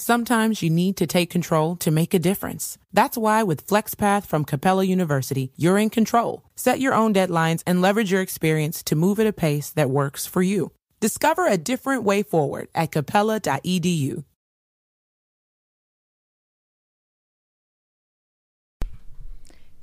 Sometimes you need to take control to make a difference. That's why with FlexPath from Capella University, you're in control. Set your own deadlines and leverage your experience to move at a pace that works for you. Discover a different way forward at capella.edu.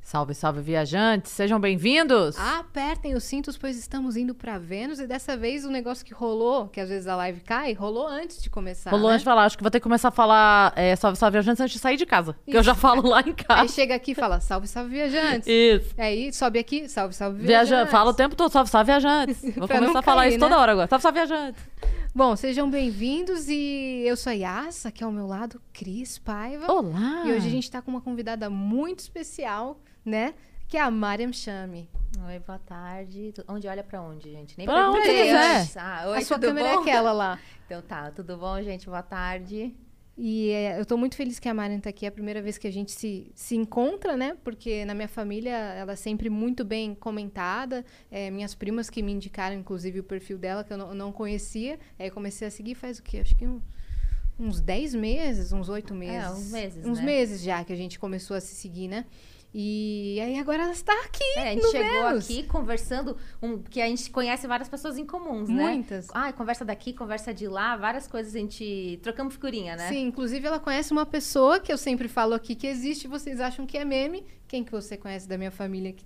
Salve, salve, viajantes! Sejam bem-vindos! Apertem os cintos, pois estamos indo pra Vênus. E dessa vez o negócio que rolou, que às vezes a live cai, rolou antes de começar. Rolou né? antes de falar, acho que vou ter que começar a falar é, salve, salve, viajantes antes de sair de casa. Que eu já falo lá em Aí casa. chega aqui e fala, salve, salve, viajantes. Isso. Aí sobe aqui, salve, salve, viajantes. Viaja... Fala o tempo todo, salve, salve, viajantes. Vou começar não a falar cair, isso né? toda hora agora. Salve, salve, viajantes. Bom, sejam bem-vindos e eu sou a Yassa, é ao meu lado, Cris Paiva. Olá! E hoje a gente tá com uma convidada muito especial, né? Que é a Mariam Chame. Oi, boa tarde. Onde olha pra onde, gente? Nem Pra onde quiser. Ah, oi, a sua câmera bom? é aquela lá. Então tá, tudo bom, gente? Boa tarde. E é, eu tô muito feliz que a Mariam tá aqui. É a primeira vez que a gente se, se encontra, né? Porque na minha família ela é sempre muito bem comentada. É, minhas primas que me indicaram, inclusive, o perfil dela, que eu não, não conhecia. Aí comecei a seguir faz o quê? Acho que um- uns 10 meses, uns 8 meses. uns meses, Uns né? meses já que a gente começou a se seguir, né? E aí agora ela está aqui. É, a gente chegou Vênus. aqui conversando, um, que a gente conhece várias pessoas em comuns, né? Muitas. Ah, conversa daqui, conversa de lá, várias coisas a gente trocamos figurinha, né? Sim, inclusive ela conhece uma pessoa que eu sempre falo aqui que existe, vocês acham que é meme. Quem que você conhece da minha família que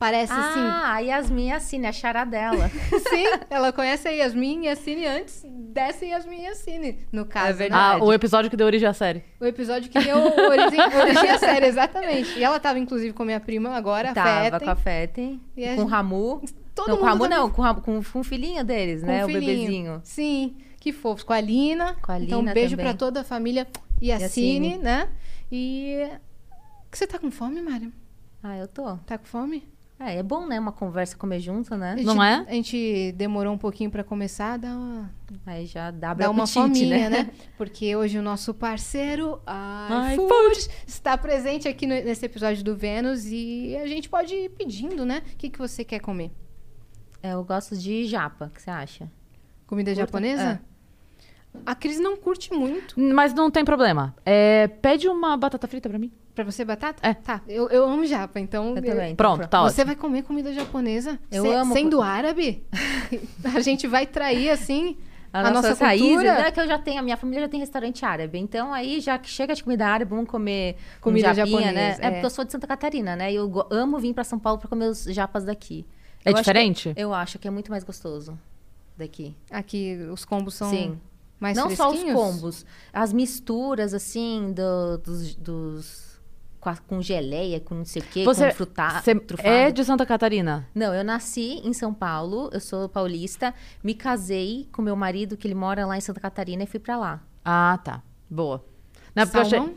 parece assim? Ah, a Yasmin é assim, né? A chará dela. Sim, ela conhece a Yasmin e a Cine antes dessa Yasmin e a Cine, no caso. né? Ah, o episódio que deu origem à série. O episódio que deu origem, origem à série, exatamente. E ela tava, inclusive, com a minha prima agora, a Tava Feten. com a Feten, E a com o Ramu. Todo não, com o mundo Ramu não, com, Ramu- com, com o filhinho deles, com né? o O bebezinho. Sim, que fofos. Com a Lina. Com a Então, um Lina beijo também. pra toda a família e a E a Cine, Cine. né? E... Você tá com fome, Mário? Ah, eu tô. Tá com fome? É, é bom, né? Uma conversa comer junto, né? A gente- Não é? A gente demorou um pouquinho pra começar, dá uma, Aí já dá, dá uma fominha, né? Porque hoje o nosso parceiro, iFood, está presente aqui no- nesse episódio do Vênus e a gente pode ir pedindo, né? O que, que você quer comer? É, eu gosto de japa, o que você acha? Comida Curta? japonesa? A Cris não curte muito. Mas não tem problema. É, pede uma batata frita pra mim. Pra você, batata? É. Tá, eu, eu amo japa, então... Eu também. Pronto, tá Você ótimo. vai comer comida japonesa? Eu Se- amo Sendo árabe? a gente vai trair, assim, a, A, nossa nossa raízes, né? Que eu já tenho, a minha família já tem restaurante árabe. Então, aí, já que chega de comida árabe, vamos comer um Comida japinha, né? japonesa, É. é. porque eu sou de Santa Catarina, né? E eu amo vir pra São Paulo pra comer os japas daqui. É Eu acho que- diferente? eu acho que é muito mais gostoso daqui. Aqui, os combos são Sim. mais Não só os combos, as misturas, assim, do- dos... dos com, a- com geleia, com não sei o quê, Você, com fruta, você trufado. é de Santa Catarina? Não, eu nasci em São Paulo, eu sou paulista, me casei com meu marido, que ele mora lá em Santa Catarina, e fui pra lá. Ah, tá. Boa. Não é porque eu achei... Salmão?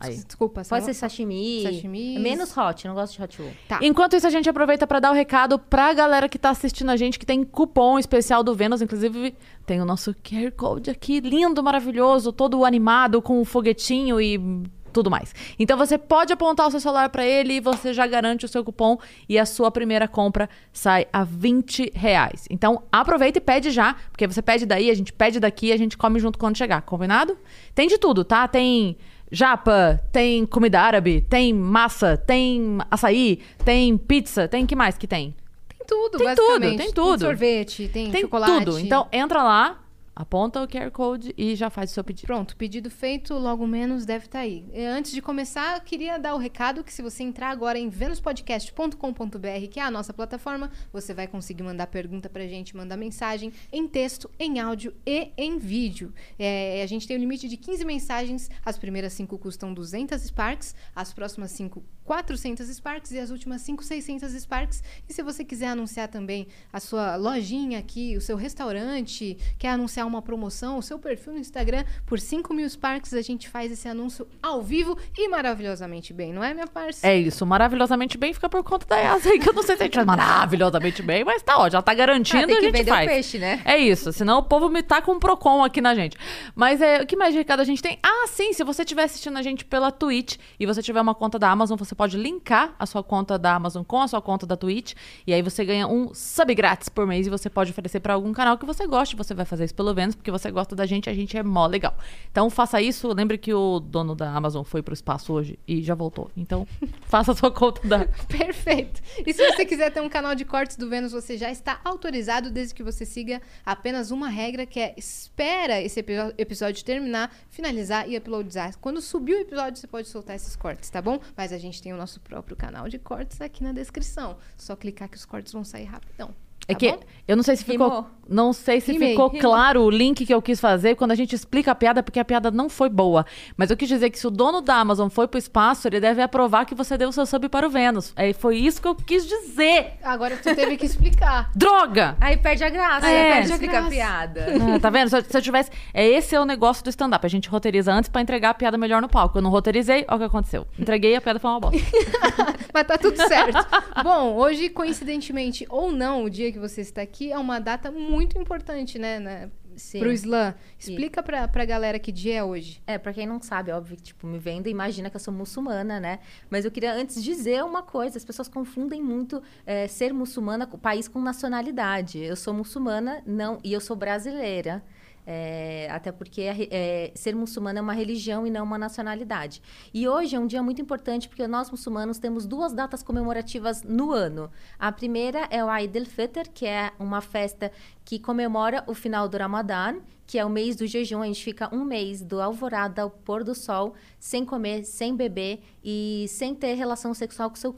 Aí. Desculpa, Pode salmão. ser sashimi. Sashimi. É menos hot, não gosto de hot roll. Tá. Enquanto isso, a gente aproveita pra dar o recado pra galera que tá assistindo a gente, que tem cupom especial do Vênus. Inclusive, tem o nosso QR Code aqui, lindo, maravilhoso, todo animado, com um foguetinho e tudo mais. Então, você pode apontar o seu celular pra ele e você já garante o seu cupom e a sua primeira compra sai a 20 reais. Então, aproveita e pede já, porque você pede daí, a gente pede daqui a gente come junto quando chegar, combinado? Tem de tudo, tá? Tem japa, tem comida árabe, tem massa, tem açaí, tem pizza, tem que mais que tem? Tem tudo, Tem tudo, tem tudo. sorvete, tem, Tem chocolate. tudo. Então entra lá, aponta o QR Code e já faz o seu pedido. Pronto, pedido feito, logo menos deve estar aí. E Antes de começar, queria dar o recado que se você entrar agora em venuspodcast.com.br, que é a nossa plataforma, você vai conseguir mandar pergunta pra gente, mandar mensagem em texto, em áudio e em vídeo. É, a gente tem um limite de 15 mensagens, as primeiras 5 custam 200 Sparks, as próximas 5 400 Sparks e as últimas 5 600 Sparks. E se você quiser anunciar também a sua lojinha aqui, o seu restaurante, quer anunciar uma promoção, o seu perfil no Instagram, por 5 mil Sparks a gente faz esse anúncio ao vivo e maravilhosamente bem, não é, minha parça? É isso, maravilhosamente bem fica por conta da Yasa aí, que eu não sei se a gente faz maravilhosamente bem, mas tá, ó, já tá garantindo Ah, tem e a que gente vender faz. o peixe, né? É isso, senão o povo me tá com um Procon aqui na gente. Mas é, o que mais de recado a gente tem? Ah, sim, se você estiver assistindo a gente pela Twitch e você tiver uma conta da Amazon, você pode linkar a sua conta da Amazon com a sua conta da Twitch e aí você ganha um sub grátis por mês e você pode oferecer pra algum canal que você goste. Você vai fazer isso pelo Vênus, porque você gosta da gente, a gente é mó legal. Então faça isso. Lembre que o dono da Amazon foi pro espaço hoje e já voltou. Então faça a sua conta da. Perfeito. E se você quiser ter um canal de cortes do Vênus, você já está autorizado desde que você siga apenas uma regra que é espera esse epi- episódio terminar, finalizar e uploadizar. Quando subir o episódio, você pode soltar esses cortes, tá bom? Mas a gente tem o nosso próprio canal de cortes aqui na descrição. Só clicar que os cortes vão sair rapidão. É tá que bom? eu não sei se ficou, Rimou. não sei se Rimei, ficou claro o link que eu quis fazer quando a gente explica a piada, porque a piada não foi boa. Mas eu quis dizer que se o dono da Amazon foi pro espaço, ele deve aprovar que você deu o seu sub para o Vênus. É, foi isso que eu quis dizer. Agora tu teve que explicar. Droga! Aí perde a graça, É. aí Perde a explica a graça. piada. Ah, tá vendo? Se eu, se eu tivesse. É, esse é o negócio do stand-up. A gente roteiriza antes pra entregar a piada melhor no palco. Eu não roteirizei, olha o que aconteceu. Entreguei a piada foi uma bosta. Mas tá tudo certo. Bom, hoje, coincidentemente ou não, o dia que você está aqui é uma data muito importante, né? né Sim. pro Islã. Explica pra, pra galera que dia é hoje. É, pra quem não sabe, óbvio que, tipo, me vendo, imagina que eu sou muçulmana, né? Mas eu queria antes dizer uma coisa: as pessoas confundem muito é, ser muçulmana com país com nacionalidade. Eu sou muçulmana não, e eu sou brasileira. É, até porque é, ser muçulmana é uma religião e não uma nacionalidade. E hoje é um dia muito importante porque nós muçulmanos temos duas datas comemorativas no ano. A primeira é o Eid al-Fitr, que é uma festa que comemora o final do Ramadã, que é o mês do jejum. A gente fica um mês do alvorada ao pôr do sol, sem comer, sem beber e sem ter relação sexual com seu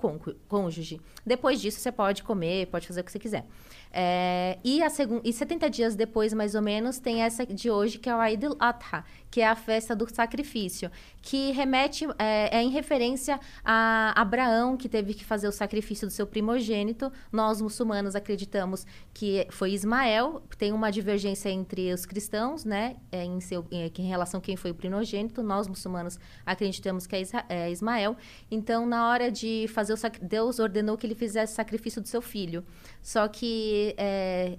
cônjuge. Depois disso, você pode comer, pode fazer o que você quiser. É, e, a segun, e 70 dias depois, mais ou menos, tem essa de hoje, que é o Eid al-Adha, que é a festa do sacrifício, que remete, é, é em referência a Abraão, que teve que fazer o sacrifício do seu primogênito. Nós, muçulmanos, acreditamos que foi Ismael, tem uma divergência entre os cristãos, né, é, em, seu, em, em relação a quem foi o primogênito. Nós, muçulmanos, acreditamos que é, Isra- é Ismael. Então, na hora de fazer o sac... Deus ordenou que ele fizesse o sacrifício do seu filho. Só que é,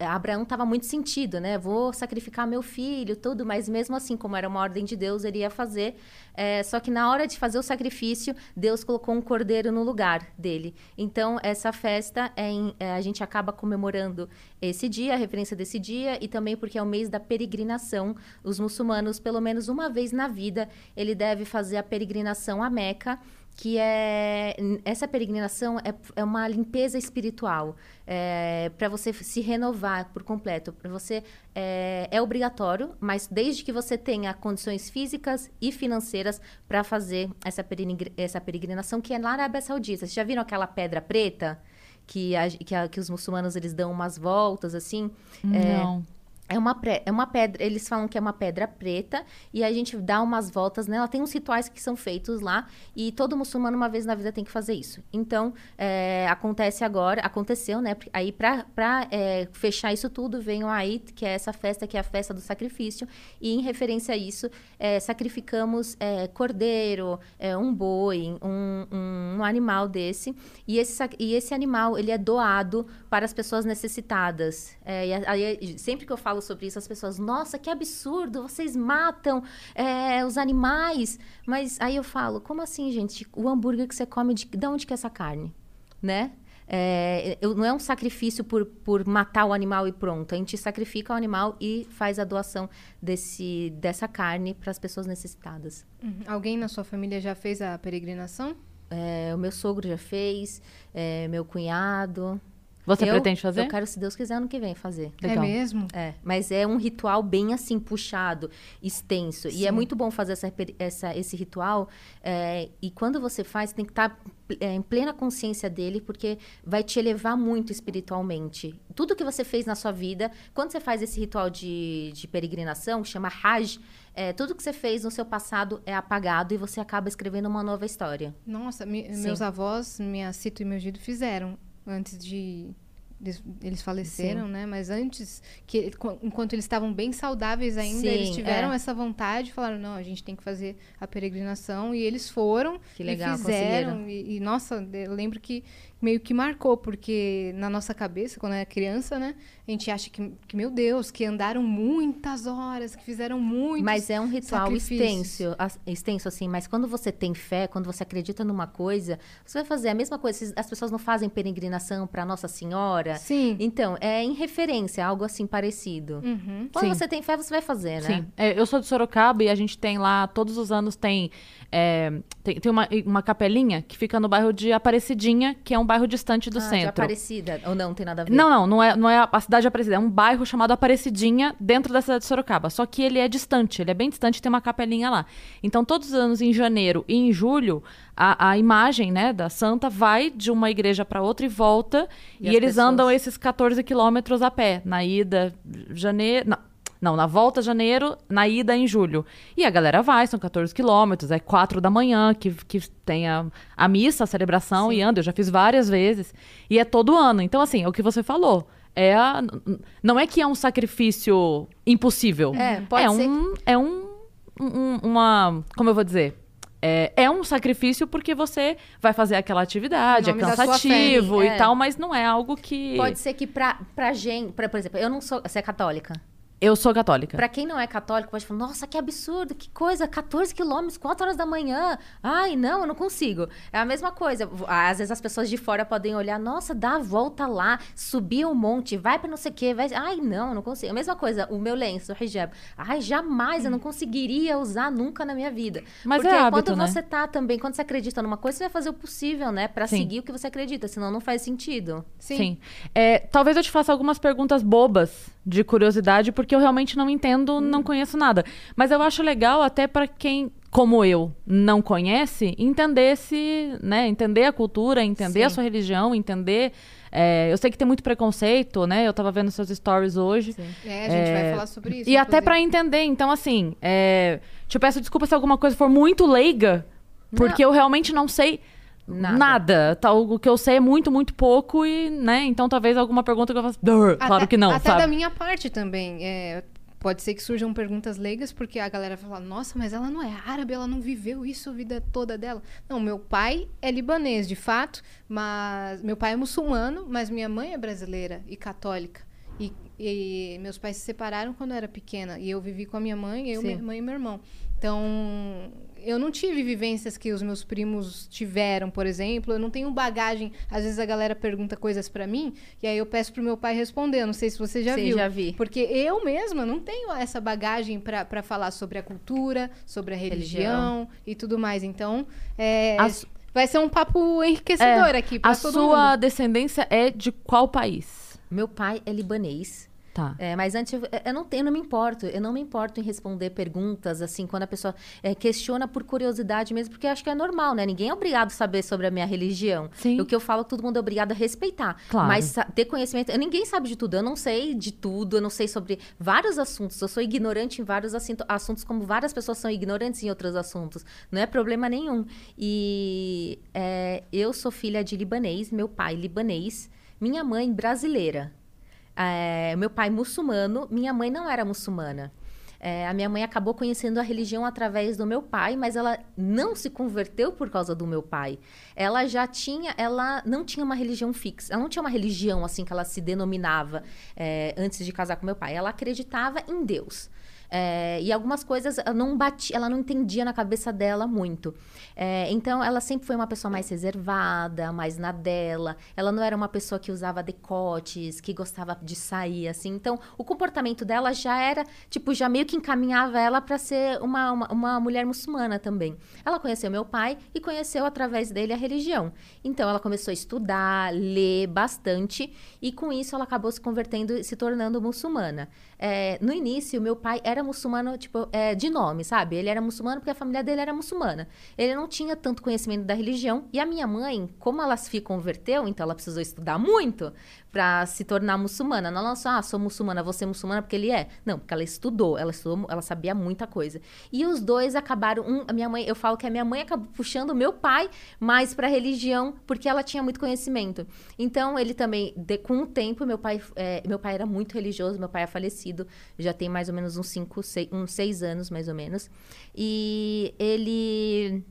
Abraão estava muito sentido, né? Vou sacrificar meu filho, tudo, mas mesmo assim, como era uma ordem de Deus, ele ia fazer. É, só que na hora de fazer o sacrifício, Deus colocou um cordeiro no lugar dele. Então, essa festa, é em- é, a gente acaba comemorando esse dia, a referência desse dia, e também porque é o mês da peregrinação. Os muçulmanos, pelo menos uma vez na vida, ele deve fazer a peregrinação a Meca que é essa peregrinação é, é uma limpeza espiritual para você se renovar por completo para você é, é obrigatório mas desde que você tenha condições físicas e financeiras para fazer essa, peregri- essa peregrinação que é na Arábia Saudita vocês já viram aquela pedra preta que, a- que, a- que os muçulmanos eles dão umas voltas assim É, Não. É uma, é uma pedra, eles falam que é uma pedra preta e a gente dá umas voltas nela. Tem uns rituais que são feitos lá e todo muçulmano uma vez na vida tem que fazer isso. Então, é, acontece agora, aconteceu, né? Aí, pra, pra é, fechar isso tudo, vem o Aid, que é essa festa, que é a festa do sacrifício. E em referência a isso, é, sacrificamos cordeiro, um boi, um, um, um animal desse. E esse, e esse animal, ele é doado para as pessoas necessitadas. E aí, sempre que eu falo sobre isso, as pessoas, nossa, que absurdo, vocês matam é, os animais. Mas aí eu falo, como assim, gente? O hambúrguer que você come, de, de onde que é essa carne? Né? É, eu- não é um sacrifício por, por matar o animal e pronto. A gente sacrifica o animal e faz a doação desse, dessa carne para as pessoas necessitadas. Uhum. Alguém na sua família já fez a peregrinação? É, o meu sogro já fez, é, meu cunhado. Você Eu- pretende fazer? Eu quero, se Deus quiser, ano que vem fazer. Legal. É mesmo? É, mas é um ritual bem assim, puxado, extenso. E é Sim. muito bom fazer essa, essa- esse ritual. é, e quando você faz, tem que estar é, em plena consciência dele, porque vai te elevar muito espiritualmente. Tudo que você fez na sua vida, quando você faz esse ritual de, de peregrinação, que chama Hajj, é, tudo que você fez no seu passado é apagado e você acaba escrevendo uma nova história. Nossa, Sim. meus avós, minha Cito e meu Gido fizeram antes de eles, faleceram, né? Mas antes, que qu- enquanto eles estavam bem saudáveis ainda, Sim, eles tiveram é. essa vontade, falaram não, a gente tem que fazer a peregrinação e eles foram Que legal, e fizeram e, e, nossa, eu lembro que meio que marcou porque na nossa cabeça quando era criança, né? A a gente acha que, que, meu Deus, que andaram muitas horas, que fizeram muito. Mas é um ritual extenso, extenso, assim. Mas quando você tem fé, quando você acredita numa coisa, você vai fazer a mesma coisa. As pessoas não fazem peregrinação para Nossa Senhora. Sim. Então, é em referência, algo assim parecido. Uhum. Quando Sim. você tem fé, você vai fazer, né? Sim. É, eu sou de Sorocaba e a gente tem lá, todos os anos tem é, tem, tem uma, uma capelinha que fica no bairro de Aparecidinha, que é um bairro distante do ah, centro. De Aparecida, ou não, tem nada a ver? Não, não, não é, não é a cidade de Aparecida, é um bairro chamado Aparecidinha dentro da cidade de Sorocaba. Só que ele é distante, ele é bem distante, tem uma capelinha lá. Então, todos os anos, em janeiro e em julho, a, a imagem né, da santa vai de uma igreja para outra e volta, e, e eles pessoas? andam esses 14 quilômetros a pé, na ida, janeiro. Não, não, na volta janeiro, na ida em julho. E a galera vai, são 14 quilômetros, é 4 da manhã que, que tem a, a missa, a celebração, Sim. e anda. Eu já fiz várias vezes. E é todo ano. Então, assim, é o que você falou. É a, não é que é um sacrifício impossível. É, pode é ser. Um, é um, um, uma. Como eu vou dizer? É, é, um sacrifício porque você vai fazer aquela atividade, é cansativo e é. tal, mas não é algo que. Pode ser que pra, pra gente, pra, por exemplo, eu não sou. Você é católica? Eu sou católica. Para quem não é católico, pode falar, nossa, que absurdo, que coisa, 14 quilômetros, 4 horas da manhã. Ai, não, eu não consigo. É a mesma coisa. Às vezes as pessoas de fora podem olhar, nossa, dá a volta lá, subir um monte, vai para não sei o quê, vai. Ai, não, eu não consigo. A mesma coisa, o meu lenço, o hijab. Ai, jamais, eu não conseguiria usar nunca na minha vida. Mas Porque é hábito, quando né? você tá também, quando você acredita numa coisa, você vai fazer o possível, né, para seguir o que você acredita, senão não faz sentido. Sim. Sim. É, talvez eu te faça algumas perguntas bobas de curiosidade, porque eu realmente não entendo, hum. não conheço nada. Mas eu acho legal até para quem, como eu, não conhece, entender se, né, entender a cultura, entender Sim. a sua religião, entender. É, eu sei que tem muito preconceito, né? Eu tava vendo seus stories hoje. Sim. É, a gente é, vai falar sobre isso. E inclusive. até para entender. Então, assim, é, te peço desculpa se alguma coisa for muito leiga, porque não. eu realmente não sei Nada. Nada. Tá, o que eu sei é muito, muito pouco e, né? Então talvez alguma pergunta que eu faça. Claro que não. Até sabe? da minha parte também. É, pode ser que surjam perguntas leigas, porque a galera fala, nossa, mas ela não é árabe, ela não viveu isso a vida toda dela. Não, meu pai é libanês, de fato, mas meu pai é muçulmano, mas minha mãe é brasileira e católica. E, e meus pais se separaram quando eu era pequena. E eu vivi com a minha mãe, eu, Sim. minha mãe e meu irmão. Então, eu não tive vivências que os meus primos tiveram, por exemplo. Eu não tenho bagagem. Às vezes a galera pergunta coisas para mim e aí eu peço pro meu pai responder. Eu não sei se você já Sim, viu. já vi. Porque eu mesma não tenho essa bagagem para falar sobre a cultura, sobre a religião, religião. e tudo mais. Então, é, As... vai ser um papo enriquecedor é, aqui para todo mundo. A sua descendência é de qual país? Meu pai é libanês. Tá. É, mas antes, eu, eu, não tenho, eu não me importo. Eu não me importo em responder perguntas, assim, quando a pessoa é, questiona por curiosidade mesmo, porque acho que é normal, né? Ninguém é obrigado a saber sobre a minha religião. Sim. O que eu falo, todo mundo é obrigado a respeitar. Claro. Mas ter conhecimento. Ninguém sabe de tudo. Eu não sei de tudo, eu não sei sobre vários assuntos. Eu sou ignorante em vários assuntos, como várias pessoas são ignorantes em outros assuntos. Não é problema nenhum. E é, eu sou filha de libanês, meu pai libanês, minha mãe brasileira. É, meu pai muçulmano, minha mãe não era muçulmana. É, a minha mãe acabou conhecendo a religião através do meu pai, mas ela não se converteu por causa do meu pai. Ela já tinha, ela não tinha uma religião fixa, ela não tinha uma religião assim que ela se denominava é, antes de casar com meu pai. Ela acreditava em Deus. É, e algumas coisas não batia, ela não entendia na cabeça dela muito. É, então, ela sempre foi uma pessoa mais reservada, mais na dela. Ela não era uma pessoa que usava decotes, que gostava de sair, assim. Então, o comportamento dela já era, tipo, já meio que encaminhava ela para ser uma, uma, uma, mulher muçulmana também. Ela conheceu meu pai e conheceu através dele a religião. Então, ela começou a estudar, ler bastante e com isso ela acabou se convertendo e se tornando muçulmana. É, no início, meu pai era muçulmano, tipo, é, de nome, sabe? Ele era muçulmano porque a família dele era muçulmana. Ele não tinha tanto conhecimento da religião. E a minha mãe, como ela se converteu, então ela precisou estudar muito para se tornar muçulmana. Não só, ah, sou muçulmana, você é muçulmana porque ele é. Não, porque ela estudou, ela estudou, ela sabia muita coisa. E os dois acabaram, um, a minha mãe, eu falo que a minha mãe acabou puxando o meu pai mais para religião, porque ela tinha muito conhecimento. Então, ele também, de, com o tempo, meu pai, é, meu pai era muito religioso, meu pai é falecido, já tem mais ou menos uns cinco, seis, uns seis anos, mais ou menos. E ele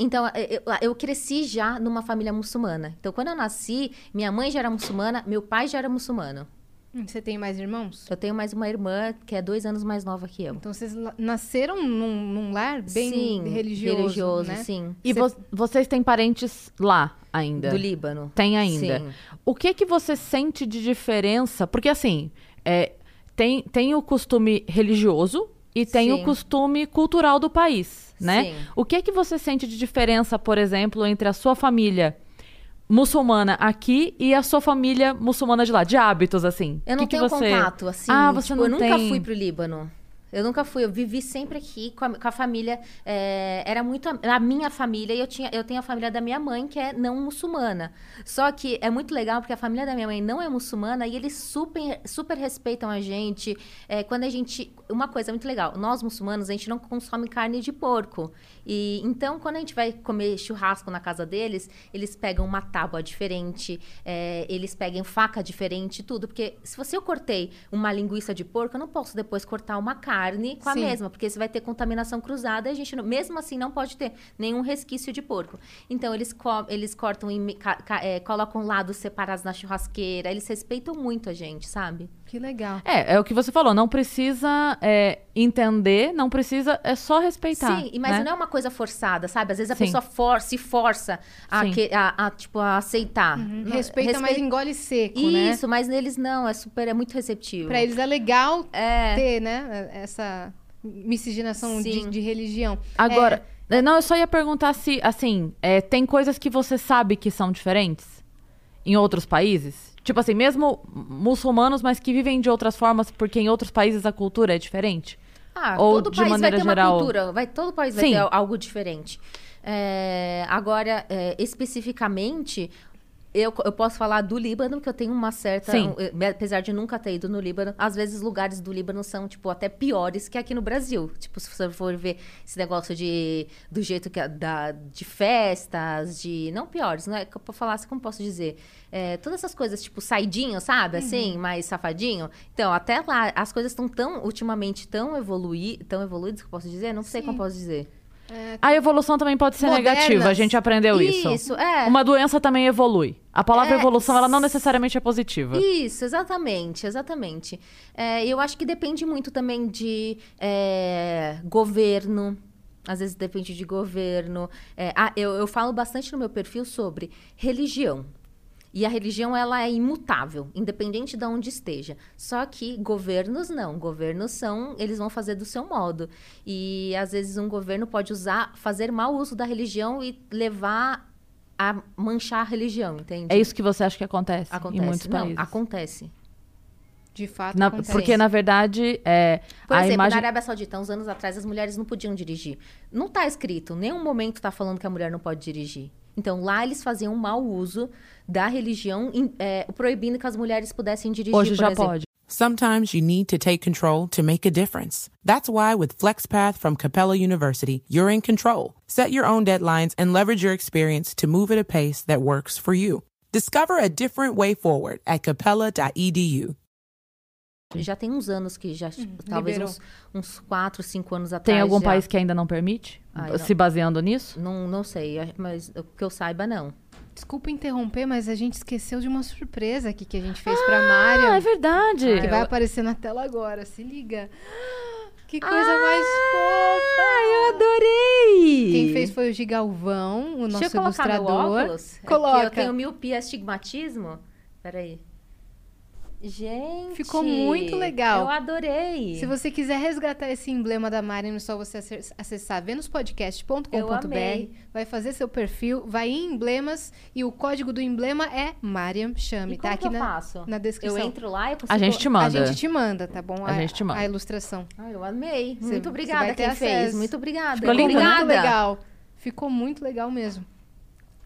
então, eu, eu, cresci já numa família muçulmana. Então, quando eu nasci, minha mãe já era muçulmana, meu pai já era muçulmano. Você tem mais irmãos? Eu tenho mais uma irmã que é dois anos mais nova que eu. Então vocês nasceram num, num lar bem sim, religioso, religioso, né? sim. E vo- vocês têm parentes lá ainda? Do Líbano. Tem ainda. Sim. O que que você sente de diferença? Porque assim, é, tem, tem o costume religioso e tem Sim. o costume cultural do país, né? Sim. O que que você sente de diferença, por exemplo, entre a sua família muçulmana aqui e a sua família muçulmana de lá, de hábitos assim? Eu não que que tenho você... contato, assim. Ah, você tipo, não eu nunca tem. fui pro Líbano. Eu nunca fui, eu vivi sempre aqui com a, com a família. é, era muito a, a minha família e eu, tinha, eu tenho a família da minha mãe, que é não muçulmana. Só que é muito legal porque a família da minha mãe não é muçulmana e eles super, super respeitam a gente. É, quando a gente. Uma coisa muito legal, nós muçulmanos, a gente não consome carne de porco. E então, quando a gente vai comer churrasco na casa deles, eles pegam uma tábua diferente, é, eles pegam faca diferente, tudo. Porque se você eu cortei uma linguiça de porco, eu não posso depois cortar uma carne com a Sim. mesma, porque você vai ter contaminação cruzada e a gente, não- mesmo assim, não pode ter nenhum resquício de porco. Então, eles, co- eles cortam, ca- ca- é, colocam lados separados na churrasqueira, eles respeitam muito a gente, sabe? Que legal. É, é o que você falou, não precisa é, entender, não precisa, é só respeitar. Sim, mas né? não é uma coisa forçada, sabe? Às vezes a Sim. pessoa for, se força a, que- a- a, tipo, a aceitar. Não- Respeita, mas respeita- engole seco, né? Isso, mas neles não, é super, é muito receptivo. Pra eles é legal É. ter, né? Essa miscigenação de, de religião. Agora, é, não, eu só ia perguntar se, assim, é, tem coisas que você sabe que são diferentes em outros países? Tipo assim, mesmo muçulmanos, mas que vivem de outras formas, porque em outros países a cultura é diferente? Ah, Ou todo de país maneira vai ter geral? uma cultura, vai, todo país vai Sim. ter algo diferente. É, agora, é, especificamente, eu, eu posso falar do Líbano, que eu tenho uma certa. Sim. apesar de nunca ter ido no Líbano, às vezes lugares do Líbano são, tipo, até piores que aqui no Brasil. Tipo, se você for ver esse negócio de. do jeito que. Da, de festas, de. Não piores, não é? que eu falar assim, como posso dizer? É, todas essas coisas, tipo, saidinho, sabe? Assim, mais safadinho. Então, até lá, as coisas estão tão, ultimamente, tão, evolui, tão evoluídas, que eu posso dizer? Não sei Sim. como posso dizer. A evolução também pode ser Modernas. negativa, a gente aprendeu isso. Isso, é. Uma doença também evolui. A palavra É, evolução, ela não necessariamente é positiva. Isso, exatamente, exatamente. É, eu acho que depende muito também de é, governo. Às vezes depende de governo. É, ah, eu, eu falo bastante no meu perfil sobre religião. E a religião, ela é imutável, independente de onde esteja. Só que governos não. Governos são, eles vão fazer do seu modo. E às vezes um governo pode usar, fazer mau uso da religião e levar a manchar a religião, entende? É isso que você acha que acontece, Acontece. em muitos não, países? acontece. De fato, Na- acontece. porque, na verdade, é, Por a exemplo, imagem... na Arábia Saudita, uns anos atrás, as mulheres não podiam dirigir. Não tá escrito, nenhum momento tá falando que a mulher não pode dirigir. Então, lá eles faziam um mau uso da religião, é, proibindo que as mulheres pudessem dirigir, Hoje já exemplo. pode. Sometimes you need to take control to make a difference. That's why with FlexPath from Capella University, you're in control. Set your own deadlines and leverage your experience to move at a pace that works for you. Discover a different way forward at capella.edu. Já tem uns anos que já, talvez liberou. uns, uns quatro, cinco anos atrás. Tem algum já. país que ainda não permite? Ai, não. se baseando nisso? Não, não sei, mas que eu saiba, não. Desculpa interromper, mas a gente esqueceu de uma surpresa aqui que a gente fez pra Ah, é Mária. verdade. que vai aparecer na tela agora, se liga. Que coisa mais fofa! Ai, eu adorei! Quem fez foi o Gigalvão, o nosso Deixa eu colocar meu ilustrador. óculos. É que Coloca. eu tenho miopia, astigmatismo. Peraí. Gente. Ficou muito legal. Eu adorei. Se você quiser resgatar esse emblema da Mariam, é só você ace- acessar venuspodcast.com.br, vai fazer seu perfil, vai em emblemas e o código do emblema é Mariam Chame, E tá como aqui que eu na, faço? na descrição. Eu entro lá e consigo... A gente te manda. A gente te manda, tá bom? A gente te manda. A ilustração. Ai, eu amei. Você- muito obrigada quem fez. acesso. Muito obrigada. Ficou lindo, né? obrigada. muito legal. Ficou muito legal mesmo.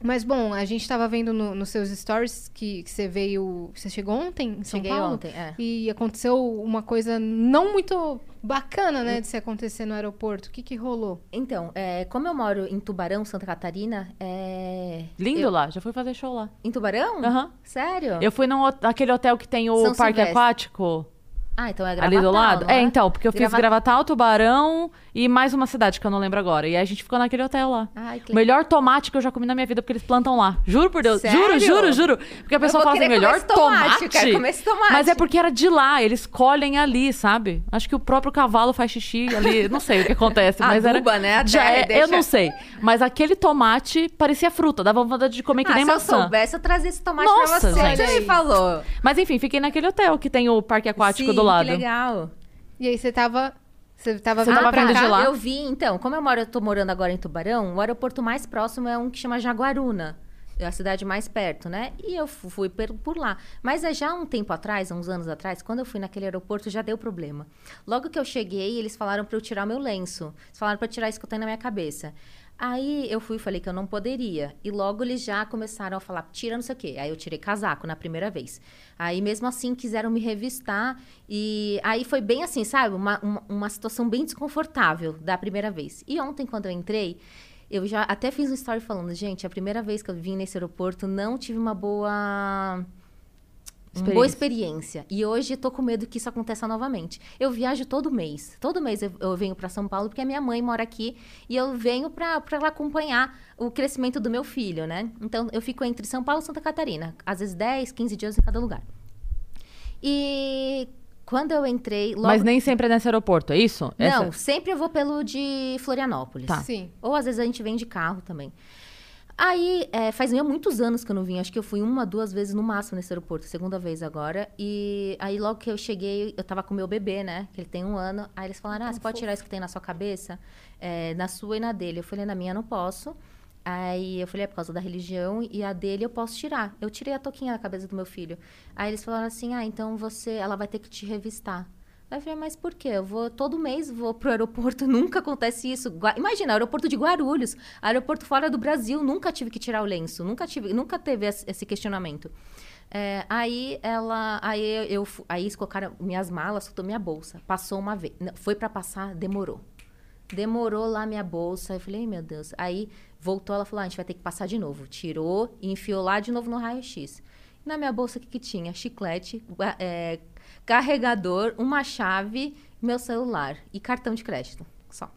Mas, bom, a gente tava vendo no- nos seus stories que, que você veio... Você chegou ontem em São Cheguei Paulo? ontem, é. E aconteceu uma coisa não muito bacana, né, de se acontecer no aeroporto. O que que rolou? Então, é, como eu moro em Tubarão, Santa Catarina, é... Lindo eu- lá, já fui fazer show lá. Em Tubarão? Aham. Sério? Eu fui hot- naquele hotel que tem o São parque Silvestre. aquático. Ah, então é ali Gravatal, do lado. não É, então, porque eu fiz Grava- Gravatal, Tubarão e mais uma cidade que eu não lembro agora. E aí a gente ficou naquele hotel lá. Ai, que O melhor tomate que eu já comi na minha vida, porque eles plantam lá. Juro por Deus. Juro, Sério? juro, juro. Porque a pessoa fala assim, melhor tomate, tomate. eu quero comer esse tomate. Mas é porque era de lá, eles colhem ali, sabe? Acho que o próprio cavalo faz xixi ali. Não sei o que acontece, mas era. Aduba, né? A Já é- Eu deixa- não sei. Mas aquele tomate parecia fruta, dava vontade de comer que ah, nem se eu maçã. soubesse, eu trazia esse tomate Nossa, pra você. gente. Você me falou. Mas enfim, fiquei naquele hotel que tem o parque aquático Sim, do lado. que legal. E aí você tava. Você tava Você tava pra vindo cá? de lá? Eu vi, então, como eu moro, eu tô morando agora em Tubarão, o aeroporto mais próximo é um que chama Jaguaruna. É a cidade mais perto, né? E eu fu- fui por lá. Mas é já um tempo atrás, uns anos atrás, quando eu fui naquele aeroporto, já deu problema. Logo que eu cheguei, eles falaram para eu tirar o meu lenço. Eles falaram para tirar isso que eu tenho na minha cabeça. Aí eu fui e falei que eu não poderia. E logo eles já começaram a falar, tira não sei o quê. Aí eu tirei casaco na primeira vez. Aí mesmo assim quiseram me revistar. E aí foi bem assim, sabe? Uma, uma, uma situação bem desconfortável da primeira vez. E ontem, quando eu entrei, eu já até fiz um story falando, gente, a primeira vez que eu vim nesse aeroporto, não tive uma boa. Uma boa experiência. E hoje tô com medo que isso aconteça novamente. Eu viajo todo mês. Todo mês eu, eu venho para São Paulo porque a minha mãe mora aqui e eu venho para ela acompanhar o crescimento do meu filho, né? Então eu fico entre São Paulo e Santa Catarina, às vezes 10, 15 dias em cada lugar. E quando eu entrei, logo Mas nem sempre é nesse aeroporto, é isso? Não, Essa- sempre eu vou pelo de Florianópolis. Tá. Sim. Ou às vezes a gente vem de carro também. Aí, é, faz muitos anos que eu não vim. Acho que eu fui uma, duas vezes no máximo nesse aeroporto. Segunda vez agora. E aí, logo que eu cheguei, eu tava com meu bebê, né? Que ele tem um ano. Aí eles falaram, ah, você pode tirar isso que tem na sua cabeça? É, na sua e na dele. Eu falei, na minha não posso. Aí eu falei, é por causa da religião. E a dele eu posso tirar. Eu tirei a toquinha da cabeça do meu filho. Aí eles falaram assim, ah, então você... Ela vai ter que te revistar. Aí eu falei, mas por quê? Eu vou todo mês vou pro aeroporto, nunca acontece isso. Gua- Imagina, aeroporto de Guarulhos, aeroporto fora do Brasil, nunca tive que tirar o lenço, nunca tive, nunca teve esse questionamento. É, aí ela, aí eu, aí colocaram minhas malas, soltou minha bolsa. Passou uma vez, foi para passar, demorou. Demorou lá minha bolsa. Eu falei, "Ai, meu Deus. Aí voltou, ela falou: ah, a gente vai ter que passar de novo. Tirou e enfiou lá de novo no raio-x. Na minha bolsa, o que, que tinha? Chiclete, é, carregador, uma chave, meu celular e cartão de crédito. Só.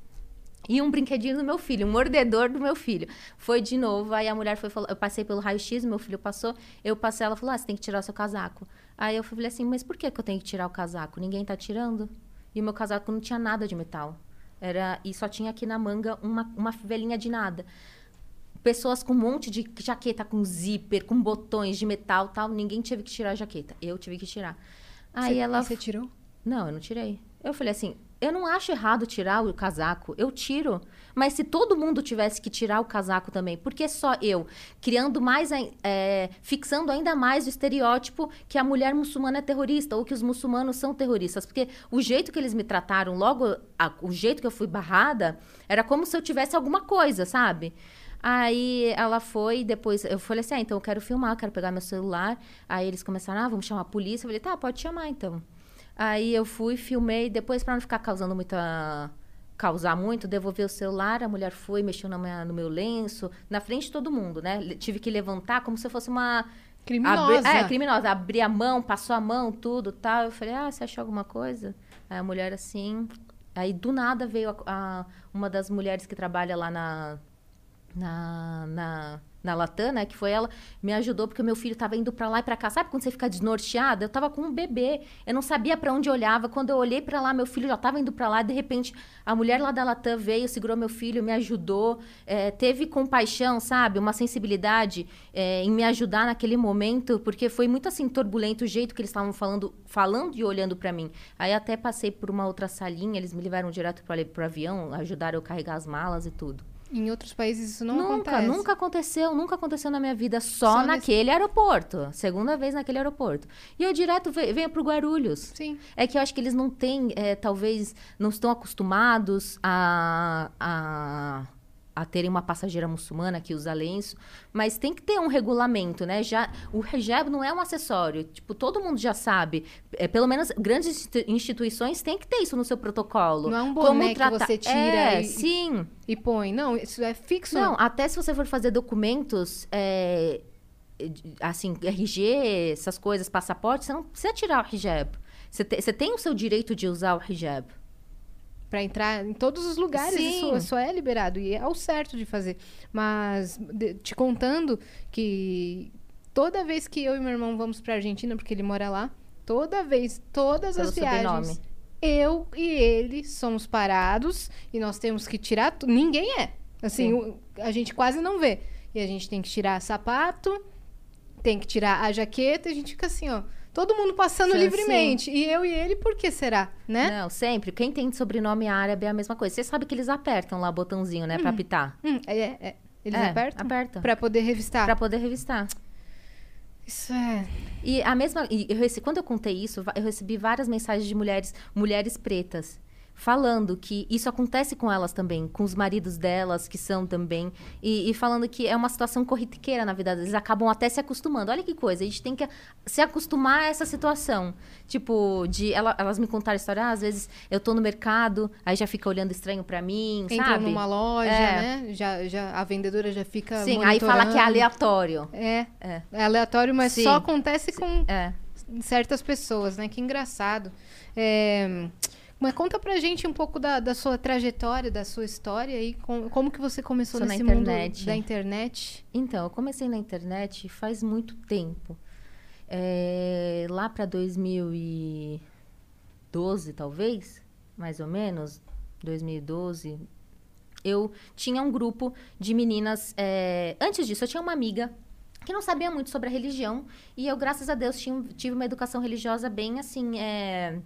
E um brinquedinho do meu filho, um mordedor do meu filho. Foi de novo, aí a mulher foi falou, eu passei pelo raio-x, meu filho passou, eu passei, ela falou, ah, você tem que tirar o seu casaco. Aí eu falei assim, mas por que, que eu tenho que tirar o casaco? Ninguém tá tirando? E o meu casaco não tinha nada de metal. Era, e só tinha aqui na manga uma, uma fivelinha de nada. Pessoas com um monte de jaqueta com zíper, com botões de metal tal, ninguém teve que tirar a jaqueta. Eu tive que tirar. Aí Você- ela Você tirou? não, eu não tirei. Eu falei assim, eu não acho errado tirar o casaco, eu tiro. Mas se todo mundo tivesse que tirar o casaco também, por que só eu? Criando mais, ai- é, fixando ainda mais o estereótipo que a mulher muçulmana é terrorista ou que os muçulmanos são terroristas. Porque o jeito que eles me trataram, logo, a- o jeito que eu fui barrada, era como se eu tivesse alguma coisa, sabe? Aí ela foi, depois eu falei assim: ah, então eu quero filmar, quero pegar meu celular. Aí eles começaram, ah, vamos chamar a polícia. Eu falei, tá, pode chamar então. Aí eu fui, filmei, depois para não ficar causando muita. causar muito, devolvi o celular, a mulher foi, mexeu na minha- no meu lenço, na frente de todo mundo, né? Tive que levantar como se eu fosse uma. Criminosa. Abri- é, criminosa. Abri a mão, passou a mão, tudo tal. Eu falei, ah, você achou alguma coisa? Aí a mulher assim. Aí do nada veio a- a- uma das mulheres que trabalha lá na, na, na, na Latam, né? Que foi ela, me ajudou porque o meu filho tava indo pra lá e pra cá. Sabe quando você fica desnorteada? Eu tava com um bebê, eu não sabia pra onde olhava. Quando eu olhei pra lá, meu filho já tava indo pra lá. De repente, a mulher lá da Latam veio, segurou meu filho, me ajudou, é, teve compaixão, sabe? Uma sensibilidade é, em me ajudar naquele momento, porque foi muito assim turbulento o jeito que eles estavam falando, falando e olhando pra mim. Aí até passei por uma outra salinha, eles me levaram direto para pro avião, ajudaram eu a carregar as malas e tudo. Em outros países isso não nunca, acontece. nunca aconteceu, nunca aconteceu na minha vida, só, Só nesse- naquele aeroporto. Segunda vez naquele aeroporto. E eu direto ve- venho pro Guarulhos. Sim. É que eu acho que eles não têm, é, talvez, não estão acostumados a, a, a terem uma passageira muçulmana que usa lenço, mas tem que ter um regulamento, né? Já, o hijab não é um acessório, tipo, todo mundo já sabe. É, pelo menos grandes institu- instituições têm que ter isso no seu protocolo. Não é um Como boné que tratar- você tira É, e- sim. E põe. Não, isso é fixo. Não, até se você for fazer documentos, é, assim, RG, essas coisas, passaporte, você não precisa tirar o hijab. Você te- você tem o seu direito de usar o hijab. Pra entrar em todos os lugares, Sim. isso só é liberado. E é o certo de fazer. Mas, de- te contando que toda vez que eu e meu irmão vamos pra Argentina, porque ele mora lá, toda vez, todas Pelo as viagens, sobrenome. eu e ele somos parados e nós temos que tirar. tu- Ninguém é. Assim, Sim. o- a gente quase não vê. E a gente tem que tirar sapato, tem que tirar a jaqueta, e a gente fica assim, ó. Todo mundo passando Sim, livremente. E eu e ele, por que será? Né? Não, sempre. Quem tem sobrenome árabe é a mesma coisa. Você sabe que eles apertam lá o botãozinho, né? Pra apitar. Hum, é, é. Eles É, apertam? Apertam. Pra poder revistar. Pra poder revistar. Isso é. E a mesma. e eu rece- quando eu contei isso, eu recebi várias mensagens de mulheres, mulheres pretas, falando que isso acontece com elas também, com os maridos delas, que são também, e, e falando que é uma situação corriqueira na vida deles. Eles acabam até se acostumando. Olha que coisa, a gente tem que se acostumar a essa situação. Tipo, de. ela- elas me contaram a história, ah, às vezes eu tô no mercado, aí já fica olhando estranho pra mim, Entra sabe? numa loja, É. né? Já, já, a vendedora já fica. Sim, aí fala que é aleatório. É. É. É aleatório, mas Sim. só acontece com É. certas pessoas, né? Que engraçado. É, Mas conta pra gente um pouco da, da sua trajetória, da sua história e com- como que você começou Sou na nesse internet. mundo da internet. Então, eu comecei na internet faz muito tempo. É, lá para 2012, talvez, mais ou menos, 2012, eu tinha um grupo de meninas. é, Antes disso, eu tinha uma amiga que não sabia muito sobre a religião e eu, graças a Deus, tinha- tive uma educação religiosa bem assim. é,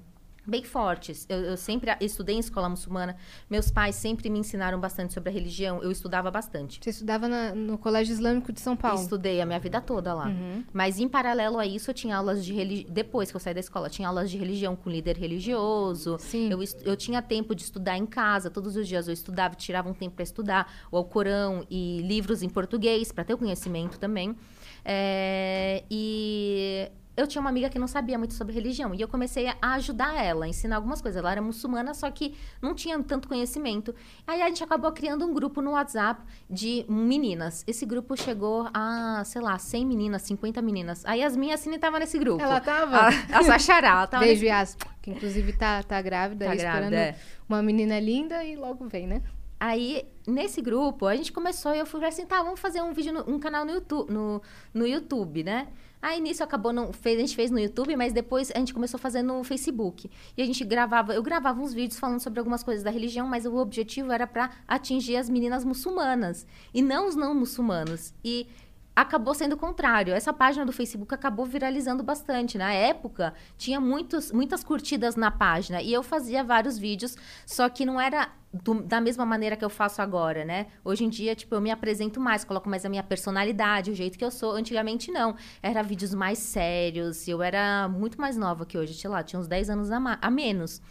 Bem fortes. Eu, eu sempre estudei em escola muçulmana. Meus pais sempre me ensinaram bastante sobre a religião. Eu estudava bastante. Você estudava na- no Colégio Islâmico de São Paulo. Estudei a minha vida toda lá. Uhum. Mas em paralelo a isso, eu tinha aulas de religião. Depois que eu saí da escola, eu tinha aulas de religião com líder religioso. Sim. Eu, eu tinha tempo de estudar em casa. Todos os dias eu estudava, tirava um tempo para estudar o Alcorão e livros em português, para ter o conhecimento também. É, e eu tinha uma amiga que não sabia muito sobre religião. E eu comecei a ajudar ela, a ensinar algumas coisas. Ela era muçulmana, só que não tinha tanto conhecimento. Aí a gente acabou criando um grupo no WhatsApp de meninas. Esse grupo chegou a, sei lá, 100 meninas, 50 meninas. Aí as minhas Cine tava nesse grupo. Ela tava? A, a Sachará, ela tava Beijo, nesse... Yas, que inclusive tá, tá grávida, Tá grávida, esperando é. uma menina linda e logo vem, né? Aí, nesse grupo, a gente começou e eu fui assim, tá, vamos fazer um vídeo, no- um canal no YouTube, no, no YouTube, né? Aí, nisso, acabou, não, fez, a gente fez no YouTube, mas depois a gente começou a fazer no Facebook. E a gente gravava, eu gravava uns vídeos falando sobre algumas coisas da religião, mas o objetivo era para atingir as meninas muçulmanas, e não os não muçulmanos. E acabou sendo o contrário. Essa página do Facebook acabou viralizando bastante. Na época, tinha muitos, muitas curtidas na página. E eu fazia vários vídeos, só que não era do- da mesma maneira que eu faço agora, né? Hoje em dia, tipo, eu me apresento mais, coloco mais a minha personalidade, o jeito que eu sou. Antigamente, não. Era vídeos mais sérios. Eu era muito mais nova que hoje. Sei lá, tinha uns 10 anos a, a menos.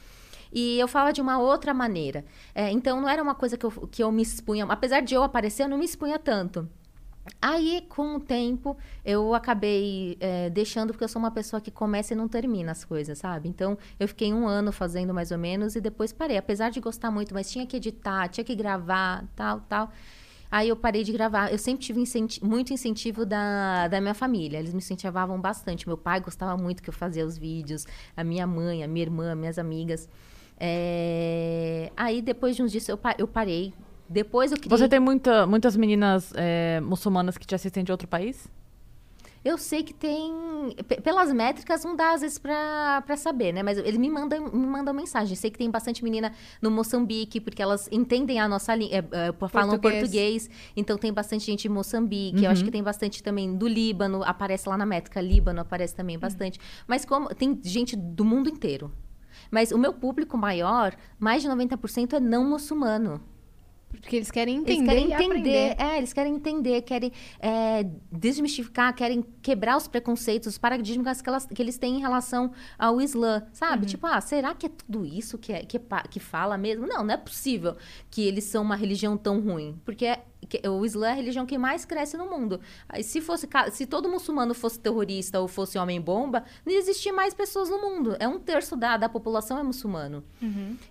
E eu falava de uma outra maneira. É, então, não era uma coisa que eu, que eu me expunha. Apesar de eu aparecer, eu não me expunha tanto. Aí, com o tempo, eu acabei é, deixando, porque eu sou uma pessoa que começa e não termina as coisas, sabe? Então, eu fiquei um ano fazendo mais ou menos e depois parei. Apesar de gostar muito, mas tinha que editar, tinha que gravar, tal, tal. Aí eu parei de gravar. Eu sempre tive incenti- muito incentivo da, da minha família. Eles me incentivavam bastante. Meu pai gostava muito que eu fazia os vídeos. A minha mãe, a minha irmã, minhas amigas. É, Aí, depois de uns dias, eu, pa- eu parei. Depois eu criei... Você tem muita, muitas meninas é, muçulmanas que te assistem de outro país? Eu sei que tem. pe- Pelas métricas, não dá às vezes pra, pra saber, né? Mas eles me mandam, me mandam mensagem. Sei que tem bastante menina no Moçambique, porque elas entendem a nossa língua, falam Português. português. Então tem bastante gente em Moçambique. Eu acho Uhum. que tem bastante também do Líbano, aparece lá na métrica. Líbano aparece também bastante. Mas como tem gente do mundo inteiro. Mas o meu público maior, mais de 90% é não muçulmano. Porque eles querem Eles entender querem e entender, é, eles querem entender, querem é, desmistificar, querem quebrar os preconceitos, os paradigmas que, elas, que eles têm em relação ao Islã, sabe? Tipo, ah, será que é tudo isso que, é, que, é que fala mesmo? Não, não é possível que eles são uma religião tão ruim, porque é- o Islã é a religião que mais cresce no mundo. Se fosse, se todo muçulmano fosse terrorista ou fosse homem-bomba, não existia mais pessoas no mundo. É um terço da, da população é muçulmano.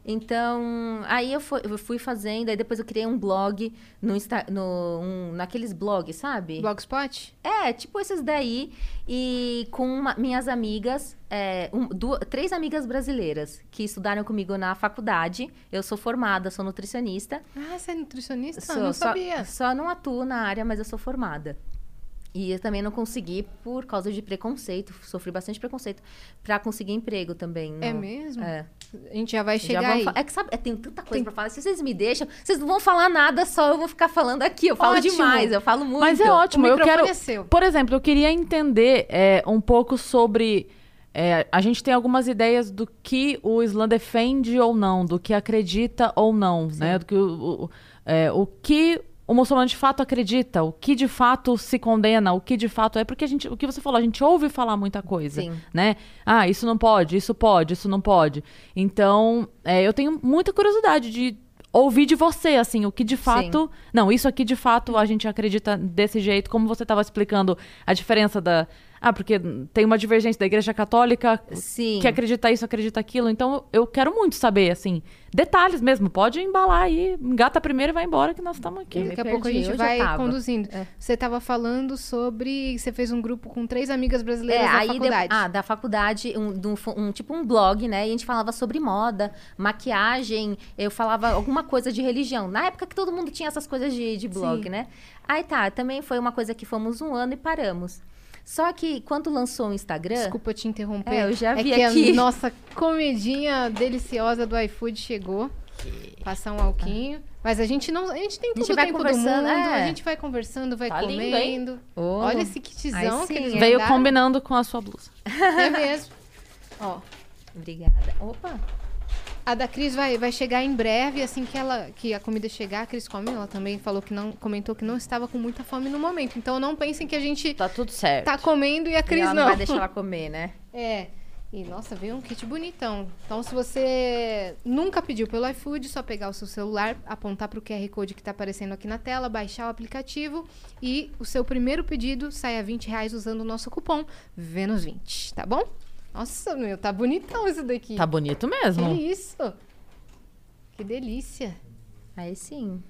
Então, aí eu fui, eu fui fazendo, aí depois eu criei um blog no, Insta, no um- naqueles blogs, sabe? Blogspot? É, tipo esses daí. E com uma- minhas amigas, é, um- du- três amigas brasileiras que estudaram comigo na faculdade. Eu sou formada, sou nutricionista. Ah, você é nutricionista? Sou, não só, sabia. só não atuo na área, mas eu sou formada. E eu também não consegui por causa de preconceito, sofri bastante preconceito pra conseguir emprego também. É no- mesmo? É. A gente já vai chegar aí. É que sabe, é, tem tanta coisa Tem- pra falar. Se vocês me deixam, vocês não vão falar nada, só eu vou ficar falando aqui. Eu falo Ótimo. demais, eu falo muito. Mas é ótimo. O Eu quero. é seu. Por exemplo, eu queria entender é, um pouco sobre. É, a gente tem algumas ideias do que o Islã defende ou não, do que acredita ou não, né? Do que o, o, é, o que o muçulmano de fato acredita, o que de fato se condena, o que de fato é porque a gente, o que você falou, a gente ouve falar muita coisa, Sim. né? Ah, isso não pode, isso pode, isso não pode. Então, é, eu tenho muita curiosidade de ouvir de você, assim, o que de fato. Não, isso aqui de fato a gente acredita desse jeito, como você estava explicando a diferença da. Ah, porque tem uma divergência da Igreja Católica Sim. que acredita isso, acredita aquilo. Então, eu quero muito saber, assim, detalhes mesmo. Pode embalar aí, engata primeiro e vai embora, que nós estamos aqui. Daqui a pouco a gente vai conduzindo. É. Você estava falando sobre. Você fez um grupo com três amigas brasileiras É, da aí de- faculdade. ah, da faculdade, um, de um um- tipo um blog, né? E a gente falava sobre moda, maquiagem, eu falava alguma coisa de religião. Na época que todo mundo tinha essas coisas de, de blog, Sim. né? Aí tá, também foi uma coisa que fomos um ano e paramos. Só que quando lançou o Instagram. Desculpa te interromper. É, eu já vi é que aqui. a nossa comidinha deliciosa do iFood chegou. Passar um alquinho. Mas a gente não. A gente tem A gente todo o tempo do mundo. é. A gente vai conversando, vai Tá lindo, comendo. Ô, Olha esse kitzão que eles? Veio combinando com a sua blusa. É mesmo. Ó, Obrigada. Opa! A da Cris vai, vai chegar em breve, assim que ela que a comida chegar, a Cris come. Ela também falou que não comentou que não estava com muita fome no momento. Então não pensem que a gente Tá tudo certo. tá comendo e a E Cris ela não. não vai deixar ela comer, né? É. E nossa, veio um kit bonitão. Então, se você nunca pediu pelo iFood, só pegar o seu celular, apontar para o QR Code que está aparecendo aqui na tela, baixar o aplicativo e o seu primeiro pedido sai a 20 reais usando o nosso cupom Vênus20, tá bom? Nossa, meu, tá bonitão isso daqui. Tá bonito Que mesmo. isso? Que delícia. Aí sim.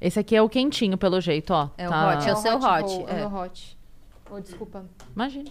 Esse aqui é o quentinho, pelo jeito, ó. É o Tá- hot, é o seu hot, roll, É é. o meu hot. Oh, desculpa. Imagina.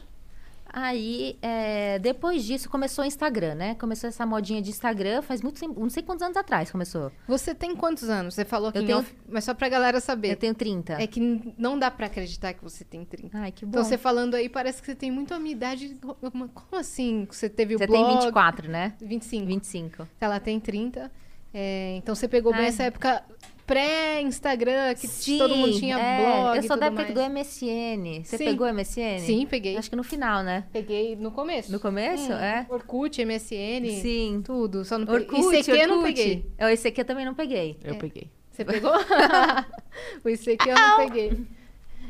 Aí, é, depois disso, começou o Instagram, né? Começou essa modinha de Instagram faz muito tempo, não sei quantos anos atrás começou. Você tem quantos anos? Você falou que Eu tenho- off, mas só pra galera saber. Eu tenho 30. É que não dá pra acreditar que você tem 30. Ai, que bom. Então, você falando aí, parece que você tem muito a minha idade. Como assim? Você teve o Você blog? tem 24, né? 25. 25. Ela tem 30. É, então, você pegou bem Ai. essa época pré-Instagram, que todo mundo tinha é, blog Eu sou tudo da época mais. do MSN. Você Sim. pegou o MSN? Sim, peguei. Acho que no final, né? Peguei no começo. No começo? É. Orkut, MSN. Sim. Tudo. Só não peguei. Orkut, ICQ eu não Orkut. peguei. É, O ICQ eu também não peguei. Eu peguei. Você pegou? o ICQ eu não peguei.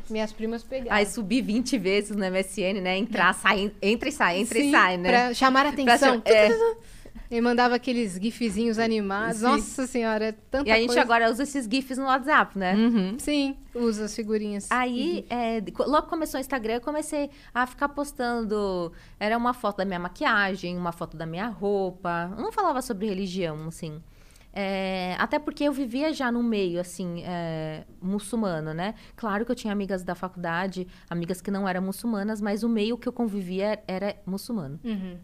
Minhas primas pegaram. Aí subi 20 vezes no MSN, né? Entrar, sair, entra e sai, entra Sim, e sai, né? Pra chamar a atenção. Pra- é. Ele mandava aqueles gifzinhos animados. Sim. Nossa senhora, é tanta E a gente coisa. agora usa esses GIFs no WhatsApp, né? Uhum. Sim, usa as figurinhas. Aí, é, logo que começou o Instagram, eu comecei a ficar postando. Era uma foto da minha maquiagem, uma foto da minha roupa. Eu não falava sobre religião, assim. É, até porque eu vivia já no meio, assim, é, muçulmano, né? Claro que eu tinha amigas da faculdade, amigas que não eram muçulmanas, mas o meio que eu convivia era muçulmano. Uhum.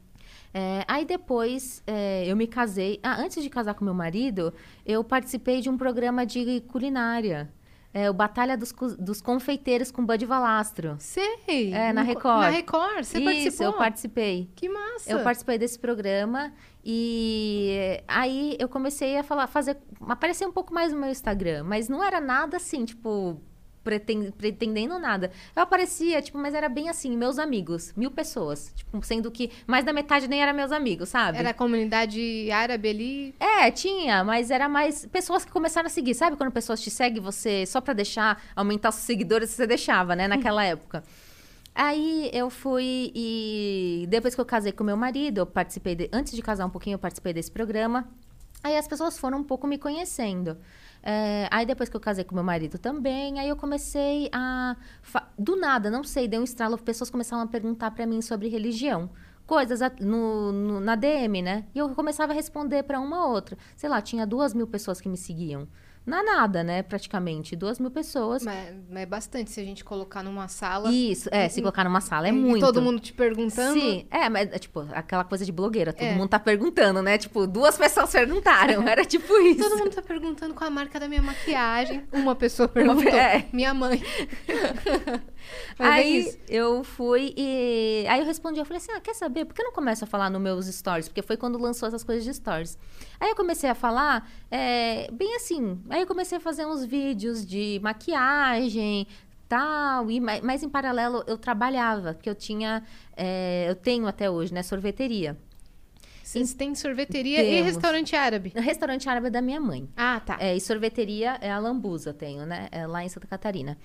É, aí depois é, eu me casei. Ah, antes de casar com meu marido, eu participei de um programa de culinária. É, o Batalha dos, dos Confeiteiros com Bud Valastro. Sei. É, na Record. Na Record, você Isso, participou? eu participei. Que massa. Eu participei desse programa e aí eu comecei a falar, fazer, aparecer um pouco mais no meu Instagram, mas não era nada assim, tipo, pretendendo nada. Eu aparecia, tipo, mas era bem assim, meus amigos, mil pessoas, tipo, sendo que mais da metade nem era meus amigos, sabe? Era a comunidade árabe ali. É, tinha, mas era mais pessoas que começaram a seguir. Sabe quando pessoas te seguem, você, só pra deixar, aumentar os seguidores, você deixava, né, naquela época. Aí eu fui e depois que eu casei com meu marido, eu participei, de- antes de casar um pouquinho, eu participei desse programa. Aí as pessoas foram um pouco me conhecendo. É, aí depois que eu casei com meu marido também, aí eu comecei a. Do nada, não sei, deu um estralo, pessoas começaram a perguntar pra mim sobre religião. Coisas no, no- na DM, né? E eu começava a responder pra uma ou outra. Sei lá, tinha duas mil pessoas que me seguiam. É nada, né? Praticamente. Duas mil pessoas. Mas, mas é bastante se a gente colocar numa sala. Isso, é, se colocar numa sala é muito. todo mundo te perguntando. Sim, é, mas é, tipo, aquela coisa de blogueira, todo É. mundo tá perguntando, né? Tipo, duas pessoas perguntaram, era tipo isso. Todo mundo tá perguntando qual a marca da minha maquiagem. Uma pessoa perguntou. É. Minha mãe. Mas é Aí eu fui e. Aí eu respondi, eu falei assim: ah, quer saber? Por que eu não começo a falar nos meus stories? Porque foi quando lançou essas coisas de stories. Aí eu comecei a falar, é, bem assim. Aí eu comecei a fazer uns vídeos de maquiagem, tal. E, ma- mas em paralelo eu trabalhava, porque eu tinha. é, eu tenho até hoje, né? Sorveteria. Vocês têm sorveteria e Temos. restaurante árabe. No restaurante árabe da minha mãe. Ah, tá. É, e sorveteria é a Lambuza, tenho, né? É lá em Santa Catarina.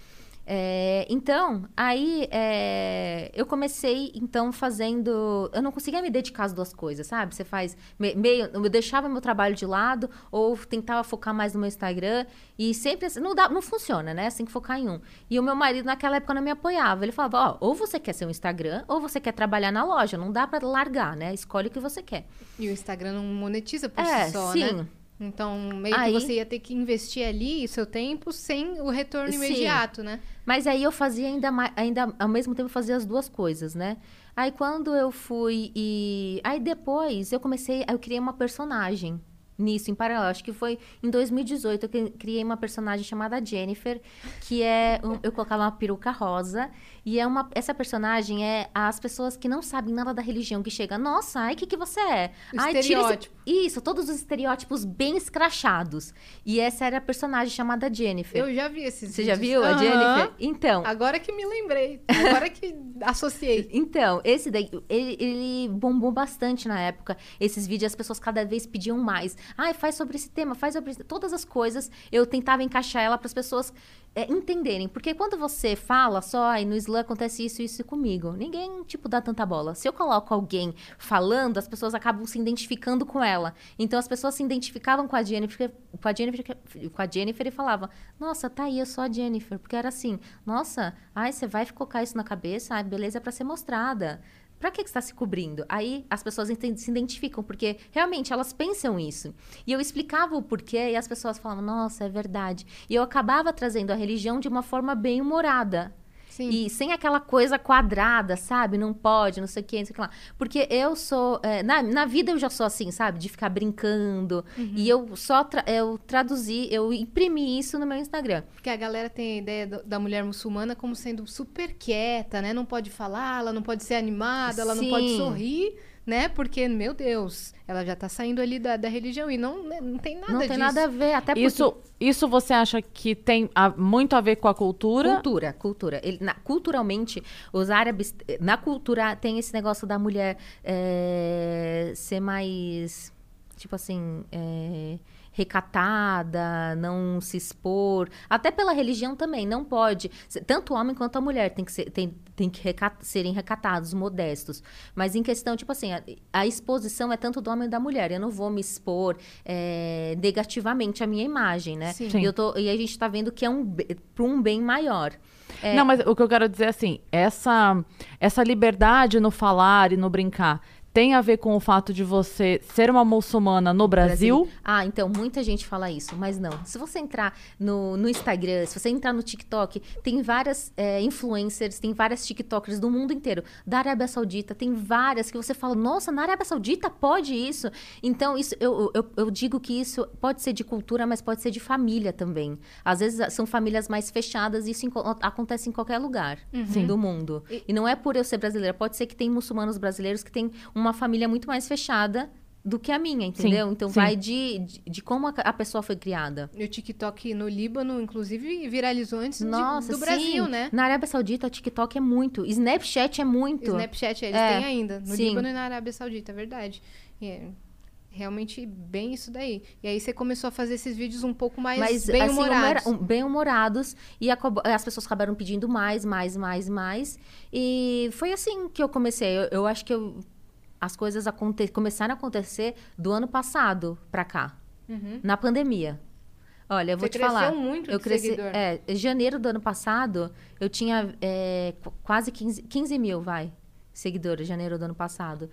É, então, aí é, eu comecei, então, fazendo. Eu não conseguia me dedicar às duas coisas, sabe? Você faz me- meio. Eu deixava meu trabalho de lado, ou tentava focar mais no meu Instagram, e sempre assim, não, dá, não funciona, né? Você tem que focar em um. E o meu marido, naquela época, não me apoiava. Ele falava: Ó, ou você quer ser um Instagram, ou você quer trabalhar na loja. Não dá pra largar, né? Escolhe o que você quer. E o Instagram não monetiza por é, si só, sim. né? Então, meio Aí- que você ia ter que investir ali o seu tempo sem o retorno Sim. imediato, né? Mas aí eu fazia ainda mais, ainda ao mesmo tempo eu fazia as duas coisas, né? Aí quando eu fui e aí depois eu comecei, eu criei uma personagem nisso em paralelo. Acho que foi em 2018 eu cri- criei uma personagem chamada Jennifer, que é um- eu colocava uma peruca rosa e é uma essa personagem é as pessoas que não sabem nada da religião que chega, nossa, ai que que você é? O ai, tira esse- estereótipo. Isso, todos os estereótipos bem escrachados. E essa era a personagem chamada Jennifer. Eu já vi esses Você já vídeos. viu a. Jennifer? Então, Agora que me lembrei. Agora que associei. Então, esse daí, ele, ele bombou bastante na época. Esses vídeos, as pessoas cada vez pediam mais. Ai, faz sobre esse tema, faz sobre. Todas as coisas, eu tentava encaixar ela para as pessoas é, entenderem. Porque quando você fala só, ai, no Islã acontece isso e isso comigo, ninguém, tipo, dá tanta bola. Se eu coloco alguém falando, as pessoas acabam se identificando com ela. Então, as pessoas se identificavam com a Jennifer, com a Jennifer, com a Jennifer e falavam, nossa, tá aí, eu sou a Jennifer. Porque era assim, nossa, ai, você vai colocar isso na cabeça? Ai, beleza, é pra ser mostrada. Pra que que você está se cobrindo? Aí as pessoas se identificam, porque realmente elas pensam isso. E eu explicava o porquê e as pessoas falavam, nossa, é verdade. E eu acabava trazendo a religião de uma forma bem humorada. Sim. E sem aquela coisa quadrada, sabe? Não pode, não sei o que, não sei o que lá. Porque eu sou. é, na, na vida eu já sou assim, sabe? De ficar brincando. E eu só tra- eu traduzi, eu imprimi isso no meu Instagram. Porque a galera tem a ideia do- da mulher muçulmana como sendo super quieta, né? Não pode falar, ela não pode ser animada, ela não pode Sim. sorrir, né? Porque, meu Deus, ela já tá saindo ali da, da religião e não, né, não tem nada não disso. tem nada a ver, até porque. Isso, isso você acha que tem a- muito a ver com a cultura? Cultura, cultura. Ele, na- culturalmente, os árabes, na cultura, tem esse negócio da mulher é, ser mais, tipo assim, é, recatada, não se expor. Até pela religião também, não pode. Tanto o homem quanto a mulher tem que, ser, tem, tem que reca- serem recatados, modestos. Mas em questão, tipo assim, a, a exposição é tanto do homem e da mulher. Eu não vou me expor é, negativamente à minha imagem, né? Sim. E, eu tô, e a gente tá vendo que é um, para um bem maior. É, Não, mas o que eu quero dizer é assim, essa, essa liberdade no falar e no brincar tem a ver com o fato de você ser uma muçulmana no Brasil? Ah, então, muita gente fala isso, mas não. Se você entrar no, no Instagram, se você entrar no TikTok, tem várias é, influencers, tem várias TikTokers do mundo inteiro. Da Arábia Saudita, tem várias que você fala, nossa, na Arábia Saudita pode isso? Então, isso eu, eu, eu digo que isso pode ser de cultura, mas pode ser de família também. Às vezes são famílias mais fechadas e isso em co- acontece em qualquer lugar Sim. do mundo. E não é por eu ser brasileira, pode ser que tem muçulmanos brasileiros que têm uma família muito mais fechada do que a minha, entendeu? então sim. vai de, de, de como a, a pessoa foi criada. E o TikTok no Líbano, inclusive, viralizou antes de- Nossa, do sim. Brasil, né? Na Arábia Saudita, o TikTok é muito. Snapchat é muito. Snapchat eles É, têm ainda, no sim. Líbano e na Arábia Saudita, é verdade. É realmente bem isso daí. E aí você começou a fazer esses vídeos um pouco mais Mas, bem assim, humorados. humora- um- bem humorados. E acabou- as pessoas acabaram pedindo mais, mais, mais, mais. E foi assim que eu comecei. Eu, eu acho que eu- as coisas aconte- começaram a acontecer do ano passado pra cá. Na pandemia. Olha, eu vou Você te cresceu falar. muito eu cresci, seguidor. É, em janeiro do ano passado, eu tinha é, qu- quase 15, 15 mil, vai. seguidores, janeiro do ano passado.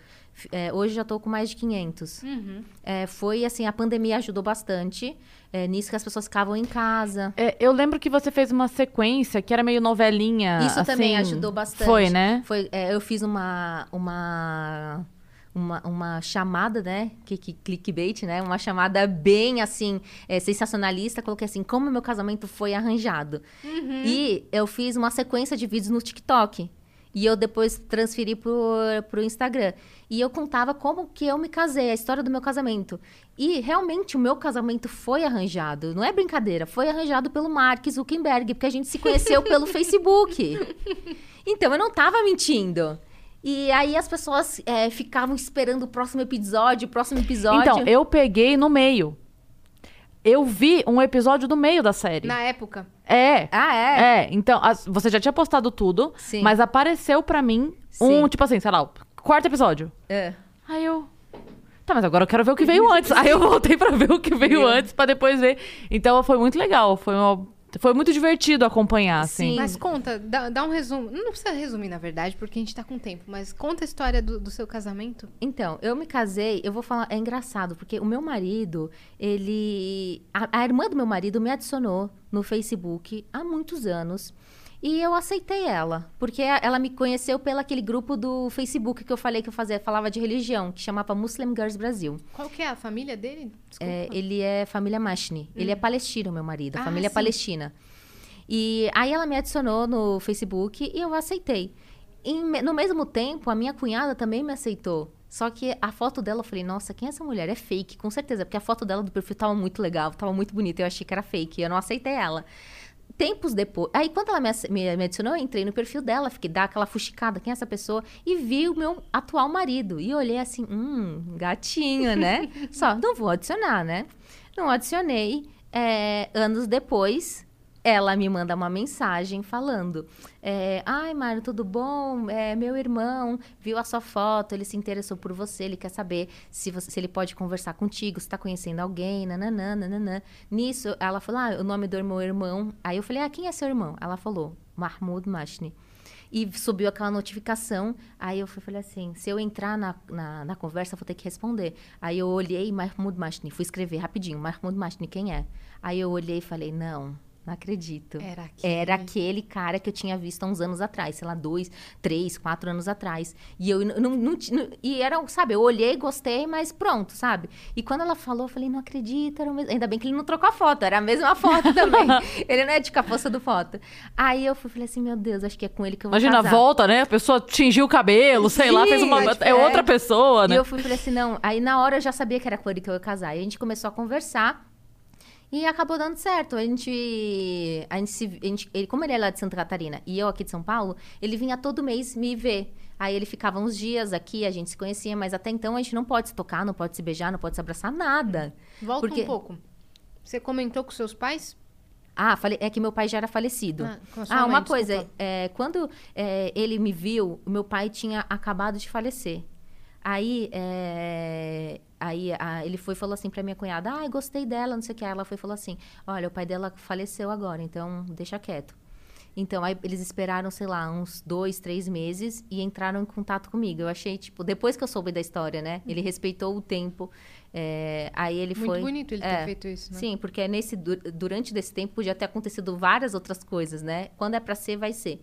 É, hoje já tô com mais de 500. Uhum. É, foi assim, a pandemia ajudou bastante. É, nisso que as pessoas ficavam em casa. É, eu lembro que você fez uma sequência que era meio novelinha. Isso também assim. ajudou bastante. Foi, né? Foi, é, eu fiz uma, uma, uma, uma chamada, né? Que, que, clickbait, né? Uma chamada bem, assim, é, sensacionalista. Coloquei assim, como meu casamento foi arranjado. E eu fiz uma sequência de vídeos no TikTok. E eu depois transferi pro, pro Instagram. E eu contava como que eu me casei, a história do meu casamento. E realmente o meu casamento foi arranjado. Não é brincadeira, foi arranjado pelo Mark Zuckerberg, porque a gente se conheceu pelo Facebook. Então eu não tava mentindo. E aí as pessoas é, ficavam esperando o próximo episódio, o próximo episódio. Então, eu peguei no meio. Eu vi um episódio do meio da série. Na época. É. Ah, é? É, então, as- você já tinha postado tudo, Sim. mas apareceu pra mim um, Sim. tipo assim, sei lá, o quarto episódio. É. Aí eu. Tá, mas agora eu quero ver o que veio antes. Aí eu voltei pra ver o que veio antes, pra depois ver. Então foi muito legal. Foi, uma- foi muito divertido acompanhar, assim. Sim. Mas conta, dá, dá um resumo. Não precisa resumir, na verdade, porque a gente tá com tempo. Mas conta a história do, do seu casamento. Então, eu me casei, eu vou falar, é engraçado, porque o meu marido, ele. A, a irmã do meu marido me adicionou no Facebook há muitos anos. E eu aceitei ela, porque ela me conheceu pelo aquele grupo do Facebook que eu falei que eu fazia, falava de religião, que chamava Muslim Girls Brasil. Qual que é a família dele? É, ele é família Mashni. Ele é palestino, meu marido. Ah, família sim. palestina. E aí ela me adicionou no Facebook e eu aceitei. Me- no mesmo tempo, a minha cunhada também me aceitou. Só que a foto dela, eu falei, nossa, quem é essa mulher? É fake, com certeza. Porque a foto dela do perfil tava muito legal, tava muito bonita. Eu achei que era fake, eu não aceitei ela. Tempos depois. Aí, quando ela me, me- me adicionou, eu entrei no perfil dela, fiquei dar aquela fuxicada, quem é essa pessoa? E vi o meu atual marido. E olhei assim, hum, gatinho, né? Só, não vou adicionar, né? Não adicionei. É, anos depois, ela me manda uma mensagem falando: é, Ai, Mário, tudo bom? É, meu irmão viu a sua foto, ele se interessou por você, ele quer saber se, você- se ele pode conversar contigo, se tá conhecendo alguém, nananã, nananã. Nisso, ela falou: Ah, o nome do meu irmão. Aí eu falei: Ah, quem é seu irmão? Ela falou: Mahmoud Mashni. E subiu aquela notificação. Aí eu falei assim: se eu entrar na, na, na conversa, vou ter que responder. Aí eu olhei Mahmoud Mashni, fui escrever rapidinho: Mahmoud Mashni, quem é? Aí eu olhei e falei: não, não acredito. Era aquele. Era aquele cara que eu tinha visto há uns anos atrás, sei lá, dois, três, quatro anos atrás. E eu não, não, não E era, sabe, eu olhei, gostei, mas pronto, sabe? E quando ela falou, eu falei, não acredito, era o mesmo. Ainda bem que ele não trocou a foto, era a mesma foto também. ele não é de capoça do foto. Aí eu fui, falei assim, meu Deus, acho que é com ele que eu vou Imagina, casar. volta, né? A pessoa tingiu o cabelo, sei lá, Sim, fez uma. é outra é. pessoa, E né? eu fui falei assim, não. Aí na hora eu já sabia que era com ele que eu ia casar. Aí a gente começou a conversar. E acabou dando certo. A gente. A gente, se- a gente- ele, como ele é lá de Santa Catarina e eu aqui de São Paulo, ele vinha todo mês me ver. Aí ele ficava uns dias aqui, a gente se conhecia, mas até então a gente não pode se tocar, não pode se beijar, não pode se abraçar, nada. Volta Porque- um pouco. Você comentou com seus pais? Ah, falei, é que meu pai já era falecido. Ah, Ah, mãe, uma coisa, desculpa. é, quando é, ele me viu, o meu pai tinha acabado de falecer. Aí, é, aí a- ele foi e falou assim pra minha cunhada, ah, gostei dela, não sei o que. Aí ela foi e falou assim, olha, o pai dela faleceu agora, então deixa quieto. Então, aí eles esperaram, sei lá, uns dois, três meses e entraram em contato comigo. Eu achei, tipo, depois que eu soube da história, né? Ele respeitou o tempo. é, aí ele Muito foi... bonito ele ter é, feito isso, né? Sim, porque é nesse, du- durante desse tempo podia ter acontecido várias outras coisas, né? Quando é pra ser, vai ser.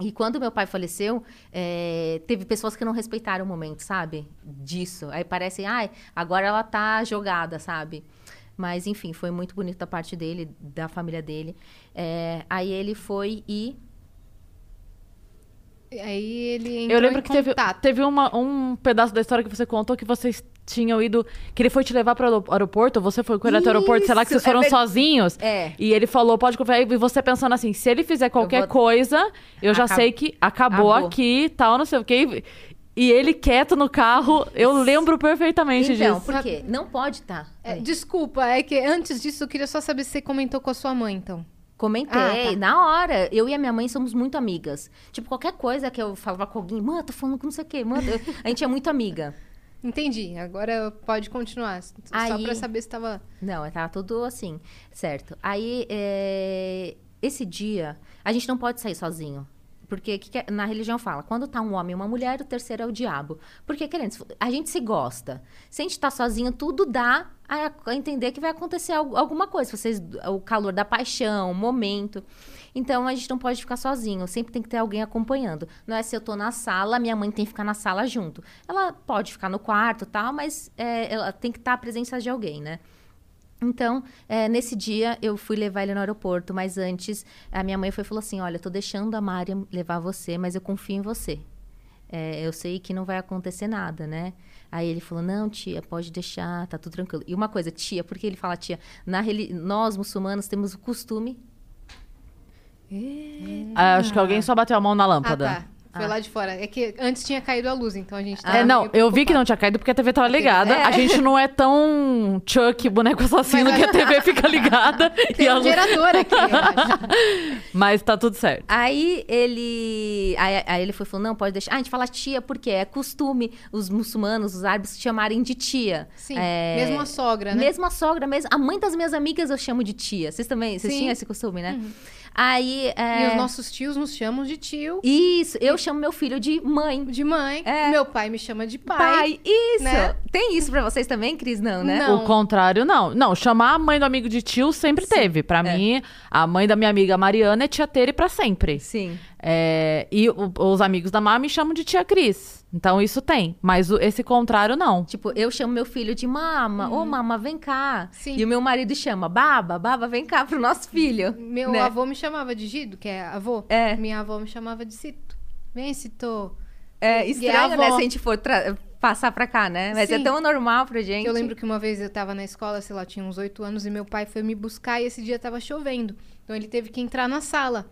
E quando meu pai faleceu, é, teve pessoas que não respeitaram o momento, sabe? Disso. Aí parece, ai, agora ela tá jogada, sabe? Mas, enfim, foi muito bonito da parte dele, da família dele. É, aí ele foi e. Aí ele Eu lembro em que teve, teve uma- um pedaço da história que você contou que vocês tinham ido. Que ele foi te levar para o aeroporto, você foi com ele até o aeroporto, sei lá, que vocês foram é sozinhos. É. E ele falou, pode confiar. E você pensando assim, se ele fizer qualquer vou- coisa, eu já Acab- sei que acabou, Acabou. aqui e tal, não sei o quê. E ele quieto no carro, eu lembro perfeitamente Então, disso. por quê? Não pode estar. É, desculpa, é que antes disso eu queria só saber se você comentou com a sua mãe, então. Comentei, Ah, tá. na hora. Eu e a minha mãe somos muito amigas. Tipo, qualquer coisa que eu falava com alguém, mãe, eu tô falando com não sei o quê, mãe. eu- A gente é muito amiga. Entendi. Agora pode continuar. Só Aí- pra saber se tava. Não, tá tudo assim, certo. Aí, é, esse dia, a gente não pode sair sozinho. Porque que que é- na religião fala, quando tá um homem e uma mulher, o terceiro é o diabo. Porque, querendo, a gente se gosta. Se a gente tá sozinho, tudo dá a, entender que vai acontecer al- alguma coisa. Vocês, o calor da paixão, o momento. Então, a gente não pode ficar sozinho. Sempre tem que ter alguém acompanhando. Não é se eu tô na sala, minha mãe tem que ficar na sala junto. Ela pode ficar no quarto tal, mas é, ela tem que estar a presença de alguém, né? Então, é, nesse dia, eu fui levar ele no aeroporto, mas antes, a minha mãe foi falou assim: Olha, eu tô deixando a Mária levar você, mas eu confio em você. É, eu sei que não vai acontecer nada, né? Aí ele falou: Não, tia, pode deixar, tá tudo tranquilo. E uma coisa, tia, porque ele fala tia? Na Nós, muçulmanos, temos o costume. Ah, acho que alguém só bateu a mão na Ah, lâmpada. tá. Foi lá de fora. É que antes tinha caído a luz, então a gente É, tava não, meio eu vi que preocupado. não tinha caído porque a TV tava ligada. É. A gente não é tão Chuck, boneco assassino, Mas que a TV fica ligada. e Tem a um luz... gerador aqui, eu acho. Mas tá tudo certo. Aí ele. Aí, aí ele foi e falou: não, pode deixar. Ah, a gente fala tia porque é costume os muçulmanos, os árabes, chamarem de tia. Sim, É, mesmo a sogra, né? Mesmo a sogra, mesmo. A mãe das minhas amigas eu chamo de tia. Vocês também? Vocês Sim. tinham esse costume, né? Aí. é, E os nossos tios nos chamam de tio, Isso, eu chamo meu filho de mãe. de mãe. É. Meu pai me chama de pai. Pai, isso! né? Tem isso pra vocês também, Cris? Não, né? Não. O contrário, não. Não, chamar a mãe do amigo de tio sempre teve. Pra mim, a mãe da minha amiga Mariana é tia Tere pra sempre. Sim. É, e o- os amigos da Má me chamam de tia Cris. Então isso tem. Mas o- esse contrário, não. Tipo, eu chamo meu filho de mama. Ô, mama, vem cá. Uhum. Sim. E o meu marido chama, baba, baba, vem cá pro nosso filho. Meu né? avô me chamava de Gido, que é avô. É. Minha avó me chamava de Cito. Vem, Cito. É E estranho, a né? Se a gente for tra- passar pra cá, né? Mas é Sim. tão normal pra gente. Eu lembro que uma vez eu tava na escola, sei lá, tinha uns oito anos, e meu pai foi me buscar e esse dia tava chovendo. Então ele teve que entrar na sala.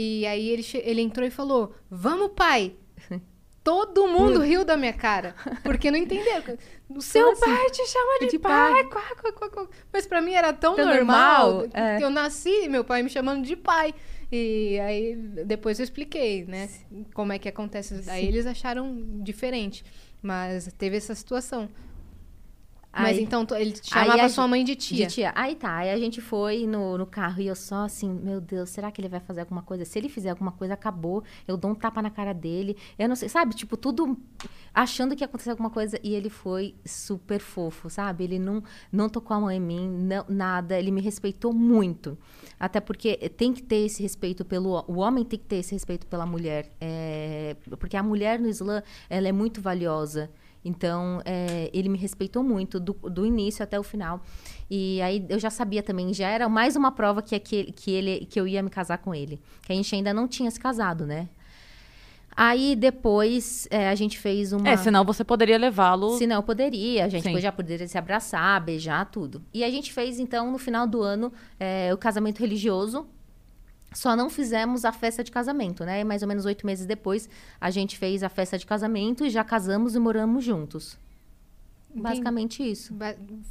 E aí ele, ele entrou e falou: Vamos, pai! Todo mundo riu da minha cara. Porque não entenderam. O seu assim? pai te chama de, De pai. pai. quá, quá, quá. Mas pra mim era tão, Tão normal. normal, é. que Eu nasci, meu pai me chamando de pai. E aí depois eu expliquei, né? Como é que acontece. Aí eles acharam diferente. Mas teve essa situação. Mas Aí- então ele chamava a sua mãe de tia. De tia. Aí tá, aí a gente foi no, no carro e eu só assim, meu Deus, será que ele vai fazer alguma coisa? Se ele fizer alguma coisa, acabou. Eu dou um tapa na cara dele. Eu não sei, sabe? Tipo, tudo achando que ia acontecer alguma coisa. E ele foi super fofo, sabe? Ele não, não tocou a mão em mim, não, nada. Ele me respeitou muito. Até porque tem que ter esse respeito pelo... O homem tem que ter esse respeito pela mulher. É, porque a mulher no Islã, ela é muito valiosa. Então, é, ele me respeitou muito, do, do início até o final. E aí eu já sabia também, já era mais uma prova que, que, que, ele, que eu ia me casar com ele. Que a gente ainda não tinha se casado, né? Aí depois é, a gente fez uma. É, senão você poderia levá-lo. Se não, eu poderia. A gente já poderia se abraçar, beijar, tudo. E a gente fez, então, no final do ano, é, o casamento religioso. Só não fizemos a festa de casamento, né? E mais ou menos oito meses depois, a gente fez a festa de casamento e já casamos e moramos juntos. Entendi. Basicamente isso.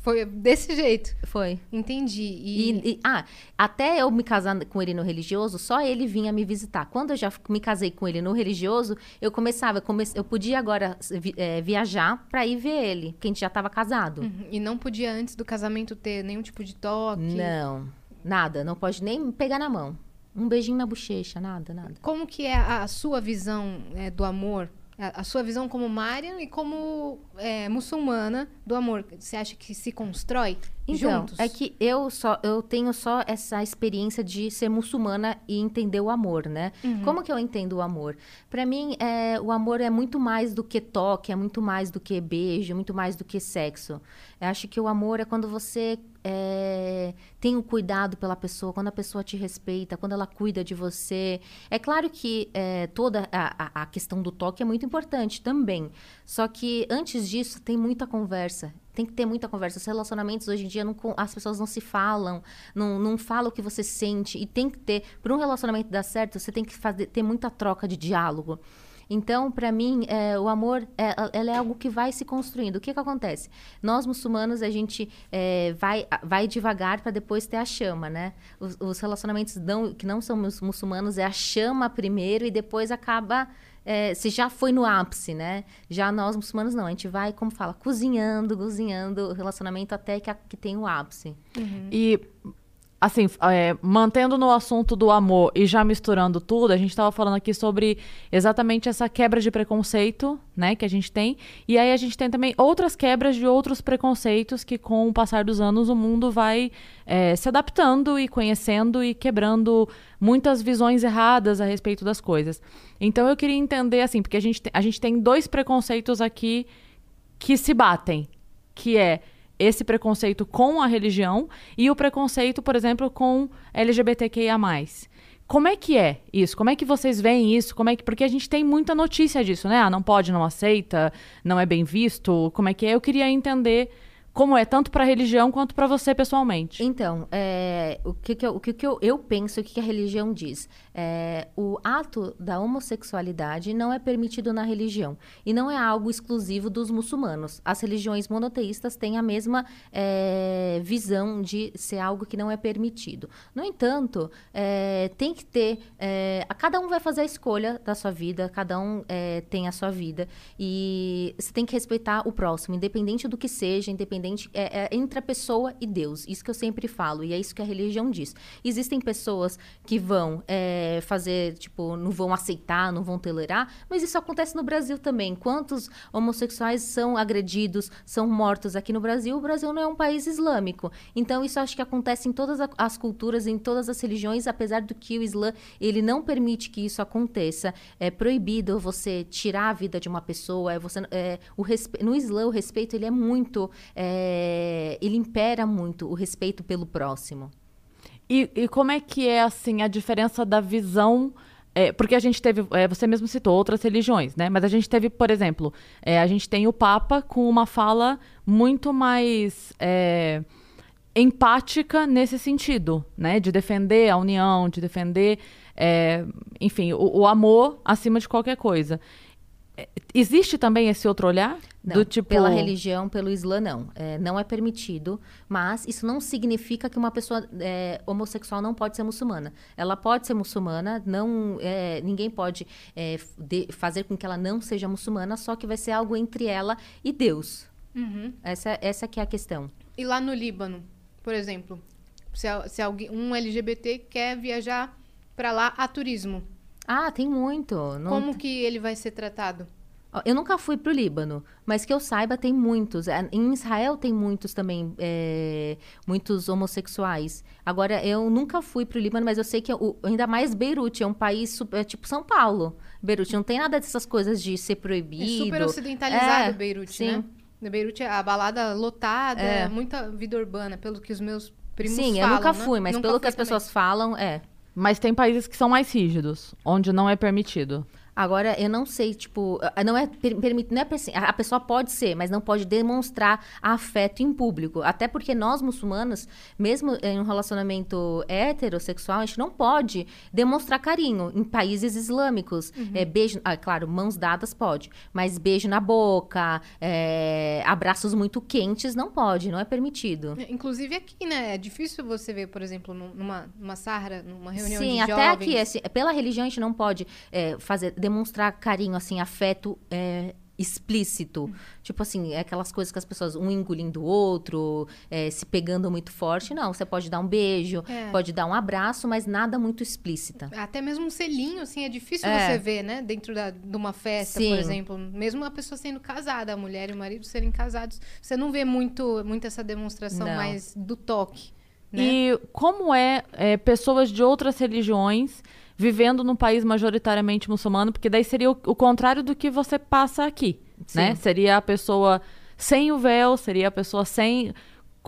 Foi desse jeito. Foi. Entendi. E, E, e- ah, até eu me casar com ele no religioso, só ele vinha me visitar. Quando eu já me casei com ele no religioso, eu começava, eu, come- eu podia agora eh, viajar pra ir ver ele, porque a gente já estava casado. Uhum. e não podia antes do casamento ter nenhum tipo de toque. Não, nada, não pode nem pegar na mão. Um beijinho na bochecha, nada, nada. Como que é a, a sua visão é, do amor? A, a sua visão como Mariam e como é, muçulmana do amor? Você acha que se constrói Então, juntos? é que eu só eu tenho só essa experiência de ser muçulmana e entender o amor, né? Uhum. Como que eu entendo o amor? Pra mim, é, o amor é muito mais do que toque, é muito mais do que beijo, é muito mais do que sexo. Eu acho que o amor é quando você é, tem o cuidado pela pessoa, quando a pessoa te respeita, quando ela cuida de você. É claro que é, toda a, a- questão do toque é muito importante também. Só que antes disso tem muita conversa. Tem que ter muita conversa. Os relacionamentos hoje em dia, não as pessoas não se falam, não, não falam o que você sente. E tem que ter, para um relacionamento dar certo, você tem que fazer, ter muita troca de diálogo. Então, para mim, é, o amor é, ela é algo que vai se construindo. O que, que acontece? Nós, muçulmanos, a gente é, vai, vai devagar para depois ter a chama, né? Os, os relacionamentos não, que não são muçulmanos é a chama primeiro e depois acaba é, se já foi no ápice, né? Já nós, muçulmanos, não. A gente vai, como fala, cozinhando, cozinhando o relacionamento até que, a- que tem o ápice. E assim, é, mantendo no assunto do amor e já misturando tudo, a gente estava falando aqui sobre exatamente essa quebra de preconceito, né, que a gente tem. E aí a gente tem também outras quebras de outros preconceitos que, com o passar dos anos, o mundo vai é, se adaptando e conhecendo e quebrando muitas visões erradas a respeito das coisas. Então eu queria entender, assim, porque a gente, a gente tem dois preconceitos aqui que se batem, que é esse preconceito com a religião e o preconceito, por exemplo, com LGBTQIA+. Como é que é isso? Como é que vocês veem isso? Como é que porque a gente tem muita notícia disso, né? Ah, não pode, não aceita, não é bem visto. Como é que é? Eu queria entender como é tanto para a religião quanto para você pessoalmente. Então, é, o que, que, eu, o que, que eu, eu penso, o que, que a religião diz? É, o ato da homossexualidade não é permitido na religião e não é algo exclusivo dos muçulmanos. As religiões monoteístas têm a mesma é, visão de ser algo que não é permitido. No entanto, é, tem que ter. É, cada um vai fazer a escolha da sua vida, cada um é, tem a sua vida e você tem que respeitar o próximo, independente do que seja, independente é, é, entre a pessoa e Deus. Isso que eu sempre falo, e é isso que a religião diz. Existem pessoas que vão é, fazer, tipo, não vão aceitar, não vão tolerar, mas isso acontece no Brasil também. Quantos homossexuais são agredidos, são mortos aqui no Brasil? O Brasil não é um país islâmico. Então, isso acho que acontece em todas as culturas, em todas as religiões, apesar do que o Islã, ele não permite que isso aconteça. É proibido você tirar a vida de uma pessoa, é você, é, o respe... no Islã, o respeito, ele é muito... É, é, ele impera muito o respeito pelo próximo. E, e, como é que é assim a diferença da visão? É, porque a gente teve, é, você mesmo citou outras religiões, né? Mas a gente teve, por exemplo, é, a gente tem o Papa com uma fala muito mais é, empática nesse sentido, né? De defender a união, de defender, é, enfim, o, o amor acima de qualquer coisa. Existe também esse outro olhar? Não, do tipo... pela religião, pelo Islã, não. É, não é permitido, mas isso não significa que uma pessoa é, homossexual não pode ser muçulmana. Ela pode ser muçulmana, não, é, ninguém pode é, de, fazer com que ela não seja muçulmana, só que vai ser algo entre ela e Deus. Uhum. Essa, essa que é a questão. E lá no Líbano, por exemplo, se, se alguém, um LGBT quer viajar para lá a turismo, ah, tem muito. Não... Como que ele vai ser tratado? Eu nunca fui para o Líbano, mas que eu saiba tem muitos. É, em Israel tem muitos também, é, muitos homossexuais. Agora, eu nunca fui para o Líbano, mas eu sei que o, ainda mais Beirute é um país super, é tipo São Paulo. Beirute não tem nada dessas coisas de ser proibido. É super ocidentalizado é, Beirute, sim. né? Beirute, a balada lotada, é. muita vida urbana, pelo que os meus primos sim, falam. Sim, eu nunca né? fui, mas nunca pelo que as também. pessoas falam, é. Mas tem países que são mais rígidos, onde não é permitido. Agora, eu não sei, tipo, eh, não é permitido, não é a pessoa pode ser, mas não pode demonstrar afeto em público. Até porque nós muçulmanos, mesmo em um relacionamento heterossexual, a gente não pode demonstrar carinho em países islâmicos. Uhum. É, beijo, ah, claro, mãos dadas pode, mas beijo na boca, é, abraços muito quentes não pode, não é permitido. Inclusive aqui, né? É difícil você ver, por exemplo, numa, numa sarra, numa reunião Sim, de até jovens. aqui, assim, pela religião a gente não pode é, fazer demonstrar carinho, assim, afeto é, explícito. Uhum. Tipo assim, é aquelas coisas que as pessoas, um engolindo o outro, é, se pegando muito forte. Não, você pode dar um beijo, é. pode dar um abraço, mas nada muito explícita. Até mesmo um selinho, assim, é difícil é. você ver, né? Dentro da, de uma festa, Sim. por exemplo. Mesmo a pessoa sendo casada, a mulher e o marido serem casados, você não vê muito, muito essa demonstração não. mais do toque. Né? E como é, é pessoas de outras religiões vivendo num país majoritariamente muçulmano, porque daí seria o, o contrário do que você passa aqui, Sim. né? Seria a pessoa sem o véu, seria a pessoa sem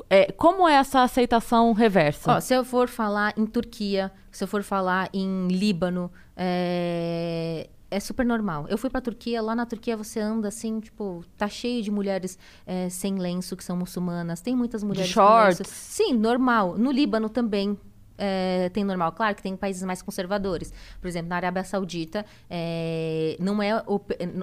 é, como é essa aceitação reversa? Ó, se eu for falar em Turquia, se eu for falar em Líbano, é, é super normal. Eu fui pra Turquia, lá na Turquia você anda assim, tipo, tá cheio de mulheres é, sem lenço que são muçulmanas. Tem muitas mulheres de shorts. Sim, normal. No Líbano também é, tem normal. Claro que tem países mais conservadores. Por exemplo, na Arábia Saudita, é, não é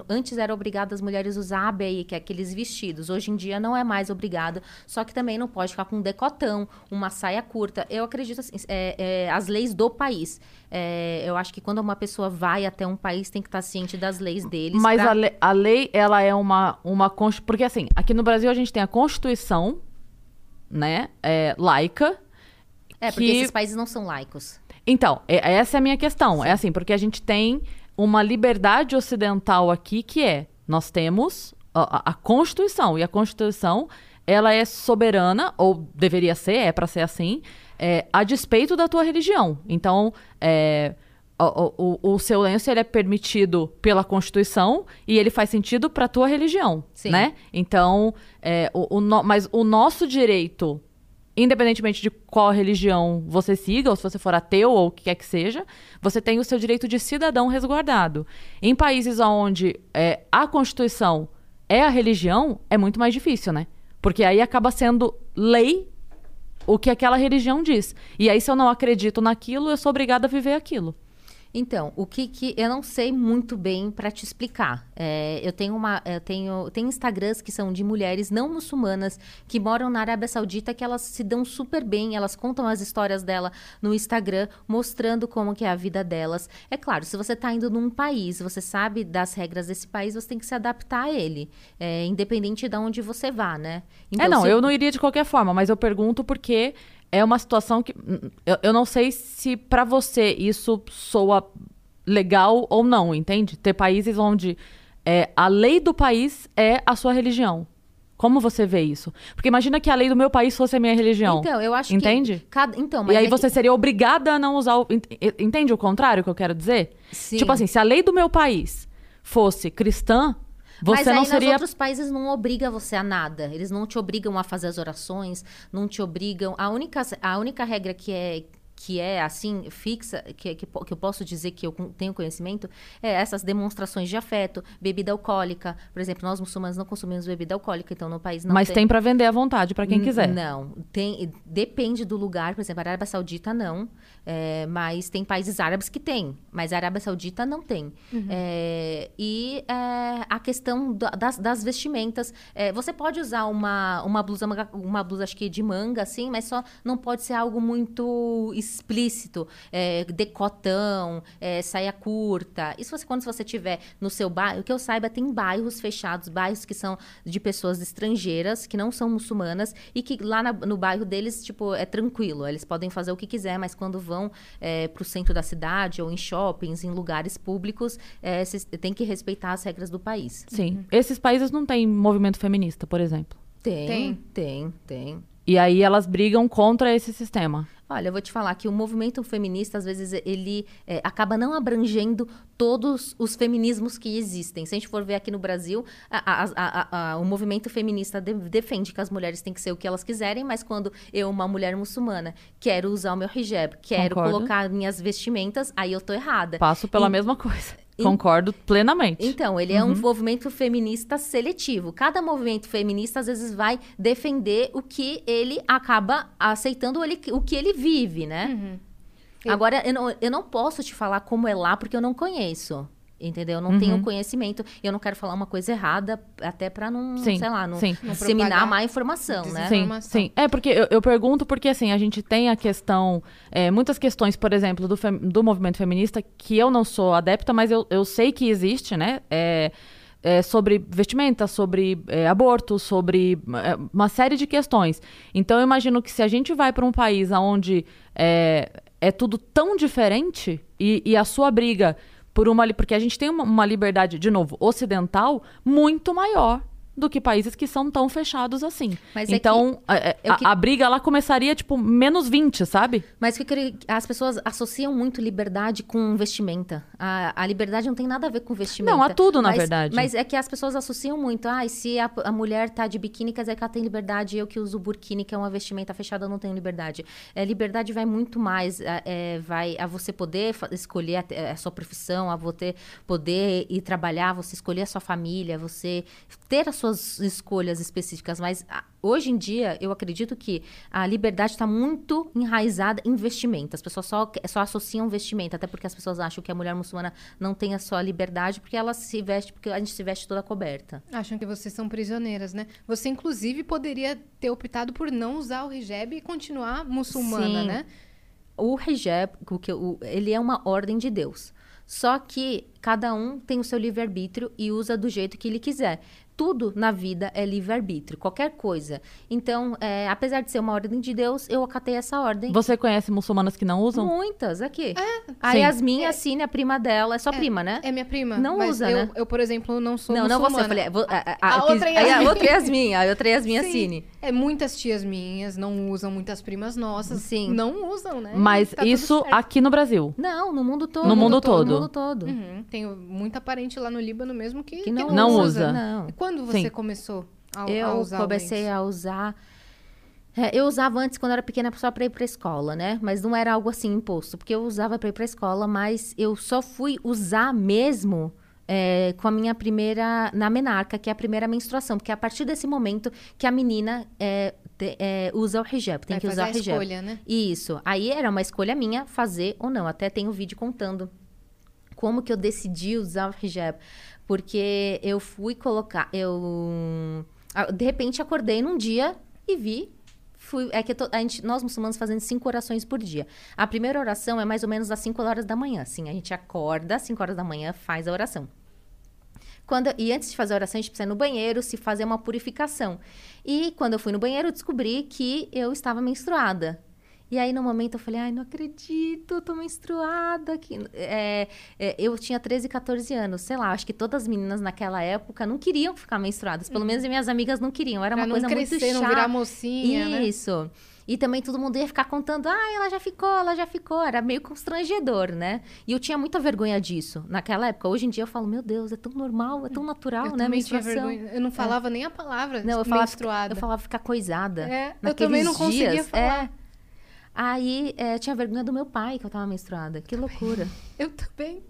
antes era obrigado as mulheres usar a BI, que é aqueles vestidos. Hoje em dia não é mais obrigado. Só que também não pode ficar com um decotão, uma saia curta. Eu acredito assim, é, é as leis do país. É, eu acho que quando uma pessoa vai até um país, tem que estar ciente das leis deles. Mas pra... a, lei, a lei, ela é uma, uma... Porque assim, aqui no Brasil a gente tem a Constituição, né? É, laica, É, porque que- esses países não são laicos. Então, é- essa é a minha questão. É assim, porque a gente tem uma liberdade ocidental aqui que é: nós temos a, a- a Constituição, e a Constituição ela é soberana, ou deveria ser, é para ser assim, é, a despeito da tua religião. Então, é, o, o- o seu lenço ele é permitido pela Constituição e ele faz sentido para tua religião, Sim. né? Então, é, o, o no- mas o nosso direito independentemente de qual religião você siga, ou se você for ateu ou o que quer que seja, você tem o seu direito de cidadão resguardado. Em países onde é, a Constituição é a religião, é muito mais difícil, né? Porque aí acaba sendo lei o que aquela religião diz. E aí, se eu não acredito naquilo, eu sou obrigada a viver aquilo. Então, o que que eu não sei muito bem para te explicar. É, eu tenho uma, eu tenho, tem Instagrams que são de mulheres não muçulmanas que moram na Arábia Saudita que elas se dão super bem, elas contam as histórias dela no Instagram, mostrando como que é a vida delas. É claro, se você está indo num país, você sabe das regras desse país, você tem que se adaptar a ele, é, independente de onde você vá, né? é, não, se- eu não iria de qualquer forma, mas eu pergunto porque é uma situação que. Eu, eu não sei se pra você isso soa legal ou não, entende? Ter países onde é, a lei do país é a sua religião. Como você vê isso? Porque imagina que a lei do meu país fosse a minha religião. Então, eu acho Entende? que cada, então, mas E aí é que- você seria obrigada a não usar o. ent- Entende o contrário que eu quero dizer? Sim. Tipo assim, se a lei do meu país fosse cristã, você Mas aí não nos seria. outros países não obriga você a nada. Eles não te obrigam a fazer as orações, não te obrigam. A única, a única regra que é que é assim fixa que, que, que eu posso dizer que eu tenho conhecimento é essas demonstrações de afeto bebida alcoólica por exemplo nós muçulmanos não consumimos bebida alcoólica então no país não Mas tem pra vender à vontade pra quem N- quiser. Não, tem, depende do lugar. Por exemplo, a Arábia Saudita não, é, mas tem países árabes que tem, mas a Arábia Saudita não tem. É, e é, a questão da- das, das vestimentas, é, você pode usar uma, uma blusa, manga- uma blusa acho que de manga, assim, mas só não pode ser algo muito explícito, é, decotão, é, saia curta. Isso você, quando você tiver no seu bairro, que eu saiba, tem bairros fechados, bairros que são de pessoas estrangeiras, que não são muçulmanas, e que lá na- no bairro deles, tipo, é tranquilo. Eles podem fazer o que quiser, mas quando vão é, pro centro da cidade, ou em shoppings, em lugares públicos, é, cês- tem que respeitar as regras do país. Sim. Esses países não têm movimento feminista, por exemplo. Tem, Tem? tem, tem. E aí elas brigam contra esse sistema. Olha, eu vou te falar que o movimento feminista, às vezes, ele é, acaba não abrangendo todos os feminismos que existem. Se a gente for ver aqui no Brasil, a- a- a- o movimento feminista de- defende que as mulheres têm que ser o que elas quiserem, mas quando eu, uma mulher muçulmana, quero usar o meu hijab, quero Concordo. colocar minhas vestimentas, aí eu tô errada. Passo pela E- mesma coisa. Concordo plenamente. Então, ele é um movimento feminista seletivo. Cada movimento feminista, às vezes, vai defender o que ele acaba aceitando, ele- o que ele vive, né? Agora, eu não, eu não posso te falar como é lá, porque eu não conheço. Entendeu? Eu não tenho conhecimento. Eu não quero falar uma coisa errada, até pra não, Sim, sei lá, não, sim. Disseminar má informação, né? Sim, sim. É, porque eu, eu pergunto porque, assim, a gente tem a questão... é, muitas questões, por exemplo, do, fem- do movimento feminista, que eu não sou adepta, mas eu, eu sei que existe, né? É, é, sobre vestimenta, sobre é, aborto, sobre é, uma série de questões. Então, eu imagino que se a gente vai para um país onde é, é tudo tão diferente e, e a sua briga por uma... Porque a gente tem uma, uma liberdade, de novo, ocidental muito maior do que países que são tão fechados assim. Mas é então, a, a- é que- a briga lá começaria, tipo, menos 20, sabe? Mas que as pessoas associam muito liberdade com vestimenta. A, a liberdade não tem nada a ver com vestimenta. Não, há tudo, na Mas- verdade. Mas é que as pessoas associam muito. Ah, se a, a mulher tá de biquíni, quer dizer que ela tem liberdade. Eu que uso burkini, que é uma vestimenta fechada, eu não tenho liberdade. É, liberdade vai muito mais. é, é, vai a você poder escolher a, a sua profissão, a você poder ir trabalhar, você escolher a sua família, você ter as suas escolhas específicas. Mas ah, hoje em dia, eu acredito que a liberdade está muito enraizada em vestimenta. As pessoas só, só associam vestimenta, até porque as pessoas acham que a mulher muçulmana não tem a sua liberdade porque ela se veste, porque a gente se veste toda coberta. Acham que vocês são prisioneiras, né? Você, inclusive, poderia ter optado por não usar o hijab e continuar muçulmana, Sim. né? O hijab, o que, o, ele é uma ordem de Deus. Só que cada um tem o seu livre-arbítrio e usa do jeito que ele quiser. Tudo na vida é livre-arbítrio, qualquer coisa. Então, é, apesar de ser uma ordem de Deus, eu acatei essa ordem. Você conhece muçulmanas que não usam? Muitas, aqui. a Sim. Yasmin, a Cine, a prima dela, é sua prima, né? É minha prima. Não mas usa, eu, né? eu, por exemplo, não sou não, não você. muçulmana. Eu falei, é, vo- a, a, A a- que- outra aí a Yasmin. outra Yasmin, a outra Yasmin, a Sim. Cine. É, muitas tias minhas não usam, muitas primas nossas Sim. não usam, né? Mas Tá isso aqui no Brasil. Não, no mundo todo. No mundo todo. No mundo todo. Uhum. Tenho muita parente lá no Líbano mesmo que, Que não, Não usa. usa. Não. Quando você Sim. começou a, a Eu usar o comecei a usar. É, eu usava antes quando eu era pequena só pra ir pra escola, né? Mas não era algo assim imposto, porque eu usava pra ir pra escola, mas eu só fui usar mesmo é, com a minha primeira. na menarca, que é a primeira menstruação, porque é a partir desse momento que a menina é, te- é, usa o hijab, tem Vai que usar a o hijab. escolha, né? Isso. Aí era uma escolha minha fazer ou não. Até tem um vídeo contando como que eu decidi usar o hijab. Porque eu fui colocar. Eu. ah, De repente acordei num dia e vi. Fui, é que a gente, nós muçulmanos fazemos cinco orações por dia. A primeira oração é mais ou menos às 5 horas da manhã. Assim, a gente acorda às 5 horas da manhã, faz a oração. Quando, e antes de fazer a oração, a gente precisa ir no banheiro, se fazer uma purificação. E quando eu fui no banheiro, eu descobri que eu estava menstruada. E aí, no momento, eu falei, ai, não acredito, eu tô menstruada. Que... É, é, eu tinha 13, 14 anos, sei lá, acho que todas as meninas naquela época não queriam ficar menstruadas. Pelo menos minhas amigas não queriam, era Pra uma coisa crescer, muito chata. não virar mocinha, né? Isso. E também todo mundo ia ficar contando, ah, ela já ficou, ela já ficou. Era meio constrangedor, né? E eu tinha muita vergonha disso naquela época. Hoje em dia eu falo, meu Deus, é tão normal, é tão natural, Eu né? menstruação. Eu não falava nem a palavra Não, eu falava, menstruada. eu falava ficar coisada. É, eu também não conseguia dias, falar. É. Aí é, tinha vergonha do meu pai que eu tava menstruada. Que loucura. Eu também.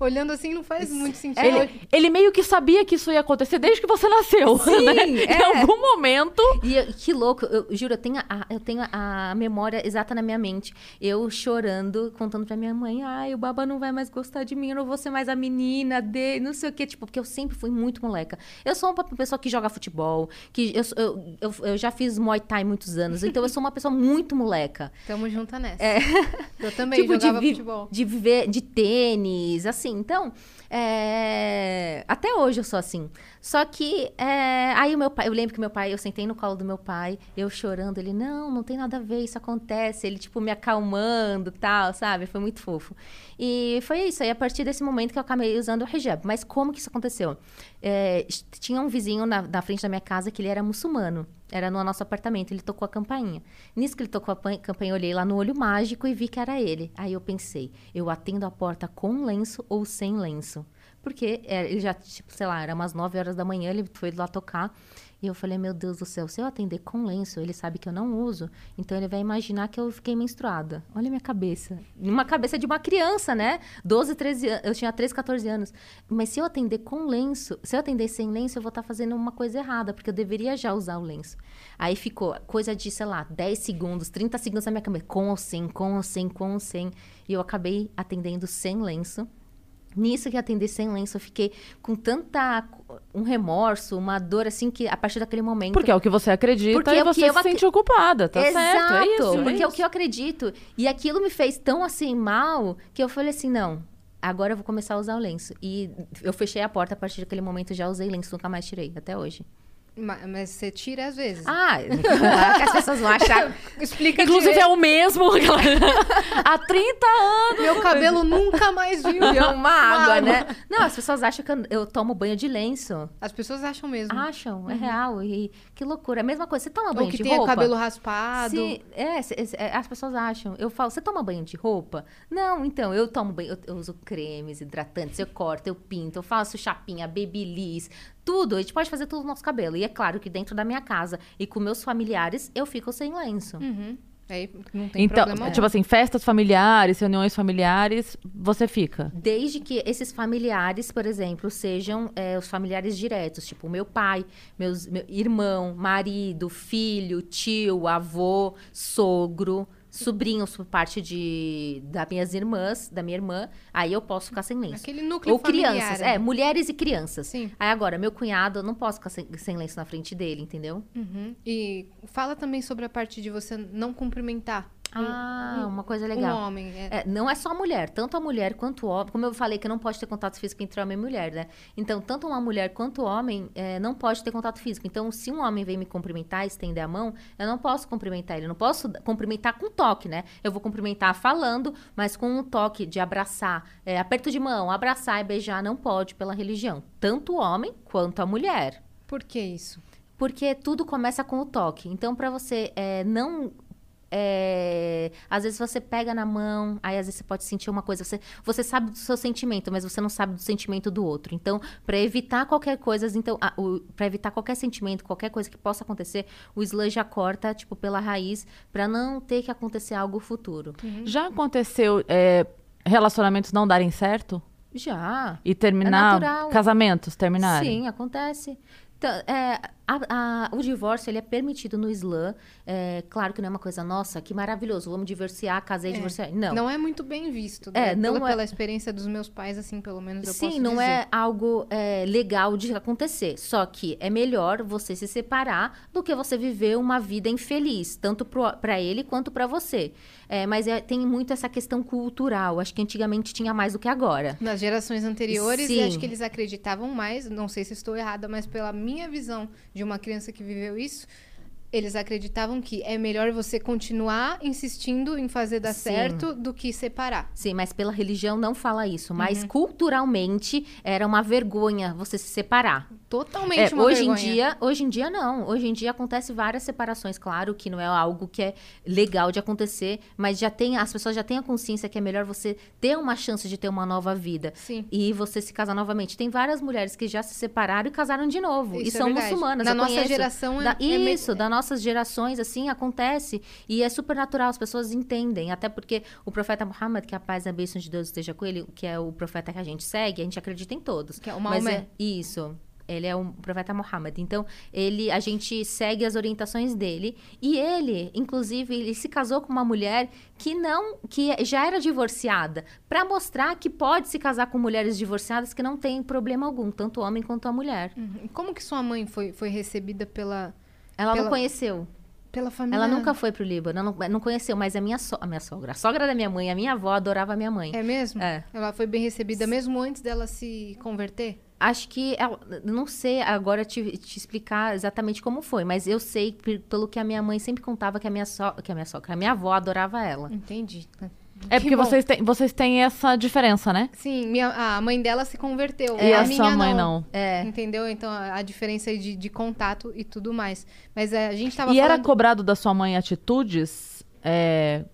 Olhando assim não faz muito sentido. Ele, ele meio que sabia que isso ia acontecer desde que você nasceu. Sim, né? Em é. algum momento. E eu- que louco, eu juro, eu tenho, a, eu tenho a memória exata na minha mente. Eu chorando, contando pra minha mãe, ai, o baba não vai mais gostar de mim, eu não vou ser mais a menina dele, não sei o quê. Tipo, porque eu sempre fui muito moleca. Eu sou uma pessoa que joga futebol, que eu, sou- eu, eu, eu já fiz Muay Thai muitos anos, então eu sou uma pessoa muito moleca. Tamo junta nessa. Eu também tipo, de, jogava vi- futebol. de viver de tênis, assim. Então, é, até hoje eu sou assim. Só que é, aí o meu pai, eu lembro que meu pai, eu sentei no colo do meu pai, eu chorando, ele, não, não tem nada a ver, isso acontece. Ele, tipo, me acalmando tal, sabe? Foi muito fofo. E foi isso. Aí, a partir desse momento que eu acabei usando o hijab. Mas como que isso aconteceu? É, tinha um vizinho na, na frente da minha casa que ele era muçulmano. Era no nosso apartamento, ele tocou a campainha. Nisso que ele tocou a campainha, eu olhei lá no olho mágico e vi que era ele. Aí eu pensei, eu atendo a porta com lenço ou sem lenço? Porque é, ele já, tipo, sei lá, era umas 9 horas da manhã, ele foi lá tocar. E eu falei, meu Deus do céu, se eu atender com lenço, ele sabe que eu não uso, então ele vai imaginar que eu fiquei menstruada. Olha a minha cabeça. Uma cabeça de uma criança, né? 12, 13 anos. Eu tinha 13, 14 anos. Mas se eu atender com lenço, se eu atender sem lenço, eu vou estar fazendo uma coisa errada, porque eu deveria já usar o lenço. Aí ficou coisa de, sei lá, 10 segundos, 30 segundos na minha cabeça, com ou sem, com ou sem, com ou sem. E eu acabei atendendo sem lenço. Nisso que eu atendi sem lenço, eu fiquei com tanta um remorso, uma dor assim que a partir daquele momento Porque é o que você acredita Porque e é o que você eu se ac- sente ocupada, tá Exato, certo? É isso. é porque é o isso. que eu acredito. E aquilo me fez tão assim mal que eu falei assim, não, agora eu vou começar a usar o lenço. E eu fechei a porta a partir daquele momento, já usei lenço, nunca mais tirei, até hoje. Ma- Mas você tira às vezes. Ah, que as pessoas vão achar. Explica Inclusive direito. é o mesmo. Há 30 anos. Meu cabelo nunca mais viu. É uma água, né? Não, as pessoas acham que eu, eu tomo banho de lenço. As pessoas acham mesmo. Acham, é real. E que loucura. É a mesma coisa. Você toma banho Ou que de tem o roupa? cabelo raspado. Se- é, se- se- é, as pessoas acham. Eu falo, você toma banho de roupa? Não, então, eu tomo banho. Eu, eu uso cremes, hidratantes, eu corto, eu pinto, eu faço chapinha, babyliss, tudo. A gente pode fazer tudo no nosso cabelo. E é claro que dentro da minha casa e com meus familiares, eu fico sem lenço. Uhum. Aí não tem Então, problema. tipo assim, festas familiares, reuniões familiares, você fica. Desde que esses familiares, por exemplo, sejam é, os familiares diretos, tipo meu pai, meus meu irmão, marido, filho, tio, avô, sogro, sobrinhos por parte de das minhas irmãs, da minha irmã, aí eu posso ficar sem lenço. Aquele núcleo Ou familiar, crianças, né? é, mulheres e crianças. Sim. Aí agora, meu cunhado, eu não posso ficar sem, sem lenço na frente dele, entendeu? Uhum. E fala também sobre a parte de você não cumprimentar Ah, uma coisa Um legal. homem. é. É, não é só a mulher, tanto a mulher quanto o homem. Como eu falei que não pode ter contato físico entre homem e mulher, né? Então, tanto uma mulher quanto o homem é, não pode ter contato físico. Então, se um homem vem me cumprimentar, estender a mão, eu não posso cumprimentar ele. Eu não posso cumprimentar com toque, né? Eu vou cumprimentar falando, mas com um toque de abraçar, é, aperto de mão, abraçar e beijar não pode pela religião. Tanto o homem quanto a mulher. Por que isso? Porque tudo começa com o toque. Então, pra você é, não. É, às vezes você pega na mão, aí às vezes você pode sentir uma coisa. Você, você sabe do seu sentimento, mas você não sabe do sentimento do outro. Então, pra evitar qualquer coisa, então, pra evitar qualquer sentimento, qualquer coisa que possa acontecer, o Islã já corta, tipo, pela raiz, pra não ter que acontecer algo futuro. Já aconteceu é, relacionamentos não darem certo? Já. E terminar. natural. casamentos terminarem? Sim, acontece. Então, é, a- a- o divórcio ele é permitido no Islã. É, claro que não é uma coisa, nossa, que maravilhoso, vamos divorciar, casei, divorciar. Não. Não é muito bem visto. É, né? não pela, é- pela experiência dos meus pais, assim, pelo menos eu Sim, posso não dizer. é algo é, legal de acontecer. Só que é melhor você se separar do que você viver uma vida infeliz, tanto para ele quanto para você. É, mas é- tem muito essa questão cultural. Acho que antigamente tinha mais do que agora. Nas gerações anteriores, Sim. acho que eles acreditavam mais, não sei se estou errada, mas pela minha visão de uma criança que viveu isso, eles acreditavam que é melhor você continuar insistindo em fazer dar Sim. certo do que separar. Sim, mas pela religião não fala isso. Uhum. Mas culturalmente era uma vergonha você se separar. Totalmente É, uma hoje vergonha. em dia, hoje em dia não. Hoje em dia acontece várias separações, claro que não é algo que é legal de acontecer, mas já tem as pessoas já têm a consciência que é melhor você ter uma chance de ter uma nova vida Sim. e você se casar novamente. Tem várias mulheres que já se separaram e casaram de novo e Isso é são verdade. muçulmanas. Na eu nossa conheço. geração é- Da- é isso, das nossas gerações assim acontece e é super natural, as pessoas entendem, até porque o profeta Muhammad, que a paz e a bênção de Deus esteja com ele, que é o profeta que a gente segue, a gente acredita em todos. Que é o Maomé. é isso. Ele é o profeta Muhammad. Então, ele, a gente segue as orientações dele. E ele, inclusive, ele se casou com uma mulher que não, que já era divorciada, para mostrar que pode se casar com mulheres divorciadas que não tem problema algum, tanto o homem quanto a mulher. Uhum. Como que sua mãe foi, foi recebida pela, Ela Pela- não conheceu. pela família? Ela nunca foi pro Líbano, não, não conheceu, mas a minha, so- a minha sogra, a sogra da minha mãe, a minha avó adorava a minha mãe. É mesmo? É. Ela foi bem recebida mesmo antes dela se converter? Acho que, ela- não sei agora te, te explicar exatamente como foi, mas eu sei pe- pelo que a minha mãe sempre contava que a minha, so, que a minha sogra, que a minha avó adorava ela. Entendi. É Que porque bom. vocês têm, vocês têm essa diferença, né? Sim, minha, a mãe dela se converteu. E a minha sua mãe não. É. Entendeu? Então, a, a diferença aí de, de contato e tudo mais. Mas é, a gente tava E era falando... cobrado da sua mãe atitudes. é,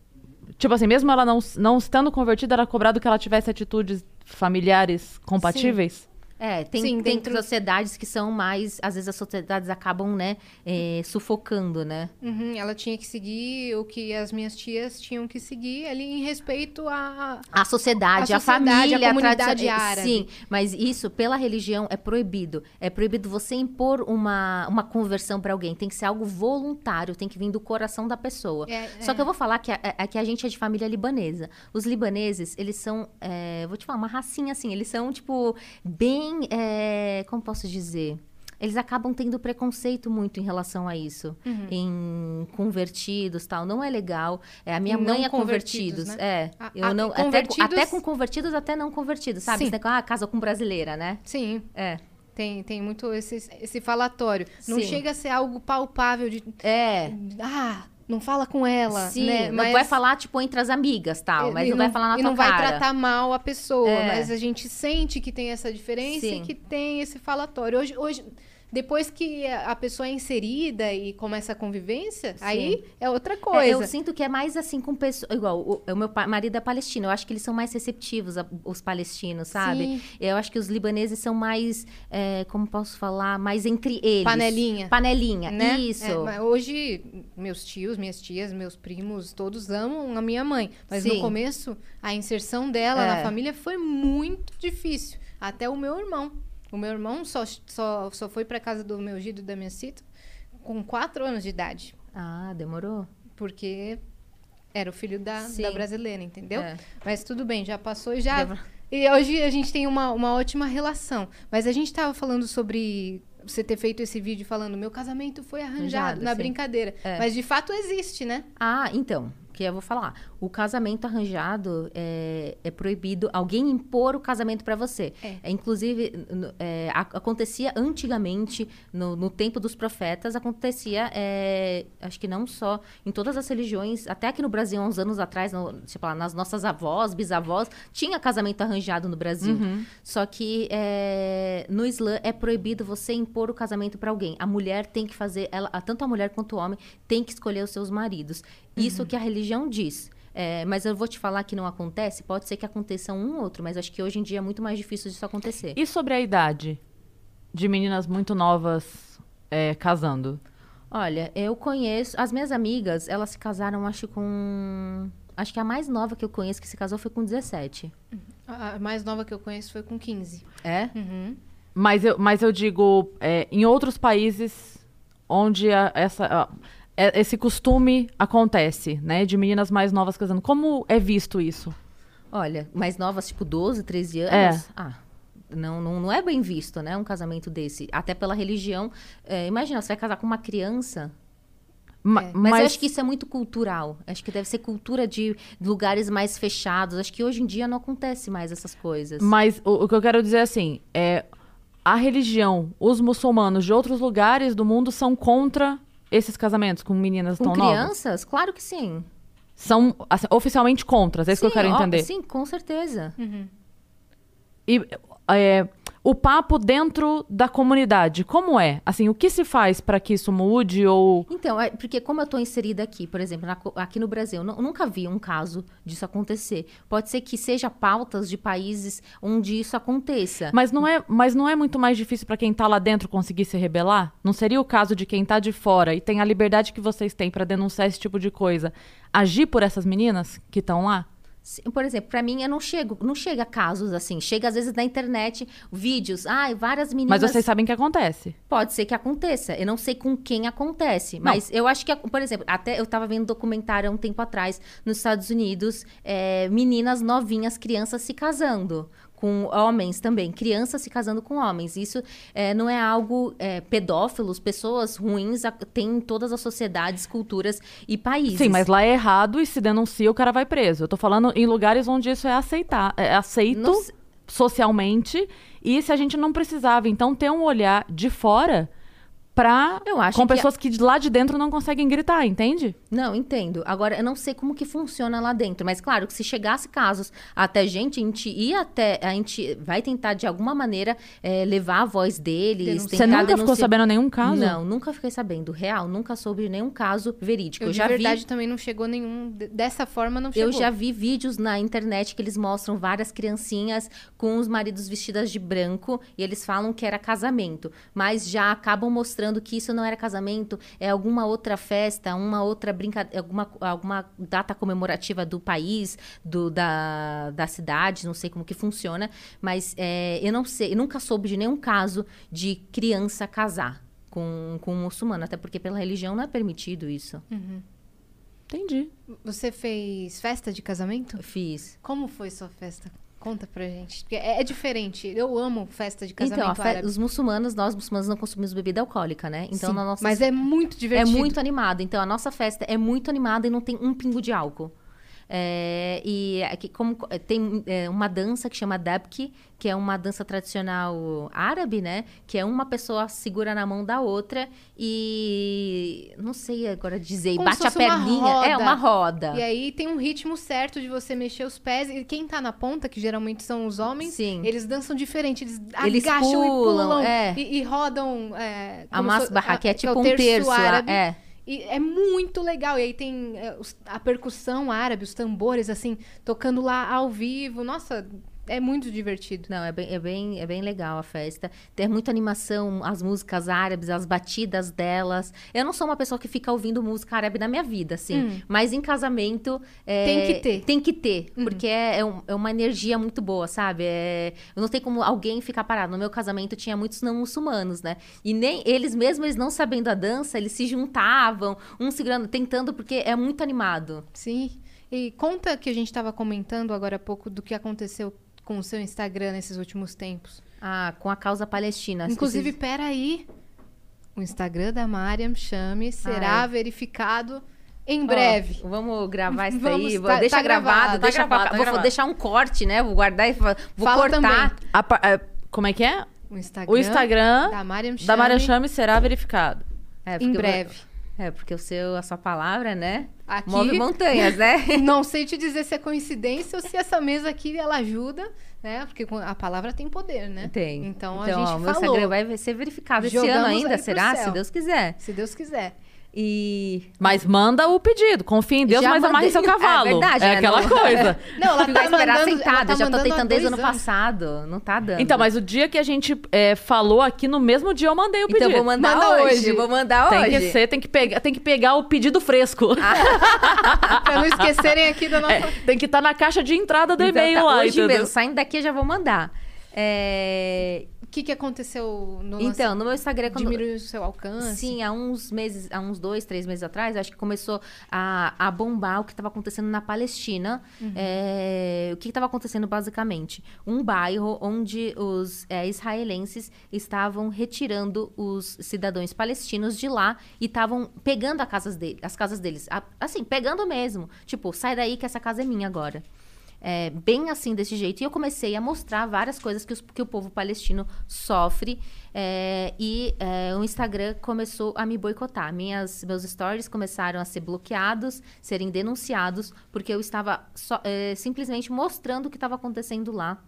Tipo assim, mesmo ela não, não estando convertida, era cobrado que ela tivesse atitudes familiares compatíveis? É, tem, Sim, tem dentro- sociedades que são mais. Às vezes as sociedades acabam, né, eh, sufocando, né? Uhum, ela tinha que seguir o que as minhas tias tinham que seguir ali em respeito a... A sociedade, A a, sociedade, família, a comunidade tradição- eh, árabe. Sim, mas isso, pela religião, é proibido. É proibido você impor uma, uma conversão para alguém. Tem que ser algo voluntário, tem que vir do coração da pessoa. É, Só é. que eu vou falar que a, a- que a gente é de família libanesa. Os libaneses, eles são, é, vou te falar, uma racinha assim. Eles são, tipo, bem, é, como posso dizer... Eles acabam tendo preconceito muito em relação a isso. Uhum. Em convertidos tal. Não é legal. É, a minha Não mãe é convertidos, convertidos. né? É. A- eu a- não, até, com- convertidos- até com convertidos, até não convertidos, sabe? Sim. Esse negócio, ah, casa com brasileira, né? Sim, É. tem, tem muito esse, esse falatório. Não Sim. chega a ser algo palpável de... É. Ah, não fala com ela, Sim, né? não vai falar, tipo, entre as amigas, tal. Mas e não vai falar na e tua não cara. vai tratar mal a pessoa, É. mas a gente sente que tem essa diferença Sim. e que tem esse falatório. Hoje, hoje depois que a pessoa é inserida e começa a convivência, aí é outra É, coisa. eu sinto que é mais assim com pessoas. Igual, o, o meu marido é palestino. Eu acho que eles são mais receptivos, a- os palestinos, sabe? Sim. Eu acho que os libaneses são mais. é, como posso falar? Mais entre eles. Panelinha. Panelinha. né? Isso. É, mas hoje, meus tios, minhas tias, meus primos, todos amam a minha mãe. Mas no Sim. começo, a inserção dela É. na família foi muito difícil. Até o meu irmão. O meu irmão só, só, só foi pra casa do meu Gido e da minha Cita com quatro anos de idade. Ah, demorou? Porque era o filho da, Sim. da brasileira, entendeu? É. Mas tudo bem, já passou e já. E hoje a gente tem uma, uma ótima relação. Mas a gente tava falando sobre você ter feito esse vídeo falando meu casamento foi arranjado, Arranjado, na sim. brincadeira. É. Mas de fato existe, né? Ah, então. Que eu vou falar. O casamento arranjado é, é proibido alguém impor o casamento para você. É. inclusive, n- é, acontecia antigamente, no, no tempo dos profetas, acontecia, é, acho que não só em todas as religiões, até aqui no Brasil, há uns anos atrás, no, lá, nas nossas avós, bisavós, tinha casamento arranjado no Brasil. Só que é, no Islã é proibido você impor o casamento para alguém. A mulher tem que fazer, ela, tanto a mulher quanto o homem tem que escolher os seus maridos. Isso que a religião diz. É, mas eu vou te falar que não acontece. Pode ser que aconteça um ou outro, mas acho que hoje em dia é muito mais difícil disso acontecer. E sobre a idade de meninas muito novas é, casando? Olha, eu conheço. As minhas amigas, elas se casaram, acho, com. Acho que a mais nova que eu conheço que se casou foi com 17. A a mais nova que eu conheço foi com 15. É? Uhum. Mas eu, mas eu digo, é, em outros países onde a- essa, a- esse costume acontece, né? De meninas mais novas casando. Como é visto isso? Olha, mais novas, tipo 12, 13 É. anos. Ah. Não, não, não é bem visto, né? Um casamento desse. Até pela religião. É, imagina, você vai casar com uma criança. Ma- É. Mas, eu acho que isso é muito cultural. Acho que deve ser cultura de lugares mais fechados. Acho que hoje em dia não acontece mais essas coisas. Mas o, o que eu quero dizer assim, é a religião, os muçulmanos de outros lugares do mundo são contra esses casamentos com meninas com tão novas. crianças? Claro que sim. São assim, oficialmente contra, é isso que eu Sim, quero ó, entender. sim, com certeza. E é, o papo dentro da comunidade, como é? Assim, o que se faz para que isso mude ou Então, é, porque como eu estou inserida aqui, por exemplo, na aqui no Brasil, nunca vi um caso disso acontecer. Pode ser que seja pautas de países onde isso aconteça. Mas não é, mas não é muito mais difícil para quem tá lá dentro conseguir se rebelar? Não seria o caso de quem tá de fora e tem a liberdade que vocês têm para denunciar esse tipo de coisa, agir por essas meninas que estão lá? Por exemplo, para mim, eu não chego, não chega casos assim. Chega às vezes na internet vídeos, ai, várias meninas. Mas vocês sabem que acontece. Pode ser que aconteça. Eu não sei com quem acontece. Mas eu acho que, por exemplo, até eu estava vendo um documentário há um tempo atrás, nos Estados Unidos, é, meninas novinhas, crianças se casando. Com homens também, crianças se casando com homens. Isso é, não é algo é, pedófilos, pessoas ruins, a- tem em todas as sociedades, culturas e países. Sim, mas lá é errado e se denuncia o cara vai preso. Eu tô falando em lugares onde isso é aceitar, é aceito Não socialmente e se a gente não precisava então ter um olhar de fora pra Eu acho com que- pessoas que de lá de dentro não conseguem gritar, entende? Não, entendo. Agora, eu não sei como que funciona lá dentro, mas claro que se chegasse casos até gente, a gente ia até, a gente vai tentar de alguma maneira eh, levar a voz deles. Você nunca ficou denunciar- sabendo nenhum caso? Não, nunca fiquei sabendo. Real, nunca soube de nenhum caso verídico. Eu, Eu, já verdade vi, também não chegou nenhum. de- Dessa forma não chegou. eu já vi vídeos na internet que eles mostram várias criancinhas com os maridos vestidas de branco e eles falam que era casamento, mas já acabam mostrando que isso não era casamento, é alguma outra festa, uma outra brincadeira, alguma, alguma data comemorativa do país, do, da, da cidade, não sei como que funciona, mas é, eu não sei, eu nunca soube de nenhum caso de criança casar com, com um muçulmano, até porque pela religião não é permitido isso. Entendi. Você fez festa de casamento? Fiz. Como foi sua festa? Conta pra gente. Porque é, é diferente. Eu amo festa de Então, casamento a fe- os muçulmanos, nós muçulmanos não consumimos bebida alcoólica, né? Então, Sim, na nossa Mas é muito é divertido. muito animado. Então, a nossa festa é muito animada e não tem um pingo de álcool. É, e aqui, como é, tem é, uma dança que chama Dabki, que é uma dança tradicional árabe, né? Que é uma pessoa segura na mão da outra e não sei agora dizer, Como bate a perninha. É roda. uma roda. E aí tem um ritmo certo de você mexer os pés. E quem tá na ponta, que geralmente são os homens, Sim. eles dançam diferente. Eles, Eles agacham e pulam, pulam. é. E, e rodam. É, a como se- masbarra, que é tipo o um terço. árabe. É. E é muito legal. E aí tem os- a percussão árabe, os tambores, assim, tocando lá ao vivo. Nossa, é muito divertido. Não, é bem, é, bem, é bem legal a festa. Tem muita animação, as músicas árabes, as batidas delas. Eu não sou uma pessoa que fica ouvindo música árabe na minha vida, assim. Hum. Mas em casamento... é, Tem que ter. Tem que ter. Uhum. Porque é, é um- é uma energia muito boa, sabe? É, eu não sei como alguém ficar parado. No meu casamento tinha muitos não muçulmanos, né? E nem eles mesmo, eles não sabendo a dança, eles se juntavam, um segurando, tentando, porque é muito animado. Sim. E conta que a gente estava comentando agora há pouco do que aconteceu com o seu Instagram nesses últimos tempos. Ah, com a causa palestina. Inclusive, Esses- peraí. O Instagram da Mariam Chame será é. verificado Em breve. Ó, vamos gravar isso Vamos, aí. tá- deixa tá gravado, gravado, tá deixa gravado, pra- tá vou gravado. deixar um corte, né? Vou guardar e vou Fala cortar. A pa- é, como é que é? O Instagram, O Instagram da Mariam da Maria Chame, Chame será verificado. É, em porque eu breve. É, porque o seu, a sua palavra, né? Aqui- Move montanhas, né? Não sei te dizer se é coincidência ou se essa mesa aqui ela ajuda, né? Porque a palavra tem poder, né? Tem. Então, a ó, gente meu falou. Instagram vai ser verificado esse Jogamos ano aí ainda, será? Se Deus quiser. Se Deus quiser. E. Mas manda o pedido. Confia em Deus, Já mas amarre seu cavalo. É verdade, É né? aquela Não- coisa. Não, ela Vai tá mandando, sentada, tá já tô tentando desde o ano passado. Não tá dando. Então, mas o dia que a gente é, falou aqui, no mesmo dia eu mandei o pedido. Então, vou mandar Manda hoje. hoje. Vou mandar Tem hoje. que ser, tem que pegar, tem que pegar o pedido fresco. Pra não esquecerem aqui da nossa... É, tem que estar na caixa de entrada do Então, e-mail tá, lá, Hoje entendeu? mesmo, saindo daqui eu já vou mandar. É, O que, que aconteceu no Então, no meu Instagram, quando... Diminuiu o seu alcance? Sim, há uns meses, há uns dois, três meses atrás, acho que começou a, a bombar o que estava acontecendo na Palestina. É, o que estava acontecendo basicamente? Um bairro onde os é, israelenses estavam retirando os cidadãos palestinos de lá e estavam pegando a casas dele, as casas deles. Assim, pegando mesmo. Tipo, sai daí que essa casa é minha agora. É, bem assim, desse jeito. E eu comecei a mostrar várias coisas que, os- que o povo palestino sofre. é, e é, o Instagram começou a me boicotar. Minhas, meus stories começaram a ser bloqueados, serem denunciados, porque eu estava é, simplesmente mostrando o que estava acontecendo lá.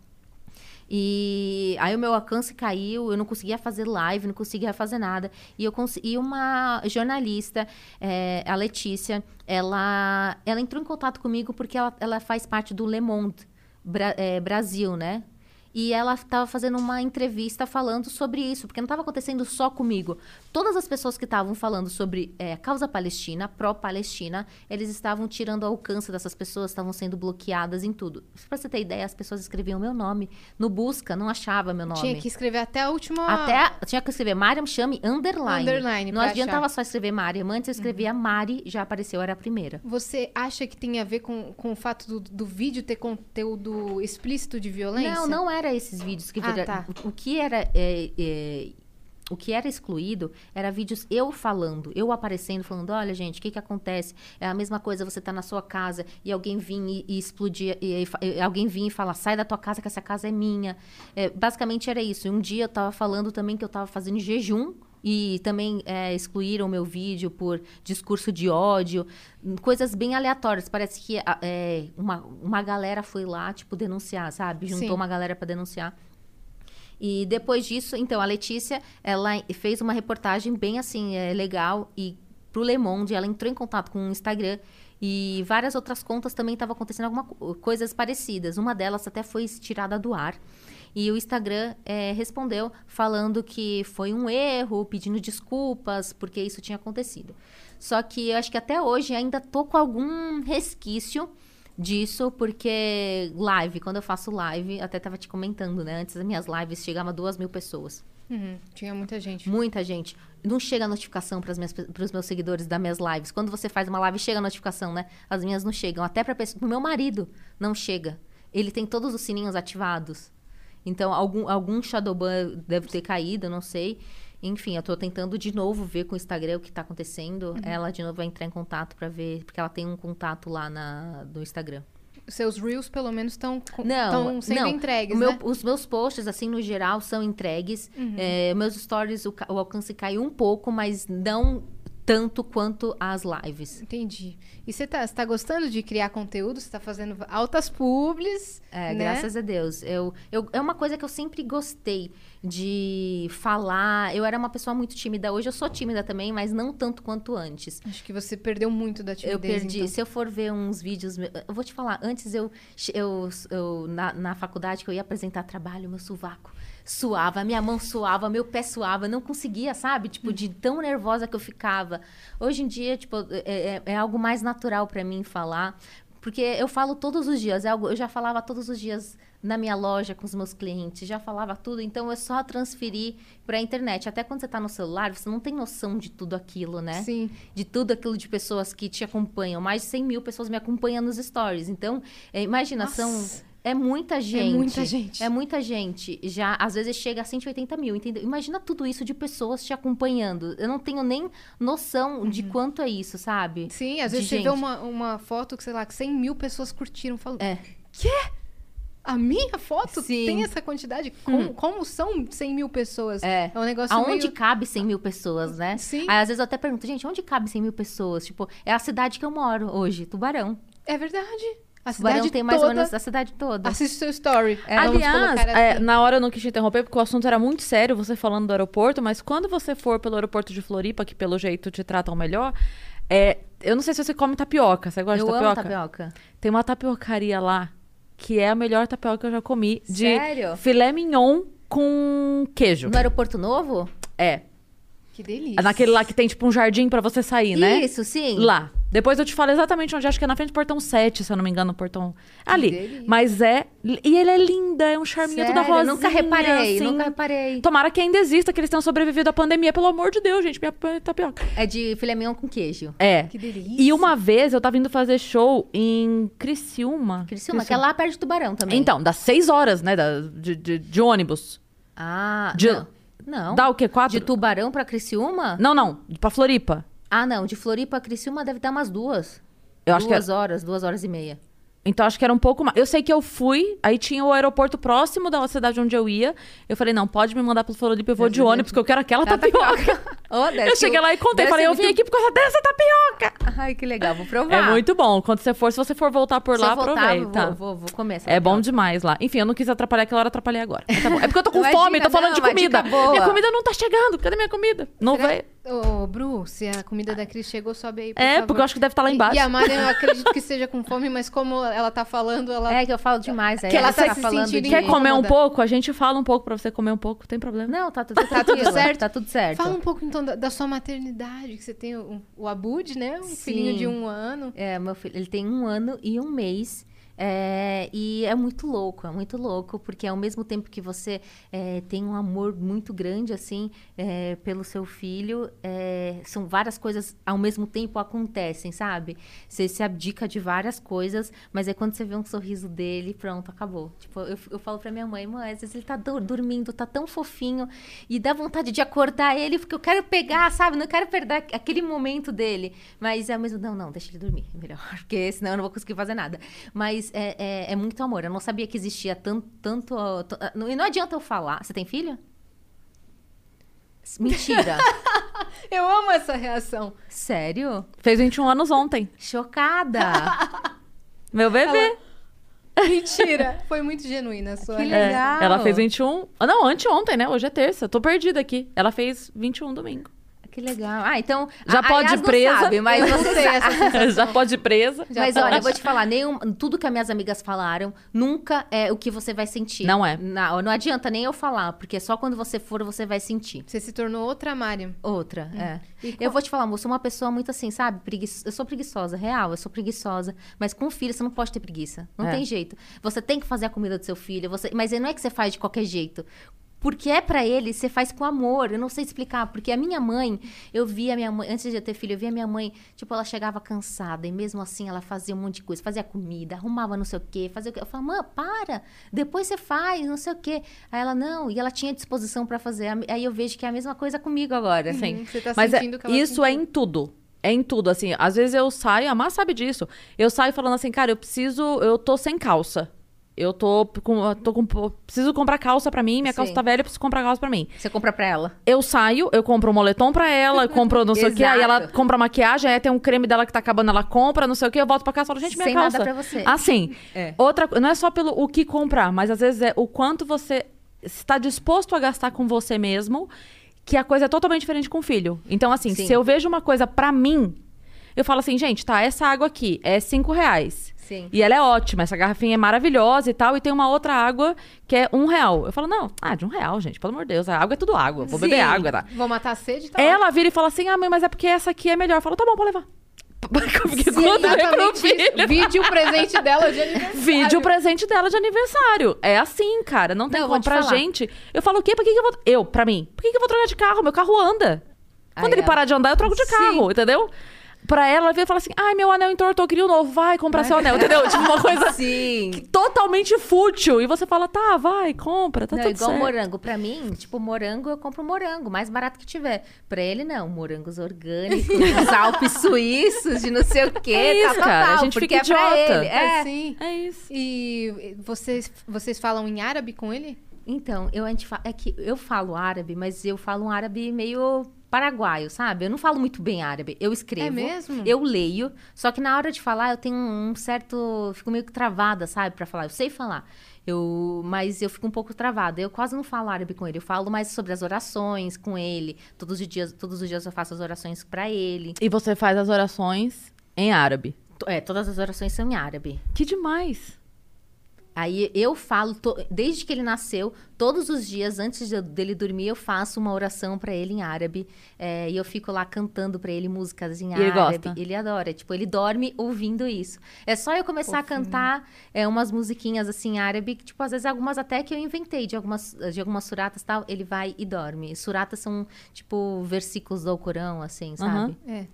E aí o meu alcance caiu, eu não conseguia fazer live, não conseguia fazer nada. E eu consegui uma jornalista, é, a Letícia, ela, ela entrou em contato comigo porque ela, ela faz parte do Le Monde Bra- é, Brasil, né? E ela estava fazendo uma entrevista falando sobre isso, porque não estava acontecendo só comigo. Todas as pessoas que estavam falando sobre é, causa palestina, pró-palestina, eles estavam tirando o alcance dessas pessoas, estavam sendo bloqueadas em tudo. Pra você ter ideia, as pessoas escreviam meu nome. No busca, não achava meu nome. Tinha que escrever até a última... Até tinha que escrever Mariam Chame underline. Underline, Não adiantava achar. só escrever Mariam. Antes eu escrevia Mari, já apareceu, era a primeira. Você acha que tem a ver com, com o fato do, do vídeo ter conteúdo explícito de violência? Não, não era esses vídeos que Ah, vira- tá. o, o que era é, é, o que era excluído era vídeos eu falando, eu aparecendo, falando, olha, gente, o que que acontece? É a mesma coisa você tá na sua casa e alguém vir e, e explodir, e, e alguém vir e falar, sai da tua casa que essa casa é minha. É, basicamente era isso. E um dia eu tava falando também que eu tava fazendo jejum e também é, excluíram o meu vídeo por discurso de ódio, coisas bem aleatórias. Parece que é, uma, uma galera foi lá, tipo, denunciar, sabe? Juntou Sim. uma galera para denunciar. E depois disso, então, a Letícia, ela fez uma reportagem bem assim, é, legal, e pro Le Monde, ela entrou em contato com o Instagram e várias outras contas também estavam acontecendo alguma co- coisas parecidas. Uma delas até foi tirada do ar. E o Instagram é, respondeu falando que foi um erro, pedindo desculpas, porque isso tinha acontecido. Só que eu acho que até hoje ainda tô com algum resquício disso, porque live, quando eu faço live, até tava te comentando, né? Antes das minhas lives chegavam duas mil pessoas. Uhum, tinha muita gente. Muita gente. Não chega a notificação para os meus seguidores das minhas lives. Quando você faz uma live, chega a notificação, né? As minhas não chegam. Até para o meu marido não chega. Ele tem todos os sininhos ativados. Então, algum, algum Shadowban deve ter caído, não sei. Enfim, eu tô tentando de novo ver com o Instagram o que tá acontecendo. Ela de novo vai entrar em contato para ver, porque ela tem um contato lá na, no Instagram. Seus reels, pelo menos, estão sendo não. entregues, meu- né? Os meus posts, assim, no geral, são entregues. Uhum. É, meus stories, o, o alcance caiu um pouco, mas não tanto quanto as lives. Entendi. E você tá, você tá gostando de criar conteúdo? Você tá fazendo altas publis, É, né? graças a Deus. Eu, eu, é uma coisa que eu sempre gostei de falar. Eu era uma pessoa muito tímida. Hoje eu sou tímida também, mas não tanto quanto antes. Acho que você perdeu muito da timidez, Eu perdi. então. Se eu for ver uns vídeos. Eu vou te falar, antes eu. eu, eu na, na faculdade que eu ia apresentar trabalho, meu sovaco suava, minha mão suava, meu pé suava, não conseguia, sabe? Tipo, de tão nervosa que eu ficava. Hoje em dia, tipo, é, é- é algo mais natural pra mim falar. Porque eu falo todos os dias, é algo, eu já falava todos os dias na minha loja com os meus clientes, já falava tudo, então é só transferir pra internet. Até quando você tá no celular, você não tem noção de tudo aquilo, né? Sim. de tudo aquilo de pessoas que te acompanham. Mais de 100 mil pessoas me acompanham nos stories. Então, é, imagina, Nossa. são É muita gente. muita gente. É muita gente. Já, às vezes, chega a 180 mil, entendeu? Imagina tudo isso de pessoas te acompanhando. Eu não tenho nem noção de quanto é isso, sabe? Uhum. Sim, às De vezes você vê gente. uma, uma foto que, sei lá, que 100 mil pessoas curtiram. Falo, É. a minha foto Sim. tem essa quantidade? Como, como são 100 mil pessoas? É. um negócio Aonde meio... cabe 100 mil pessoas, né? Sim. Aí, às vezes, eu até pergunto, gente, onde cabe 100 mil pessoas? Tipo, é a cidade que eu moro hoje, Tubarão. É verdade. A cidade tem mais toda... ou menos a cidade toda. Assiste seu story. É. Aliás, colocar é, assim. na hora eu não quis te interromper, porque o assunto era muito sério, você falando do aeroporto, mas quando você for pelo aeroporto de Floripa, que pelo jeito te tratam melhor, é, eu não sei se você come tapioca. Você gosta eu de amo tapioca? tapioca. Tem uma tapiocaria lá que é a melhor tapioca que eu já comi. De Sério? filé mignon com queijo. No aeroporto novo? É. Que delícia. Naquele lá que tem tipo um jardim pra você sair, né? Isso, sim. Lá. Depois eu te falo exatamente onde, acho que é na frente do portão 7, se eu não me engano, o portão. Ali. delícia. Mas é. E ele é linda, é um charminho Sério? toda rosinha. Nunca reparei, assim. nunca reparei. Tomara que ainda exista, que eles tenham sobrevivido à pandemia, pelo amor de Deus, gente. Minha tapioca. É de filé mignon com queijo. É. Que delícia. E uma vez eu tava indo fazer show em Criciúma. Criciúma, que é lá perto de Tubarão também. Então, dá seis horas, né? da- de, de, de ônibus. Ah, De- não. Não. Dá o quê? Quatro? De Tubarão pra Criciúma? Não, não. Pra Floripa. Ah, não. De Floripa a Criciúma deve dar umas duas. Eu acho que é- duas horas, duas horas e meia. Então acho que era um pouco mais. Eu sei que eu fui, aí tinha o aeroporto próximo da cidade onde eu ia. Eu falei, não, pode me mandar pro Floripa, eu vou de ônibus, porque eu quero aquela tapioca. Oh, Eu cheguei lá e contei, falei, eu vim muito- aqui por causa dessa tapioca. Ai, que legal. Vou provar. É muito bom. Quando você for, se você for voltar por Se lá, eu voltar, aproveita. Vou, vou, vou comer essa É bom demais lá. Enfim, eu não quis atrapalhar aquela hora, atrapalhei agora. Mas tá bom. É porque eu tô com Imagina, fome, tô falando não, de comida. Minha comida não tá chegando. Cadê minha comida? Não Será- veio. Ô, Bru, se a comida da Cris chegou, sobe aí, por É, favor. porque eu acho que deve estar lá embaixo. E a Mari, eu acredito que esteja com fome, mas como ela tá falando, ela... É que eu falo demais. Aí Que ela você tá se falando sentindo de... Quer comer um pouco? A gente fala um pouco pra você comer um pouco, tem problema. Não, tá tudo, Tá tudo tranquilo, certo? Tá tudo certo. Fala um pouco, então, da, da sua maternidade, que você tem o, o Abud, né? Um Sim. filhinho de um ano. É, meu filho, ele tem um ano e um mês. É, e é muito louco, é muito louco, porque ao mesmo tempo que você é, tem um amor muito grande, assim, é, pelo seu filho, é, são várias coisas ao mesmo tempo acontecem, sabe? Você se abdica de várias coisas, mas é quando você vê um sorriso dele, pronto, acabou. Tipo, eu, eu falo pra minha mãe, mãe, às vezes ele tá do- dormindo, tá tão fofinho, e dá vontade de acordar ele, porque eu quero pegar, sabe? Não quero perder aquele momento dele. Mas é ao mesmo não, não, deixa ele dormir, é melhor, porque senão eu não vou conseguir fazer nada. Mas é, é, é muito amor. Eu não sabia que existia tanto. tanto t- não- e não adianta eu falar. Você tem filho? Mentira. Eu amo essa reação. Sério? Fez 21 anos ontem. Chocada. Meu bebê. Mentira. Foi muito genuína a sua Que reação. É, legal. ela fez 21. Ah, não, anteontem, né? Hoje é terça. Tô perdida aqui. Ela fez 21 domingo. Que legal. Ah, então. Já a- pode a ir não presa. Sabe, mas Eu não você essa. Já pode ir presa. Mas olha, eu vou te falar, nenhum, tudo que as minhas amigas falaram nunca é o que você vai sentir. Não é. Não, não adianta nem eu falar, porque só quando você for você vai sentir. Você se tornou outra Mari. Outra, é. E Eu vou te falar, moço, uma pessoa muito assim, sabe? Pregui- Eu sou preguiçosa, real, eu sou preguiçosa. Mas com filho, você não pode ter preguiça. Não É. tem jeito. Você tem que fazer a comida do seu filho, você... mas não é que você faz de qualquer jeito. Porque é pra ele, você faz com amor. Eu não sei explicar. Porque a minha mãe, eu via a minha mãe, antes de eu ter filho, eu via a minha mãe, tipo, ela chegava cansada. E mesmo assim, ela fazia um monte de coisa. Fazia comida, arrumava não sei o quê, fazia o quê. Eu falava, mãe, para. Depois você faz, não sei o quê. Aí ela, não. E ela tinha disposição pra fazer. Aí eu vejo que é a mesma coisa comigo agora. Sim. Você tá Mas é- sentindo que ela isso é sentiu. em tudo. É em tudo, assim. Às vezes eu saio, a Má sabe disso. Eu saio falando assim, cara, eu preciso. Eu tô sem calça. Eu tô com. eu tô com preciso comprar calça pra mim, minha calça Sim. tá velha, eu preciso comprar calça pra mim. Você compra pra ela. Eu saio, eu compro um moletom pra ela, compro não sei o que, aí ela compra maquiagem, aí tem um creme dela que tá acabando, ela compra, não sei o que, eu volto pra casa e falo, gente, minha Sem calça. nada pra você. Assim, É. outra, não é só pelo o que comprar, mas às vezes é o quanto você está disposto a gastar com você mesmo, que a coisa é totalmente diferente com o filho. Então, assim, Sim. se eu vejo uma coisa pra mim, eu falo assim, gente, tá, essa água aqui é cinco reais. Sim. E ela é ótima, essa garrafinha é maravilhosa e tal, e tem uma outra água que é um real. Eu falo, não, ah, de um real, gente, pelo amor de Deus, a água é tudo água, vou beber Sim. água, tá? Vou matar a sede, tá? Ela vira e fala assim, ah, mãe, mas é porque essa aqui é melhor. Eu falo, tá bom, pode levar. Porque quando vem pro exatamente filho, isso. Vídeo presente dela de aniversário. vídeo presente dela de aniversário. É assim, cara. Não tem Não, como pra gente. Eu falo, o quê? Por que, que eu vou. Eu, pra mim, por que, que eu vou trocar de carro? Meu carro anda. Quando Aí, ele ó. parar de andar, eu troco de Sim. carro, entendeu? Pra ela, ela vira e fala assim: ai, meu anel entortou, queria um novo, vai comprar seu anel, entendeu? Tipo, uma coisa Sim. totalmente fútil. E você fala, tá, vai, compra, tá não, tudo igual certo. morango. Pra mim, tipo, morango, eu compro morango, mais barato que tiver. Pra ele, não. Morangos orgânicos, Alpes suíços, de não sei o quê. É isso, tal, cara, a gente fica é idiota. ele. É. Assim. É isso. E vocês, vocês falam em árabe com ele? Então, eu, a gente fa- é que eu falo árabe, mas eu falo um árabe meio paraguaio, sabe? Eu não falo muito bem árabe. Eu escrevo. É mesmo? Eu leio. Só que na hora de falar, eu tenho um certo. Fico meio que travada, sabe? Pra falar. Eu sei falar. Eu, mas eu fico um pouco travada. Eu quase não falo árabe com ele. Eu falo mais sobre as orações com ele. Todos os dias, todos os dias eu faço as orações pra ele. E você faz as orações em árabe. É, todas as orações são em árabe. Que demais. Aí eu falo, to- desde que ele nasceu, todos os dias, antes de- dele dormir, eu faço uma oração pra ele em árabe. É, e eu fico lá cantando pra ele músicas em E ele árabe. gosta? Ele adora. Tipo, ele dorme ouvindo isso. É só eu começar a cantar é, umas musiquinhas assim em árabe, que, tipo, às vezes algumas até que eu inventei de algumas, de algumas suratas e tal, ele vai e dorme. Suratas são, tipo, versículos do Corão, assim, sabe? É.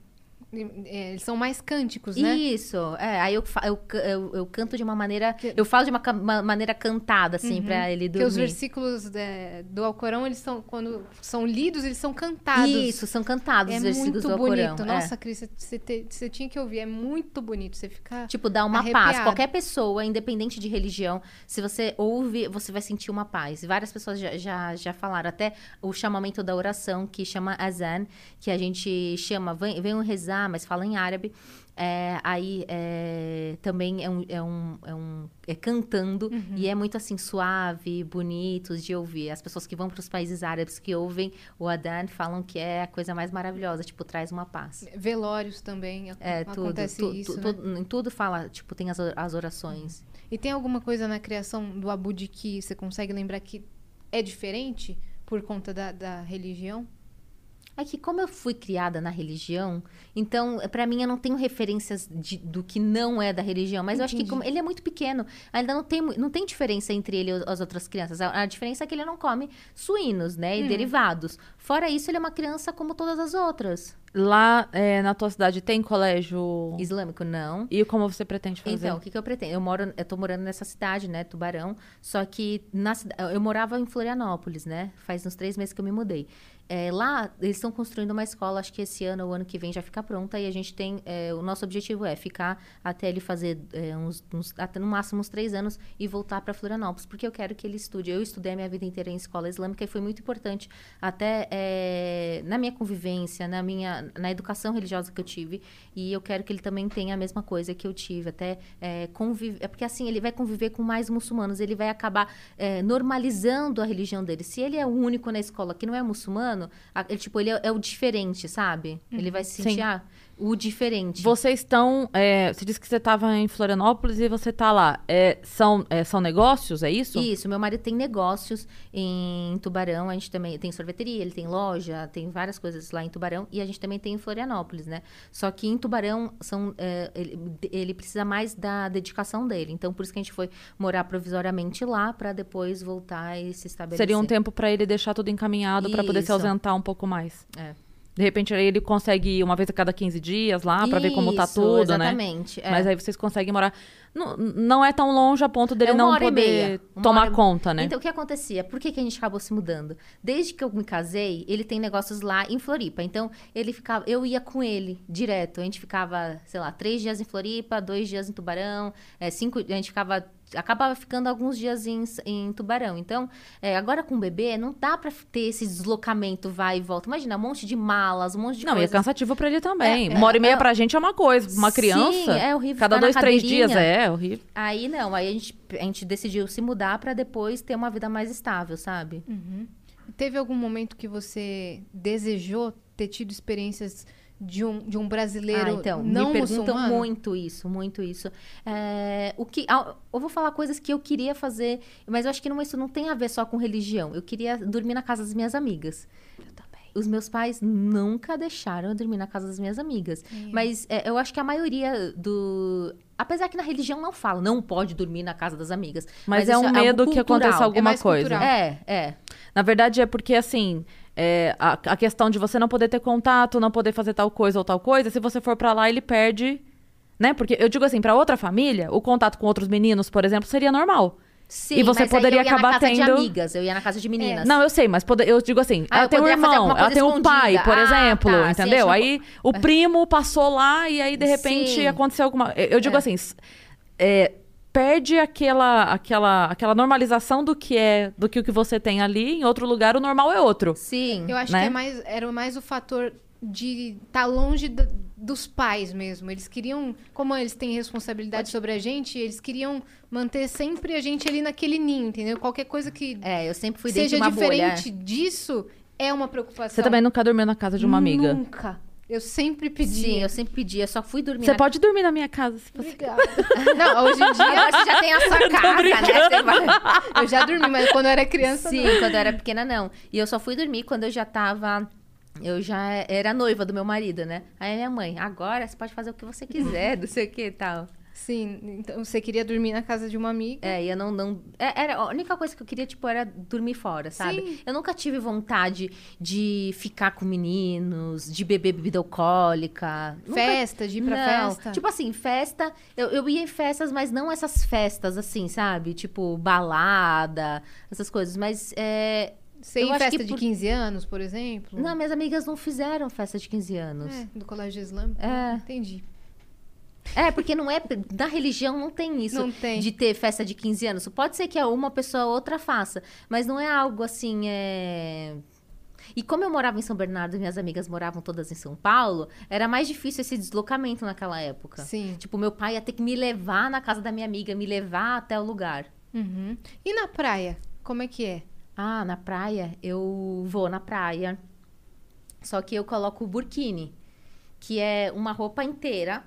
É, Eles são mais cânticos, né? Isso, é. Aí eu, eu, eu, eu canto de uma maneira. Eu falo de uma, uma maneira cantada, assim, pra ele Porque dormir. os versículos é, do Alcorão, eles são, quando são lidos, eles são cantados. Isso, são cantados É os versículos muito do bonito. Alcorão. Nossa, é. Cris, você- te- você tinha que ouvir. É muito bonito. Você fica. Tipo, dá uma paz. Arrepiado. Qualquer pessoa, independente de religião, se você ouve, você vai sentir uma paz. Várias pessoas já, já, já falaram. Até o chamamento da oração, que chama Azan, que a gente chama, vem, venham rezar, mas fala em árabe. É, aí é, também é um, é um, é um é cantando e é muito assim suave, bonito de ouvir. As pessoas que vão para os países árabes que ouvem o Adan falam que é a coisa mais maravilhosa, tipo traz uma paz. Velórios também. É, tudo. acontece tu- isso. tu- né? em tudo fala, tipo, tem as, as orações. E tem alguma coisa na criação do Abud que você consegue lembrar que é diferente por conta da, da religião? É que como eu fui criada na religião, então, pra mim, eu não tenho referências de- do que não é da religião. Mas eu acho que Entendi. como ele é muito pequeno, ainda não tem, não tem diferença entre ele e as outras crianças. A, a diferença é que ele não come suínos, né? E derivados. Fora isso, ele é uma criança como todas as outras. Lá é, na tua cidade tem colégio. Islâmico, não. E como você pretende fazer? Então, o que, que eu pretendo? Eu moro, eu tô morando nessa cidade, né, Tubarão. Só que na eu morava em Florianópolis, né? Faz uns três meses que eu me mudei. É, lá eles estão construindo uma escola, acho que esse ano ou ano que vem já fica pronta e a gente tem, é, o nosso objetivo é ficar até ele fazer é, uns, uns- até no máximo uns três anos e voltar para Florianópolis, porque eu quero que ele estude. Eu estudei a minha vida inteira em escola islâmica e foi muito importante até é, na minha convivência, na minha, na educação religiosa que eu tive e eu quero que ele também tenha a mesma coisa que eu tive, até é, é porque assim ele vai conviver com mais muçulmanos, ele vai acabar é, normalizando a religião dele. Se ele é o único na escola que não é muçulmano, a- ele, tipo, ele é, é o diferente, sabe? Ele vai se Sim. sentir ah, o diferente. Vocês estão. é, você disse que você estava em Florianópolis e você tá lá. É, são, é, são negócios, é isso? Isso, meu marido tem negócios em Tubarão, a gente também tem sorveteria, ele tem loja, tem várias coisas lá em Tubarão e a gente também tem em Florianópolis, né? Só que em Tubarão são, é, ele, ele precisa mais da dedicação dele, então por isso que a gente foi morar provisoriamente lá para depois voltar e se estabelecer. Seria um tempo pra ele deixar tudo encaminhado pra poder se ausentar um pouco mais. É. De repente aí ele consegue ir uma vez a cada 15 dias lá pra ver como tá tudo, né? exatamente, é. Mas aí vocês conseguem morar. Não, não é tão longe a ponto dele É não poder tomar hora conta, né? Então, o que acontecia? Por que, que a gente acabou se mudando? Desde que eu me casei, ele tem negócios lá em Floripa. Então, ele ficava, eu ia com ele direto. A gente ficava, sei lá, três dias em Floripa, dois dias em Tubarão, é, cinco. A gente ficava. Acabava ficando alguns dias em, em Tubarão. Então, é, agora com o bebê, não dá pra ter esse deslocamento vai e volta. Imagina, um monte de malas, um monte de Não, e é coisas. cansativo pra ele também. É, é, uma hora e meia é- pra gente é uma coisa. Uma Sim, criança. é horrível Cada na dois, três dias cadeirinha. é horrível. Aí não, aí a gente, a gente decidiu se mudar pra depois ter uma vida mais estável, sabe? Teve algum momento que você desejou ter tido experiências de um, de um brasileiro Ah, então, não me perguntam muçulmano? muito isso, muito isso. É, o que, ah, eu vou falar coisas que eu queria fazer, mas eu acho que não, isso não tem a ver só com religião. Eu queria dormir na casa das minhas amigas. Eu também. os meus pais nunca deixaram eu dormir na casa das minhas amigas. Mas é, eu acho que a maioria do. Apesar que na religião não fala, não pode dormir na casa das amigas. Mas, é isso um algo medo que aconteça alguma mais coisa. cultural. É, é. Na verdade, é porque, assim, é, a, a questão de você não poder ter contato, não poder fazer tal coisa ou tal coisa, se você for pra lá, ele perde. Né? Porque eu digo assim, pra outra família, o contato com outros meninos, por exemplo, seria normal. Sim, E você mas aí poderia eu ia acabar na casa de tendo- amigas, eu ia na casa de meninas. Não, eu sei, mas pode- eu digo assim, Ah, ela eu tem um poderia irmão, ela tem um pai, por Ah, exemplo, tá, entendeu? Aí o primo passou lá e aí, de repente, Sim. aconteceu alguma... Eu digo É. assim, é, perde aquela, aquela, aquela normalização do que é, do que o que você tem ali, em outro lugar o normal é outro. Sim. Eu acho Né? que é mais, era mais o fator de estar longe da- dos pais mesmo. Eles queriam, como eles têm responsabilidade sobre a gente, eles queriam manter sempre a gente ali naquele ninho, entendeu? Qualquer coisa que É, eu sempre fui seja de uma diferente bolha. disso é uma preocupação. Você também nunca dormiu na casa de uma amiga. Nunca. Eu sempre pedi. Sim, eu sempre pedi, eu só fui dormir Você na pode dormir na minha casa. Se você... Obrigada. Não, hoje em dia você já tem a sua casa, né? Você vai... eu já dormi, mas quando eu era criança, Sim, não. quando eu era pequena, não. E eu só fui dormir quando eu já tava. Eu já era noiva do meu marido, né? Aí minha mãe, agora você pode fazer o que você quiser, não sei o que e tal. Sim, então você queria dormir na casa de uma amiga. É, e eu não. não é, era, a única coisa que eu queria, tipo, era dormir fora, sabe? Sim. Eu nunca tive vontade de ficar com meninos, de beber bebida alcoólica. Nunca- Festa, de ir pra não. festa. Tipo assim, festa. Eu, eu ia em festas, mas não essas festas, assim, sabe? Tipo, balada, essas coisas. Mas é. Você ia em festa de por- 15 anos, por exemplo? Não, minhas amigas não fizeram festa de 15 anos. É, do colégio islâmico. É. Entendi. É, porque não é. Na religião não tem isso Não tem. de ter festa de 15 anos. Pode ser que uma pessoa ou outra faça, mas não é algo assim. É... E como eu morava em São Bernardo e minhas amigas moravam todas em São Paulo, era mais difícil esse deslocamento naquela época. Sim. Tipo, meu pai ia ter que me levar na casa da minha amiga, me levar até o lugar. Uhum. E na praia? Como é que é? Ah, na praia, eu vou na praia. Só que eu coloco o burkini, que é uma roupa inteira.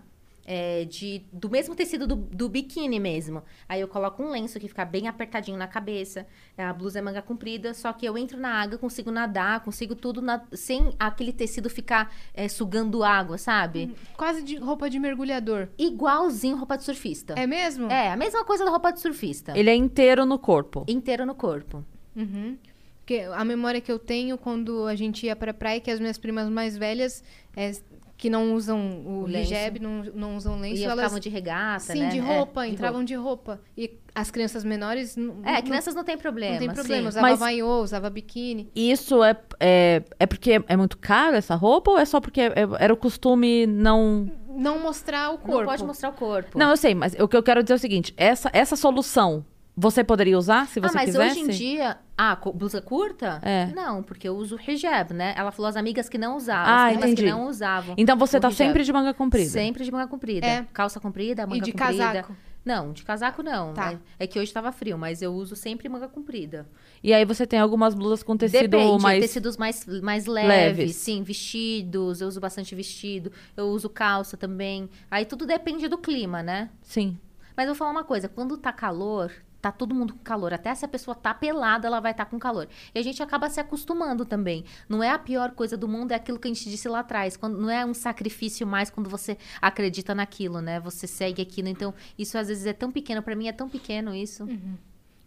É, de, do mesmo tecido do, do biquíni mesmo. Aí eu coloco um lenço que fica bem apertadinho na cabeça. é, A blusa é manga comprida. Só que eu entro na água, consigo nadar, consigo tudo na- sem aquele tecido ficar é, sugando água, sabe? Quase de roupa de mergulhador. Igualzinho roupa de surfista. É mesmo? É, a mesma coisa da roupa de surfista. Ele é inteiro no corpo. Inteiro no corpo. Uhum. Porque a memória que eu tenho quando a gente ia pra praia, que as minhas primas mais velhas, é, que não usam o, O hijab, não, não usam lenço, E elas... ficavam de regata, Sim, né? de É, roupa, de entravam de roupa. E as crianças menores... É, não- crianças não tem problema. Não tem problema, sim. usava Mas- maiô, usava biquíni. Isso é, é, é porque é muito caro essa roupa ou é só porque é- era o costume não. Não mostrar o corpo. Não pode mostrar o corpo. Não, eu sei, mas o que eu quero dizer é o seguinte: essa, essa solução você poderia usar se ah, você mas quisesse? hoje em dia... Ah, blusa curta? É. Não, porque eu uso hijab, né? Ela falou as amigas que não usavam, Ah, as entendi. que não usavam. Então você tá hijab. sempre de manga comprida. Sempre de manga comprida. É. Calça comprida, manga E de comprida. casaco. Não, de casaco não. Tá. né? É que hoje tava frio, mas eu uso sempre manga comprida. E aí você tem algumas blusas com tecido Depende, mais. tecidos mais, mais leves, Leves. sim, vestidos, eu uso bastante vestido, eu uso calça também. Aí tudo depende do clima, né? Sim. Mas eu vou falar uma coisa, quando tá calor, tá todo mundo com calor. Até se a pessoa tá pelada, ela vai estar com calor. E a gente acaba se acostumando também. Não é a pior coisa do mundo, é aquilo que a gente disse lá atrás. Quando, não é um sacrifício mais quando você acredita naquilo, né? Você segue aquilo. Então, isso às vezes é tão pequeno. Pra mim é tão pequeno isso.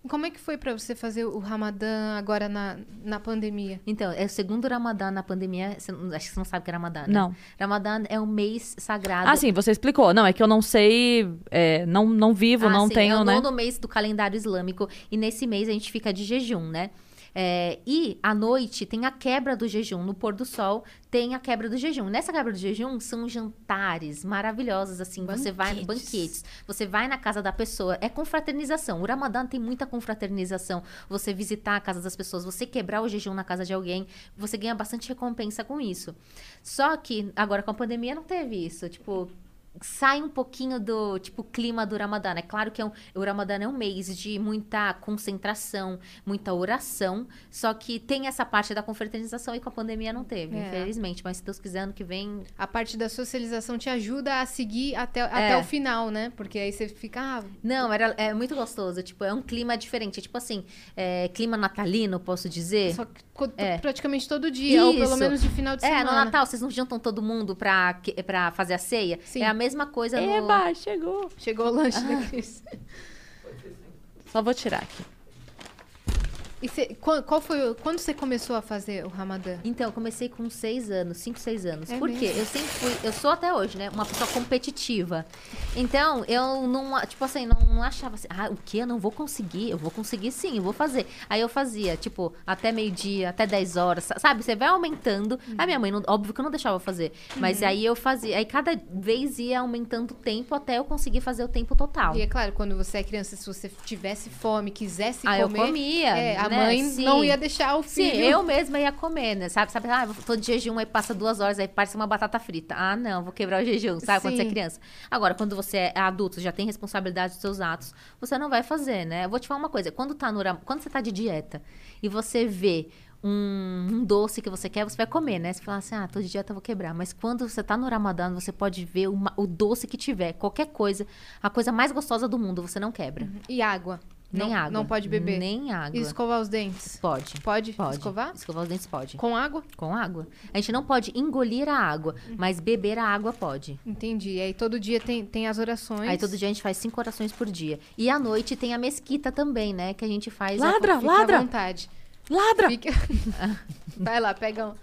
Como é que foi pra você fazer o Ramadã agora na, na pandemia? Então, é o segundo Ramadã na pandemia. Você não- acho que você não sabe o que é Ramadã, né? Não. Ramadã é um mês sagrado. Ah, sim, você explicou. Não, é que eu não sei. é, não, não vivo, Ah, não sim, tenho, é o né? nono mês do calendário islâmico. E nesse mês a gente fica de jejum, né? É, e à noite tem a quebra do jejum. No pôr do sol tem a quebra do jejum. Nessa quebra do jejum são jantares maravilhosos, assim. Você vai Banquetes. banquetes. Você vai na casa da pessoa. É confraternização. O Ramadã tem muita confraternização. Você visitar a casa das pessoas, você quebrar o jejum na casa de alguém, você ganha bastante recompensa com isso. Só que agora com a pandemia não teve isso. Tipo, sai um pouquinho do tipo clima do Ramadã. É claro que é um, o Ramadã é um mês de muita concentração, muita oração, só que tem essa parte da confraternização e com a pandemia não teve, É. infelizmente. Mas se Deus quiser, ano que vem. A parte da socialização te ajuda a seguir até, até É. o final, né? Porque aí você fica. Ah, Não, era, é muito gostoso. Tipo, é um clima diferente. Tipo assim, é, clima natalino, posso dizer. só que É. praticamente todo dia, ou pelo Isso. menos de final de É, semana. no Natal, vocês não juntam todo mundo pra, pra fazer a ceia? Sim. É a mesma coisa no... Eba, chegou. Chegou o lanche da Cris. Só vou tirar aqui. E você- qual, qual foi. Quando você começou a fazer o Ramadã? Então, eu comecei com seis anos, cinco, seis anos. É Por quê? Eu sempre fui, eu sou até hoje, né? Uma pessoa competitiva. Então, eu não, tipo assim, não, não achava assim, ah, o quê? Eu não vou conseguir. Eu vou conseguir sim, eu vou fazer. Aí eu fazia, tipo, até meio-dia, até 10 horas, sa- sabe? Você vai aumentando. A minha mãe, não- óbvio que eu não deixava eu fazer. Mas aí eu fazia. Aí cada vez ia aumentando o tempo até eu conseguir fazer o tempo total. E é claro, quando você é criança, se você tivesse fome, quisesse Ah, eu comer. comia, é, né? mãe Sim. não ia deixar o Sim, filho. eu mesma ia comer, né? Sabe, sabe? Ah, tô de jejum, aí passa duas horas, aí parece uma batata frita. Ah, não, vou quebrar o jejum, sabe? Quando você é Sim. criança. Agora, quando você é adulto, já tem responsabilidade dos seus atos, você não vai fazer, né? Eu vou te falar uma coisa. Quando, tá no, quando você tá de dieta e você vê um, um doce que você quer, você vai comer, né? Você fala assim, ah, tô de dieta, eu vou quebrar. Mas quando você tá no Ramadã, você pode ver uma- o doce que tiver, qualquer coisa, a coisa mais gostosa do mundo, você não quebra. E água. Nem não, água. Não pode beber. Nem água. E escovar os dentes. Pode. Pode, Pode. escovar? Escovar os dentes pode. Com água? Com água. A gente não pode engolir a água, mas beber a água pode. Entendi. E aí todo dia tem, tem as orações. Aí todo dia a gente faz cinco orações por dia. E à noite tem a mesquita também, né? Que a gente faz. a- Ladra, à ladra, vontade. ladra. Fique... Vai lá, pega um.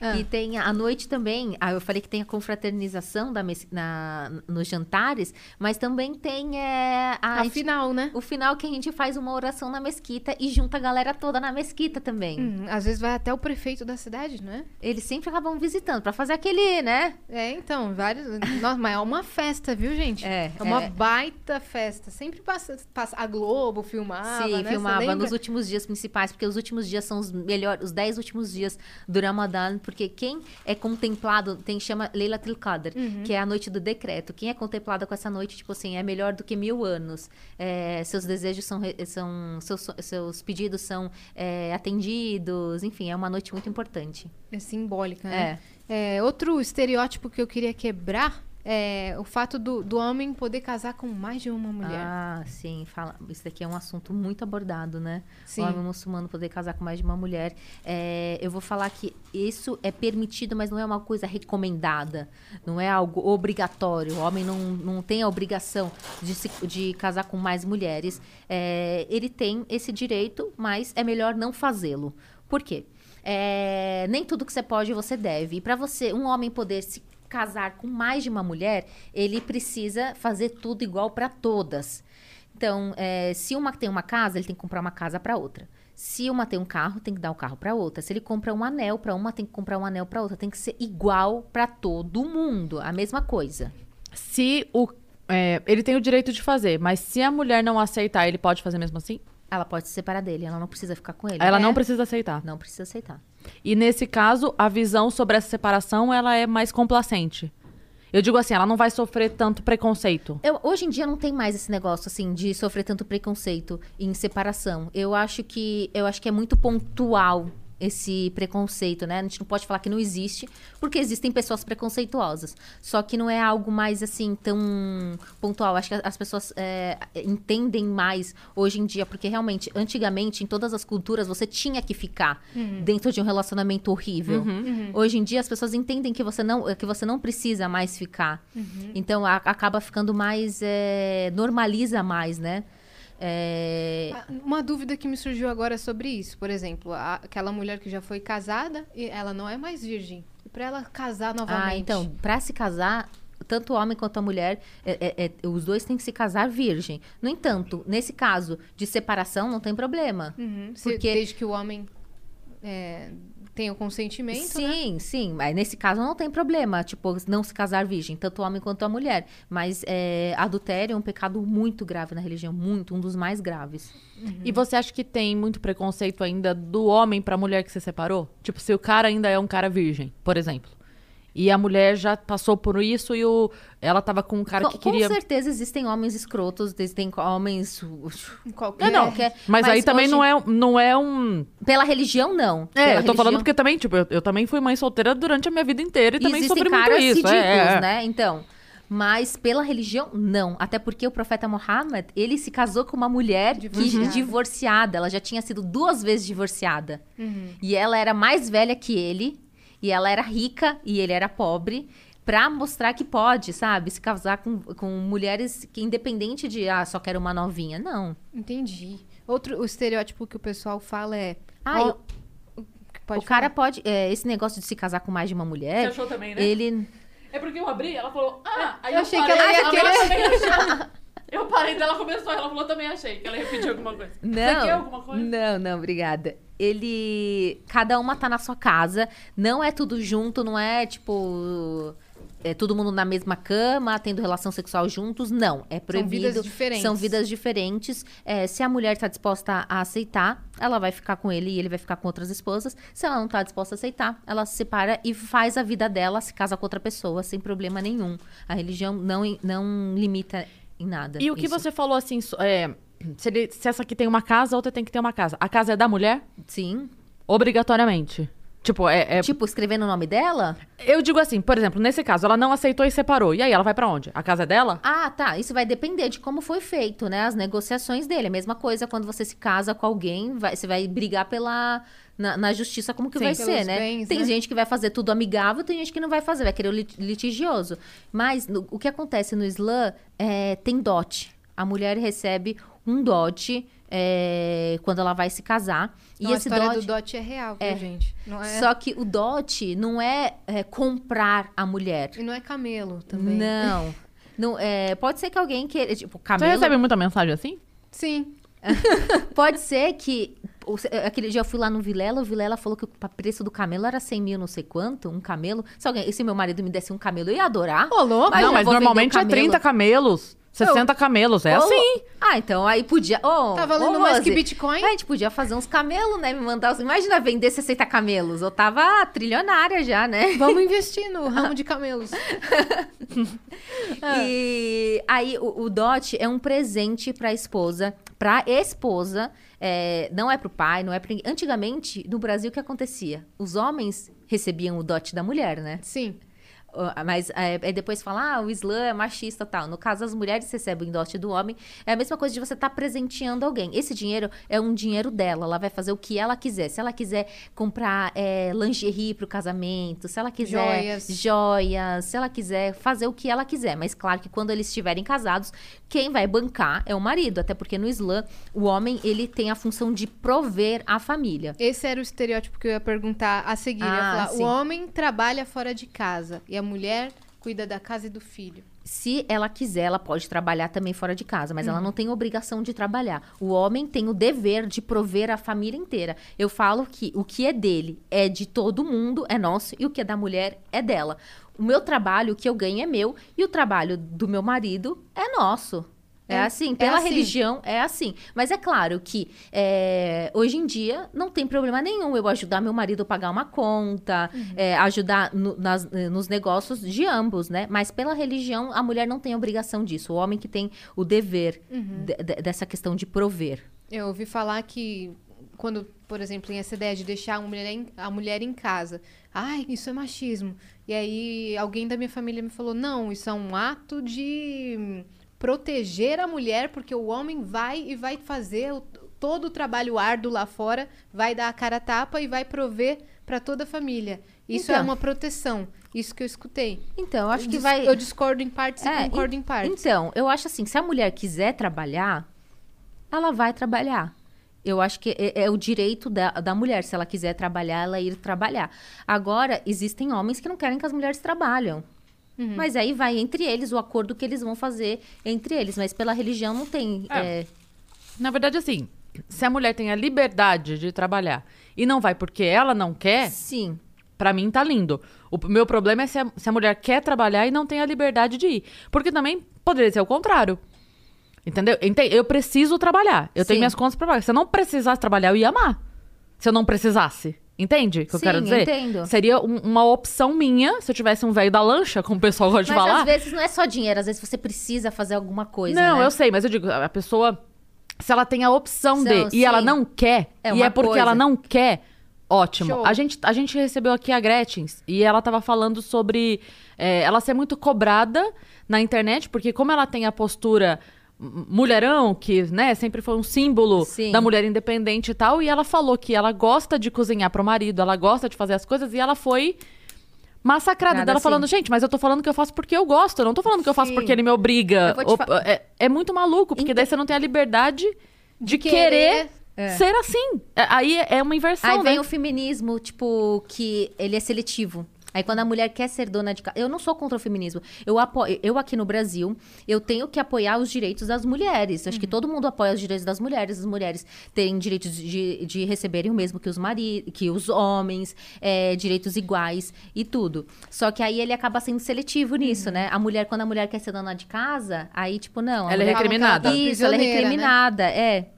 Ah. E tem à noite também, ah, eu falei que tem a confraternização da mes- na, nos jantares, mas também tem é, a, Afinal, né? o final que a gente faz uma oração na mesquita e junta a galera toda na mesquita também. Hum, às vezes vai até o prefeito da cidade, não é? Eles sempre acabam visitando pra fazer aquele, né? É, então, vários. Nossa, mas é uma festa, viu, gente? É, uma é. baita festa. Sempre passa, passa a Globo filmava, Sim, né? Filmava nos últimos dias principais, porque os últimos dias são os melhores, os 10 últimos dias do Ramadã, porque quem é contemplado, tem chama Leila Qadr, Uhum. que é a noite do decreto. Quem é contemplado com essa noite, tipo assim, é melhor do que mil anos. É, seus desejos são, são seus, seus pedidos são é, atendidos, enfim, é uma noite muito importante. É simbólica, né? É, outro estereótipo que eu queria quebrar é o fato do, do homem poder casar com mais de uma mulher. Ah, sim, fala. Isso daqui é um assunto muito abordado, né? Sim. O homem muçulmano poder casar com mais de uma mulher. É, eu vou falar que isso é permitido, mas não é uma coisa recomendada. Não é algo obrigatório. O homem não, não tem a obrigação de, se- de casar com mais mulheres. É, ele tem esse direito, mas é melhor não fazê-lo. Por quê? É, nem tudo que você pode, você deve. E para você, um homem poder se casar com mais de uma mulher, ele precisa fazer tudo igual para todas. Então, é, se uma tem uma casa, ele tem que comprar uma casa para outra. Se uma tem um carro, tem que dar o carro para outra. Se ele compra um anel para uma, tem que comprar um anel para outra. Tem que ser igual para todo mundo, a mesma coisa. Se o. é, ele tem o direito de fazer, mas se a mulher não aceitar, ele pode fazer mesmo assim? Ela pode se separar dele, ela não precisa ficar com ele. Ela É, não precisa aceitar. não precisa aceitar. E nesse caso, a visão sobre essa separação, ela é mais complacente. Eu digo assim, ela não vai sofrer tanto preconceito. Eu- hoje em dia não tem mais esse negócio assim de sofrer tanto preconceito em separação. Eu acho que eu acho que é muito pontual esse preconceito, né? A gente não pode falar que não existe, porque existem pessoas preconceituosas. Só que não é algo mais assim tão pontual. Acho que as pessoas é, entendem mais hoje em dia, porque realmente, antigamente, em todas as culturas, você tinha que ficar dentro de um relacionamento horrível. Hoje em dia, as pessoas entendem que você não, que você não precisa mais ficar. Então, a- acaba ficando mais. é, normaliza mais, né? É, Ah, Uma dúvida que me surgiu agora sobre isso, por exemplo, a- aquela mulher que já foi casada e ela não é mais virgem. E pra ela casar novamente. Ah, então, pra se casar, tanto o homem quanto a mulher, é- é- é- os dois têm que se casar virgem. No entanto, nesse caso de separação, não tem problema. Uhum, porque- desde que o homem tenha o consentimento, né? Sim, sim, mas nesse caso não tem problema, tipo, não se casar virgem, tanto o homem quanto a mulher. Mas é, adultério é um pecado muito grave na religião, muito, um dos mais graves. E você acha que tem muito preconceito ainda do homem pra mulher que se separou? Tipo, se o cara ainda é um cara virgem, por exemplo. E a mulher já passou por isso e o, ela tava com um cara com, que queria. com certeza existem homens escrotos, existem homens. Em qualquer... É, não. qualquer- Mas, aí também hoje- não é, não é um. Pela religião, não. É, Pela eu tô falando porque também, tipo, eu, eu também fui mãe solteira durante a minha vida inteira e, E também sofri muito caras isso. ridículos, é, é. né? Então. Mas pela religião, não. Até porque o profeta Muhammad, ele se casou com uma mulher que- Divorciada. divorciada. Ela já tinha sido duas vezes divorciada. Uhum. E ela era mais velha que ele. E ela era rica e ele era pobre. Pra mostrar que pode, sabe? Se casar com, com mulheres que, independente de, ah, só quero uma novinha. Não. Entendi. Outro o estereótipo que o pessoal fala é... Ah, ó, eu- Pode o cara falar. pode. é, esse negócio de se casar com mais de uma mulher. Você achou também, né? Ele. É porque eu abri, ela falou, ah, aí Eu achei que ela ia querer-. Eu parei dela, começou, ela falou, também achei, que ela repetiu alguma coisa. Não. Você quer alguma coisa? Não, não, obrigada. Ele. Cada uma tá na sua casa. Não é tudo junto, não é tipo. É todo mundo na mesma cama, tendo relação sexual juntos. Não. É proibido. vidas diferentes. São vidas diferentes. É, se a mulher tá disposta a aceitar, ela vai ficar com ele e ele vai ficar com outras esposas. Se ela não tá disposta a aceitar, ela se separa e faz a vida dela, se casa com outra pessoa, sem problema nenhum. A religião não, não limita em nada. E o que isso. você falou assim, é, se, ele- se essa aqui tem uma casa, a outra tem que ter uma casa. A casa é da mulher? Sim. Obrigatoriamente. Tipo, é, é- Tipo, escrevendo o nome dela? Eu digo assim, por exemplo, nesse caso, ela não aceitou e separou. E aí, ela vai pra onde? A casa é dela? Ah, tá. Isso vai depender de como foi feito, né? As negociações dele. A mesma coisa quando você se casa com alguém, vai- você vai brigar pela. Na, na justiça, como que Sim, vai ser, né? bens, tem né? gente que vai fazer tudo amigável, tem gente que não vai fazer, vai querer o lit- litigioso. Mas no- o que acontece no Islã é, tem dote. A mulher recebe um dote é, quando ela vai se casar. Não, e a esse história dote. do dote é real, viu, É. gente? Não é... Só que o dote não é, é comprar a mulher. E não é camelo também. Não. Não, é, pode ser que alguém queira. Tipo, Você camelo. recebe muita mensagem assim? Sim. Pode ser que. O- Aquele dia eu fui lá no Vilela, o Vilela falou que o preço do camelo era 100 mil, não sei quanto, um camelo. Se, alguém, se meu marido me desse um camelo, eu ia adorar. Ô, louco. Mas não, eu mas normalmente é 30 camelos, 60 camelos. É Ô, assim. Ah, então aí podia. Ô, Tá valendo ô, mais Rose, que Bitcoin? A gente podia fazer uns camelos, né? Me mandar. os- Imagina vender 60 camelos. Eu tava trilionária já, né? Vamos investir no ramo de camelos. Ah. E aí o, o dote é um presente pra esposa, pra esposa, é, não é pro pai, não é ninguém. Antigamente, no Brasil, o que acontecia? Os homens recebiam o dote da mulher, né? Sim. Ah, Mas é, depois fala, ah, o Islã é machista e tal. No caso, as mulheres recebem o dote do homem. É a mesma coisa de você estar presenteando alguém. Esse dinheiro é um dinheiro dela. Ela vai fazer o que ela quiser. Se ela quiser comprar é, lingerie pro casamento, se ela quiser Joias. joias, se ela quiser fazer o que ela quiser. Mas claro que quando eles estiverem casados, quem vai bancar é o marido. Até porque no Islã, o homem, ele tem a função de prover a família. Esse era o estereótipo que eu ia perguntar a seguir. Ia Ah, falar, sim. o homem trabalha fora de casa e a mulher cuida da casa e do filho. Se ela quiser, ela pode trabalhar também fora de casa, mas ela não tem obrigação de trabalhar. O homem tem o dever de prover a família inteira. Eu falo que o que é dele é de todo mundo, é nosso, e o que é da mulher é dela. O meu trabalho, o que eu ganho é meu, e o trabalho do meu marido é nosso. É, É- assim, é pela assim. religião é assim. Mas é claro que é, hoje em dia não tem problema nenhum eu ajudar meu marido a pagar uma conta, Uhum. é, ajudar no- nas- eh, nos negócios de ambos, né? Mas pela religião, a mulher não tem obrigação disso. O homem que tem o dever Uhum. de- de- dessa questão de prover. Eu ouvi falar que quando, por exemplo, em essa ideia de deixar a mulher em, a mulher em casa, ai, isso é machismo. E aí alguém da minha família me falou: "Não, isso é um ato de proteger a mulher, porque o homem vai e vai fazer o- todo o trabalho árduo lá fora, vai dar a cara a tapa e vai prover para toda a família. Isso é Então. uma proteção. Isso que eu escutei. Então, eu acho que Dis- vai. Eu discordo em partes É, e concordo em partes. Então, eu acho assim, se a mulher quiser trabalhar, ela vai trabalhar. Eu acho que é, é o direito da, da mulher, se ela quiser trabalhar, ela ir trabalhar. Agora, existem homens que não querem que as mulheres trabalham. Uhum. Mas aí vai entre eles o acordo que eles vão fazer entre eles. Mas pela religião não tem. É. é, Na verdade, assim, se a mulher tem a liberdade de trabalhar e não vai porque ela não quer, Sim. pra mim tá lindo. O meu problema é se a, se a mulher quer trabalhar e não tem a liberdade de ir. Porque também poderia ser o contrário. Entendeu? Ente- Eu preciso trabalhar. Eu tenho Sim. minhas contas pra pagar. Se eu não precisasse trabalhar, eu ia amar. Se eu não precisasse. Entende o que eu Sim, quero dizer? entendo. Seria um- uma opção minha se eu tivesse um velho da lancha, como o pessoal gosta de Mas falar. às vezes não é só dinheiro, às vezes você precisa fazer alguma coisa. não, né? eu sei, mas eu digo, a pessoa. Se ela tem a opção São, de e ela sim. não quer, É e uma é porque coisa. ela não quer, ótimo. Show. A gente, a gente recebeu aqui a Gretchen e ela tava falando sobre é, ela ser muito cobrada na internet, porque como ela tem a postura mulherão, que né, sempre foi um símbolo Sim. da mulher independente e tal, e ela falou que ela gosta de cozinhar pro marido, ela gosta de fazer as coisas, e ela foi massacrada Nada dela assim. falando, gente, mas eu tô falando que eu faço porque eu gosto, eu não tô falando que eu faço Sim. porque ele me obriga. Fa- é, é muito maluco, porque daí você não tem a liberdade de, querer, querer. ser assim. É, Aí é uma inversão, Aí vem né? o feminismo, tipo, que ele é seletivo. Aí quando a mulher quer ser dona de casa. Eu não sou contra o feminismo. Eu apoio. Eu aqui no Brasil, eu tenho que apoiar os direitos das mulheres. Acho que todo mundo apoia os direitos das mulheres. As mulheres terem direitos de, de receberem o mesmo que os maridos, que os homens, é, direitos iguais e tudo. Só que aí ele acaba sendo seletivo nisso, né? A mulher, quando a mulher quer ser dona de casa, aí, tipo, não. Ela é recriminada. Isso, ela é né? recriminada, é.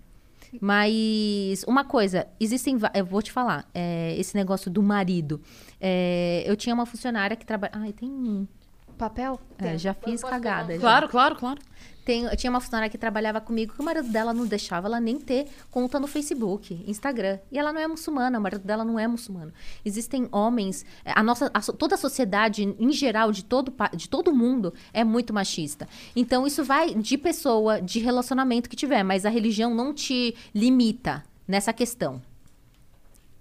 Mas uma coisa, existem. Eu vou te falar, é, esse negócio do marido. É, eu tinha uma funcionária que trabalha. Ai, tem. Papel? é, já fiz cagada. já. Claro, claro, claro. Tem, eu tinha uma funcionária que trabalhava comigo que o marido dela não deixava ela nem ter conta no Facebook, Instagram. E ela não é muçulmana, o marido dela não é muçulmano. Existem homens, a nossa, a toda a sociedade em geral de todo de todo mundo é muito machista. Então isso vai de pessoa, de relacionamento que tiver, mas a religião não te limita nessa questão.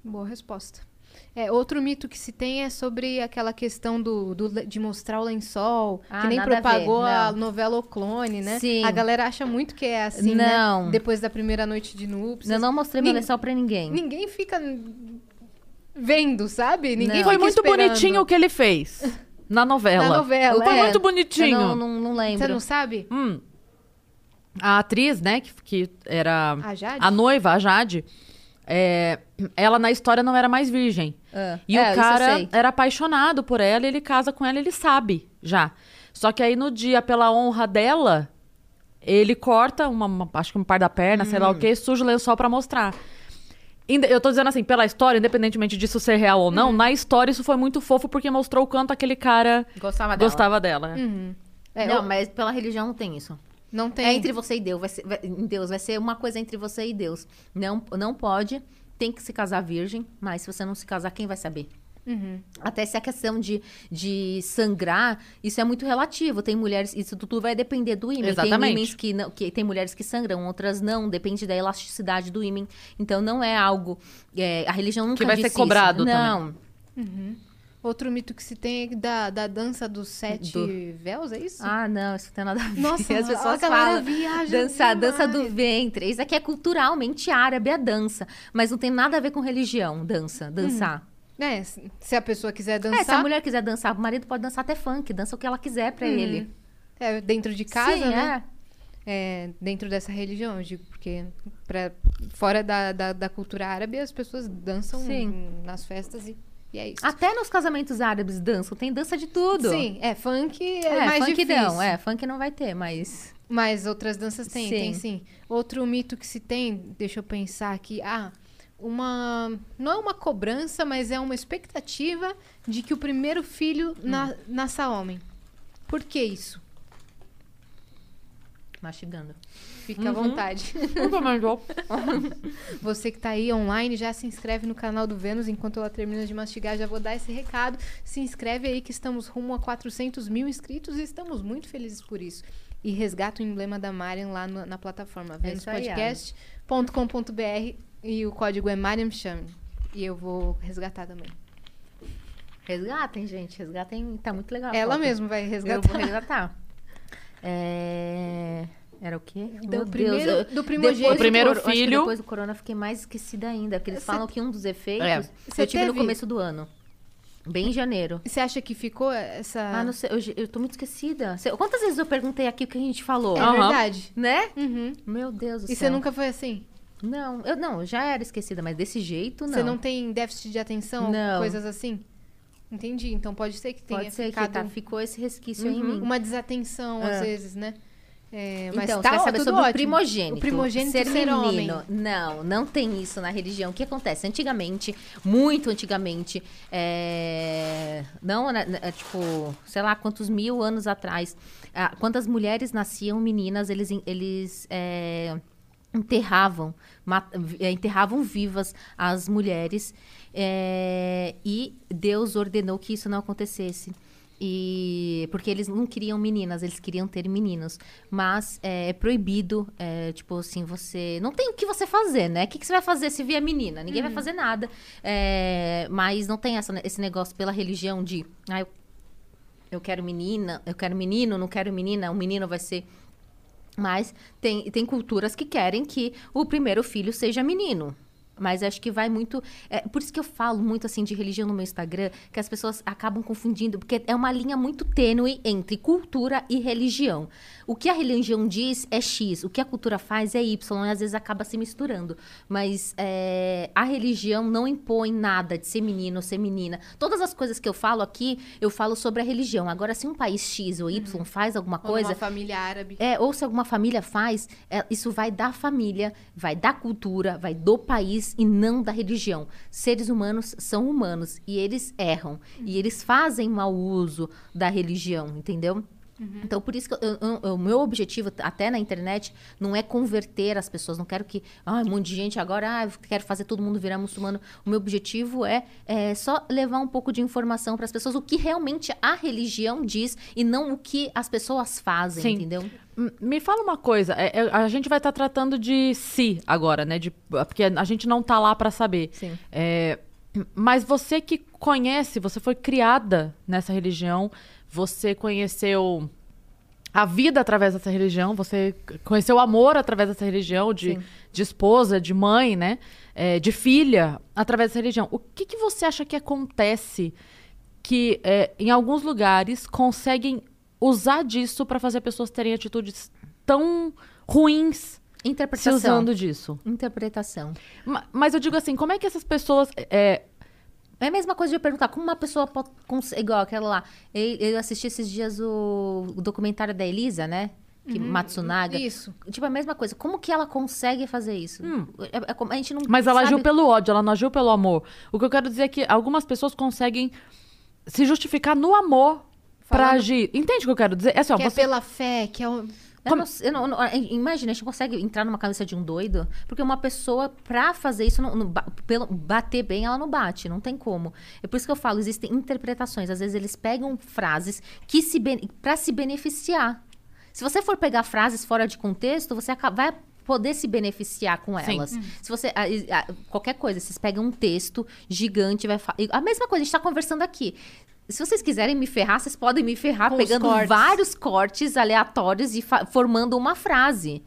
Boa resposta. É, outro mito que se tem é sobre aquela questão do, do de mostrar o lençol, Ah, que nem a propagou a, não. novela O Clone, né? Sim. A galera acha muito que é assim, Não. né? Depois da primeira noite de núpcias. Eu não mostrei meu lençol pra ninguém. Ninguém fica vendo, sabe? Ninguém Não. Foi muito esperando. bonitinho o que ele fez na novela. Na novela, Foi é. muito bonitinho. Eu não, não, não lembro. Você não sabe? Hum. A atriz, né, que, que era A Jade? a noiva, a Jade, é, ela na história não era mais virgem. Ah, E é, o eu cara era apaixonado por ela, e ele casa com ela, ele sabe já. Só que aí no dia, pela honra dela, ele corta uma, uma- acho que um par da perna, sei lá Hum. o que, suja o lençol pra mostrar. Eu tô dizendo assim, pela história, independentemente disso ser real ou Uhum. não, na história isso foi muito fofo porque mostrou o quanto aquele cara Gostava dela. gostava dela. Uhum. É, não, o- mas pela religião não tem isso. Não tem. É entre você e Deus. Vai ser, vai- Deus. Vai ser uma coisa entre você e Deus. Não, não pode. Tem que se casar virgem. Mas se você não se casar, quem vai saber? Uhum. Até se a questão de, de sangrar, isso é muito relativo. Tem mulheres, isso tudo vai depender do ímã. Tem ímãs que, não, que tem mulheres que sangram, outras não, depende da elasticidade do ímã. Então não é algo. é, a religião nunca Que vai ser cobrado isso. Não. Outro mito que se tem é da, da dança dos sete Do- véus, é isso? Ah, não, isso não tem nada a ver. Nossa, as pessoas falam. viaja Dançar, dança do ventre. Isso aqui é culturalmente árabe, a dança. Mas não tem nada a ver com religião, dança, dançar. É, se a pessoa quiser É, dançar, se a mulher quiser dançar, o marido pode dançar até funk, dança o que ela quiser pra ele. é dentro de casa, Sim, né? é. É, dentro dessa religião, eu digo, porque pra, fora da, da, da cultura árabe, as pessoas dançam Sim. nas festas e, e é isso. Até nos casamentos árabes dançam, tem dança de tudo. Sim, é, funk é, É, mais funk difícil. não, é, funk não vai ter, mas. Mas outras danças tem, Sim. tem sim. Outro mito que se tem, deixa eu pensar aqui, ah, uma não é uma cobrança, mas é uma expectativa de que o primeiro filho Hum. na- nasça homem. Por que isso? Mastigando. Fica à Uhum. vontade. Você que tá aí online, já se inscreve no canal do Vênus. Enquanto ela termina de mastigar, já vou dar esse recado. Se inscreve aí que estamos rumo a 400 mil inscritos e estamos muito felizes por isso. E resgata o emblema da Mariam lá no- na plataforma É venuspodcast.com.br e o código é Mariam Chame. E eu vou resgatar também. Resgatem, gente, resgatem, tá muito legal. Ela mesmo vai Eu resgatar. vou resgatar. É... Era o quê? Do primeiro- eu- do primogênito. primeiro que filho- depois do corona fiquei mais esquecida ainda, porque eles Cê- falam que um dos efeitos É. Eu tive no teve- começo do ano. Bem em janeiro. Você acha que ficou essa. Ah, não sei, eu, eu tô muito esquecida. Cê- quantas vezes eu perguntei aqui o que a gente falou? É Aham. verdade. Né? Uhum. Meu Deus do E céu. você nunca foi assim? Não, eu não, eu já era esquecida, mas desse jeito não. Você não tem déficit de atenção? Não. Coisas assim? Entendi. Então pode ser que tenha Pode ser ficado que tá, ficou esse resquício aí em Uhum. mim. uma desatenção, às É. vezes, né? É, mas então, tá você vai saber sobre ótimo. o primogênito. O primogênito ser, ser, homem. Não, não tem isso na religião. O que acontece? Antigamente, muito antigamente, é, não, né, tipo, sei lá quantos mil anos atrás, ah, quando as mulheres nasciam meninas, eles, eles é, enterravam, enterravam vivas as mulheres é, e Deus ordenou que isso não acontecesse. E porque eles não queriam meninas, eles queriam ter meninos. Mas é, é proibido, é, tipo assim, você. Não tem o que você fazer, né? O que, que você vai fazer se vier menina? Ninguém vai fazer nada. É, mas não tem essa, esse negócio pela religião de. Ah, eu, eu quero menina, eu quero menino, não quero menina, o menino vai ser. Mas tem, tem culturas que querem que o primeiro filho seja menino. Mas acho que vai muito. É, por isso que eu falo muito assim de religião no meu Instagram, que as pessoas acabam confundindo, porque é uma linha muito tênue entre cultura e religião. O que a religião diz é X, o que a cultura faz é Y, e às vezes acaba se misturando. Mas é, a religião não impõe nada de ser menino ou ser menina. Todas as coisas que eu falo aqui, eu falo sobre a religião. Agora, se um país X ou Y faz alguma Ou coisa, uma família árabe. é, ou se alguma família faz, é, isso vai da família, vai da cultura, vai do país e não da religião. Seres humanos são humanos e eles erram. E eles fazem mau uso da religião, entendeu? Então, por isso que o meu objetivo, até na internet, não é converter as pessoas. Não quero que, ah, um monte de gente agora, ah, eu quero fazer todo mundo virar muçulmano. O meu objetivo é, é só levar um pouco de informação para as pessoas, o que realmente a religião diz e não o que as pessoas fazem, Sim. entendeu? Me fala uma coisa, é- é- a gente vai estar tratando de si agora, né? De, porque a gente não tá lá pra saber. Sim. É, mas você que conhece, você foi criada nessa religião, você conheceu a vida através dessa religião, você conheceu o amor através dessa religião, de, Sim. de esposa, de mãe, né? É, de filha, através dessa religião. O que, que você acha que acontece que é, em alguns lugares conseguem usar disso pra fazer pessoas terem atitudes tão ruins se Interpretação. usando disso? Interpretação. Ma- Mas eu digo assim, como é que essas pessoas. é, É a mesma coisa de eu perguntar como uma pessoa pode. cons- Igual aquela lá. Eu, assisti esses dias o, o documentário da Elisa, né? Que Matsunaga. Isso. Tipo, a mesma coisa. Como que ela consegue fazer isso? É- é como- a gente não Mas ela sabe... agiu pelo ódio, ela não agiu pelo amor. O que eu quero dizer é que algumas pessoas conseguem se justificar no amor pra Falando- agir. Entende o que eu quero dizer? É assim, ó, que é você... pela fé, que é o... Eu não, eu não- não- imagina, a gente consegue entrar numa cabeça de um doido, porque uma pessoa, pra fazer isso, não, pelo, bater bem, ela não bate, não tem como. É por isso que eu falo, existem interpretações. Às vezes eles pegam frases que se pra se beneficiar. Se você for pegar frases fora de contexto, você vai poder se beneficiar com elas. Se você a- a- qualquer coisa, vocês pegam um texto gigante, vai a mesma coisa, a gente tá conversando aqui. Se vocês quiserem me ferrar, vocês podem me ferrar Com pegando cortes. vários cortes aleatórios e formando uma frase.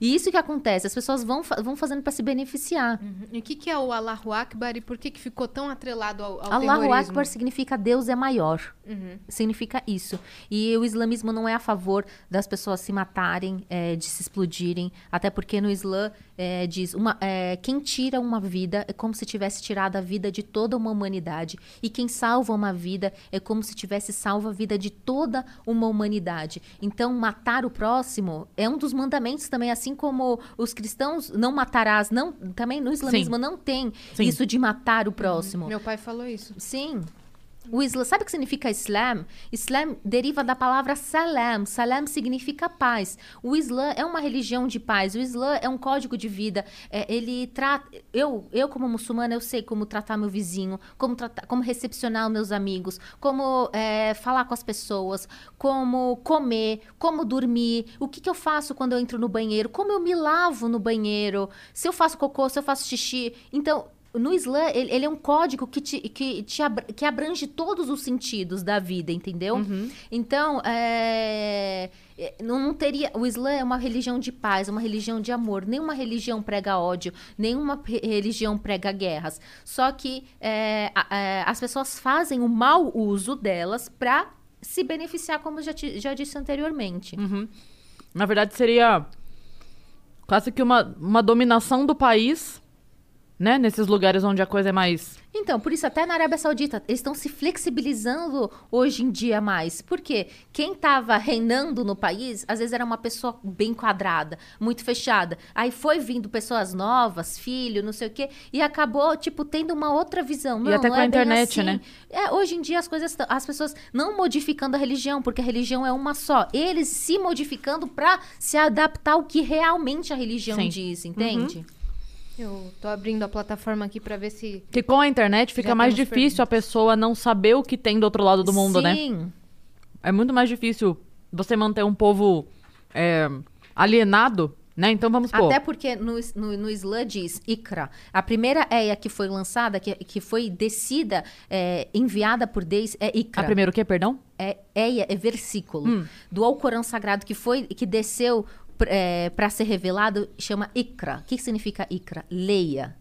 E isso que acontece, as pessoas vão, vão fazendo para se beneficiar. E o que, que é o Allahu Akbar e por que, que ficou tão atrelado ao, ao Allahu terrorismo? Akbar significa Deus é maior. Uhum. Significa isso. E o islamismo não é a favor das pessoas se matarem, é, de se explodirem. Até porque no Islã é, diz: uma, é, quem tira uma vida é como se tivesse tirado a vida de toda uma humanidade. E quem salva uma vida é como se tivesse salvo a vida de toda uma humanidade. Então, matar o próximo é um dos mandamentos também, assim como os cristãos não matarás. Não, também no islamismo não tem Sim. isso de matar o próximo. Meu pai falou isso. Sim. O Islã, sabe o que significa Islam? Islam deriva da palavra salam. Salam significa paz. O Islã é uma religião de paz. O Islã é um código de vida. É, ele trata. Eu, eu como muçulmana, eu sei como tratar meu vizinho, como, tratar, como recepcionar meus amigos, como é, falar com as pessoas, como comer, como dormir, o que, que eu faço quando eu entro no banheiro, como eu me lavo no banheiro, se eu faço cocô, se eu faço xixi. Então, no Islã, ele, ele é um código que, te, que, te que abrange todos os sentidos da vida, entendeu? Então, é, é, não, não teria. O Islã é uma religião de paz, uma religião de amor. Nenhuma religião prega ódio, nenhuma re- religião prega guerras. Só que é, é, as pessoas fazem o mau uso delas para se beneficiar, como eu já, te- já disse anteriormente. Na verdade, seria quase que uma, uma dominação do país né? Nesses lugares onde a coisa é mais. Então, por isso, até na Arábia Saudita, eles estão se flexibilizando hoje em dia mais. Porque quem estava reinando no país, às vezes era uma pessoa bem quadrada, muito fechada. Aí foi vindo pessoas novas, filho, não sei o quê, e acabou, tipo, tendo uma outra visão. Não, até não com a é bem internet, assim. né? É, hoje em dia as coisas, as pessoas não modificando a religião, porque a religião é uma só. Eles se modificando para se adaptar ao que realmente a religião Sim. diz, entende? Eu tô abrindo a plataforma aqui pra ver se. Que com a internet fica mais difícil a pessoa não saber o que tem do outro lado do mundo, né? Sim. É muito mais difícil você manter um povo é, alienado, né? Então vamos pôr. Até porque no, no, no Islã diz Ikra. A primeira eia que foi lançada, que, que foi descida, é, enviada por Deus, é A Ikra. primeiro o quê, perdão? É eia, é versículo. Hum. Do Alcorão Sagrado que foi que desceu para ser revelado, chama Ikra. O que significa Ikra? Leia.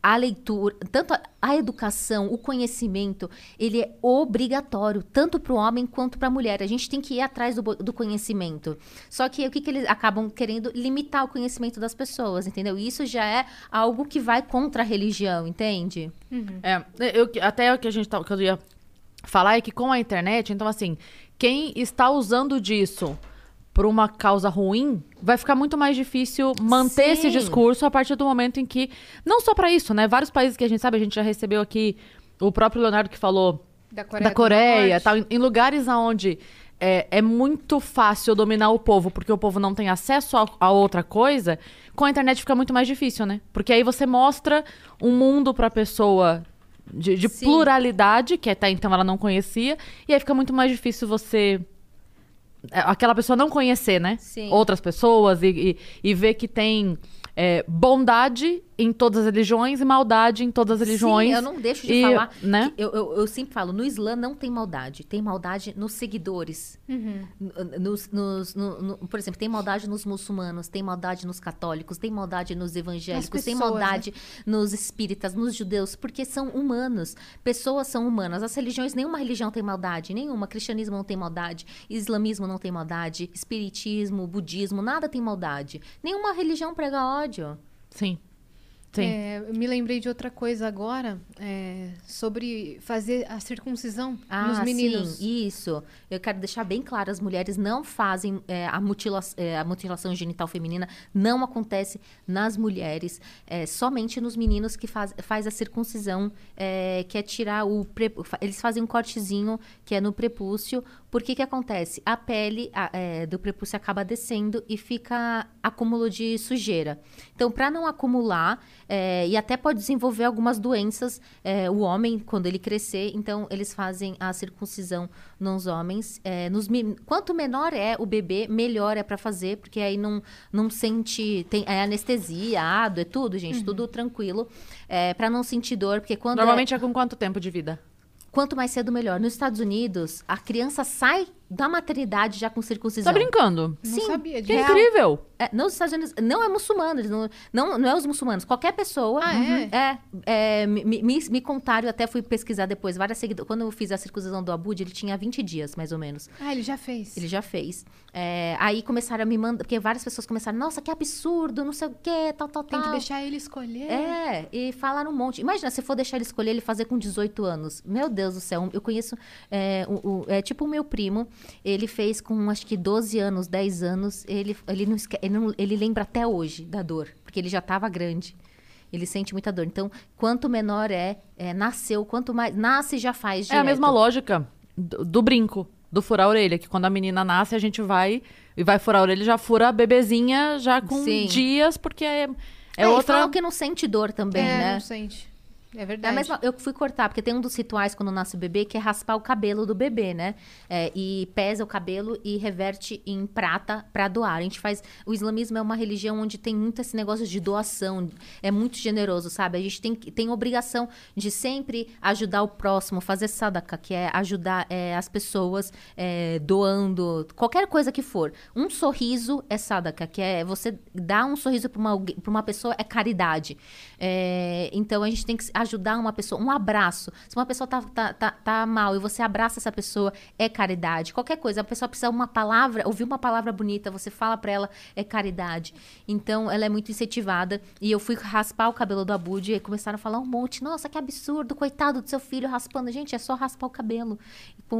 A leitura, tanto a, a educação, o conhecimento, ele é obrigatório, tanto para o homem quanto para a mulher. A gente tem que ir atrás do, do conhecimento. Só que o que, que eles acabam querendo? Limitar o conhecimento das pessoas, entendeu? Isso já é algo que vai contra a religião, entende? É, eu, até o que a gente tá, que eu ia falar é que com a internet, então assim, quem está usando disso por uma causa ruim, vai ficar muito mais difícil manter esse Sim. discurso a partir do momento em que, não só pra isso, né? Vários países que a gente sabe, a gente já recebeu aqui o próprio Leonardo que falou Da Coreia. da Coreia, tal, em, em lugares aonde é, é muito fácil dominar o povo, porque o povo não tem acesso a, a outra coisa, com a internet fica muito mais difícil, né? Porque aí você mostra um mundo pra pessoa de, de pluralidade, que até então ela não conhecia, e aí fica muito mais difícil você. É, Aquela pessoa não conhecer, né? Sim. Outras pessoas e, e, e ver que tem é, bondade em todas as religiões e maldade em todas as religiões. Sim, eu não deixo de E, falar. né? Eu, eu, eu sempre falo, no Islã não tem maldade. Tem maldade nos seguidores. Uhum. Nos, nos- no- no- por exemplo, tem maldade nos muçulmanos, tem maldade nos católicos, tem maldade nos evangélicos, tem pessoas, né? maldade nos espíritas, nos judeus, porque são humanos. Pessoas são humanas. As religiões, nenhuma religião tem maldade, nenhuma. Cristianismo não tem maldade, islamismo não tem maldade, espiritismo, budismo, nada tem maldade. Nenhuma religião prega ódio. Sim. É, eu me lembrei de outra coisa agora, é, sobre fazer a circuncisão nos meninos. Ah, Sim, isso. Eu quero deixar bem claro: as mulheres não fazem é, a, mutila é, a mutilação genital feminina, não acontece nas mulheres, é, somente nos meninos que faz, faz a circuncisão, é, que é tirar o. pre- eles fazem um cortezinho que é no prepúcio. Por que que acontece? A pele a- é, do prepúcio acaba descendo e fica acúmulo de sujeira. Então, para não acumular, é, e até pode desenvolver algumas doenças, é, o homem, quando ele crescer, então eles fazem a circuncisão nos homens. É, nos quanto menor é o bebê, melhor é para fazer, porque aí não, não sente. Tem, é anestesia, ado, é tudo, gente, tudo tranquilo. É, para não sentir dor, porque quando. é- Normalmente é com quanto tempo de vida? Quanto mais cedo, melhor. Nos Estados Unidos, a criança sai da maternidade já com circuncisão. Tá brincando? Não Sim. sabia Que disso. incrível! É, nos Estados Unidos, não é muçulmano, não, não, não é os muçulmanos, qualquer pessoa. Ah, é? É, é, me, me, me contaram, eu até fui pesquisar depois, várias seguidoras. Quando eu fiz a circuncisão do Abud, ele tinha 20 dias, mais ou menos. Ah, ele já fez. Ele já fez. É, aí começaram a me mandar, porque várias pessoas começaram, nossa, que absurdo, não sei o quê, tal, tal, Tem tal. que deixar ele escolher. É, e falaram um monte. Imagina, se for deixar ele escolher, ele fazer com 18 anos. Meu Deus do céu, eu conheço. É, o, o- é tipo o meu primo, ele fez com acho que 12 anos, 10 anos. Ele, ele, não, ele, não- ele lembra até hoje da dor, porque ele já estava grande. Ele sente muita dor. Então, quanto menor é, é, nasceu, quanto mais. Nasce já faz É a direto. mesma lógica do, do brinco, do furar a orelha, que quando a menina nasce, a gente vai e vai furar a orelha, já fura a bebezinha já com Sim. dias, porque é, é, É, e outra. falam que não sente dor também, é, né? não sente. É É verdade. a mesma, eu fui cortar, porque tem um dos rituais quando nasce o bebê que é raspar o cabelo do bebê, né? É, e pesa o cabelo e reverte em prata para doar. A gente faz. O islamismo é uma religião onde tem muito esse negócio de doação. É muito generoso, sabe? A gente tem, que- tem obrigação de sempre ajudar o próximo, fazer sadaka, que é ajudar é, as pessoas é, doando, qualquer coisa que for. Um sorriso é sadaka, que é você dar um sorriso para uma, pra uma pessoa é caridade. É, então a gente tem que ajudar uma pessoa, um abraço. Se uma pessoa tá, tá, tá, tá mal e você abraça essa pessoa, é caridade. Qualquer coisa, a pessoa precisa uma palavra, ouvir uma palavra bonita, você fala pra ela, é caridade. Então, ela é muito incentivada. E eu fui raspar o cabelo do Abud e começaram a falar um monte. Nossa, que absurdo, coitado do seu filho raspando. Gente, é só raspar o cabelo.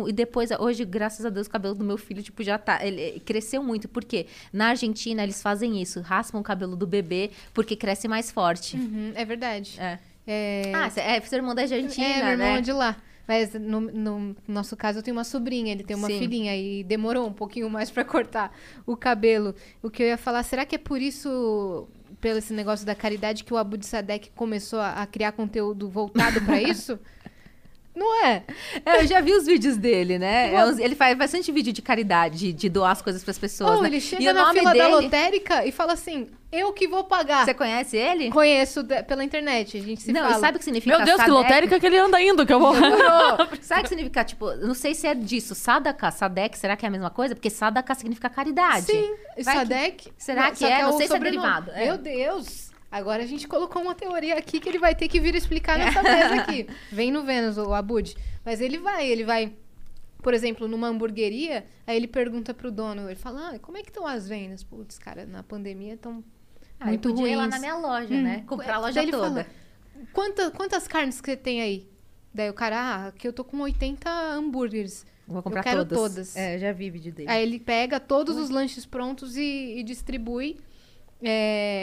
E depois, hoje, graças a Deus, o cabelo do meu filho, tipo, já tá. Ele cresceu muito. Por quê? Na Argentina, eles fazem isso, raspam o cabelo do bebê porque cresce mais forte. Uhum, é verdade. É. É... Ah, é, seu irmão da Argentina, é, meu irmão né? de lá. Mas no, no nosso caso, eu tenho uma sobrinha, ele tem uma Sim. filhinha e demorou um pouquinho mais pra cortar o cabelo. O que eu ia falar, será que é por isso, pelo esse negócio da caridade, que o Abu de Sadek começou a, a criar conteúdo voltado pra isso? Não é? É, eu já vi os vídeos dele, né? É uns- ele faz bastante vídeo de caridade, de, de doar as coisas pras pessoas. Ou né? ele e chega o na nome fila da dele... lotérica e fala assim, eu que vou pagar. Você conhece ele? Conheço de- pela internet, a gente se não, fala. e sabe o que significa Meu Deus, que lotérica que ele anda indo, que eu vou. Sabe o que significa, tipo, não sei se é disso, Sadaka, Sadek, será que é a mesma coisa? Porque Sadaka significa caridade. Sim, Vai Sadek. Será que só é? Não o sei se é derivado, é. Meu Deus! Agora a gente colocou uma teoria aqui que ele vai ter que vir explicar nessa mesa aqui. Vem no Vênus, o Abud. Mas ele vai, ele vai, por exemplo, numa hamburgueria, aí ele pergunta pro dono, ele fala, ah, como é que estão as vendas? Putz, cara, na pandemia estão Ah, muito eu podia ir lá ruins. na minha loja, Hum. né? Comprar a loja toda. fala, Quanta, quantas carnes que você tem aí? Daí o cara, ah, aqui eu tô com 80 hambúrgueres. Vou comprar quero todas. todas. É, eu já vi vídeo dele. Aí ele pega todos os lanches prontos e, e distribui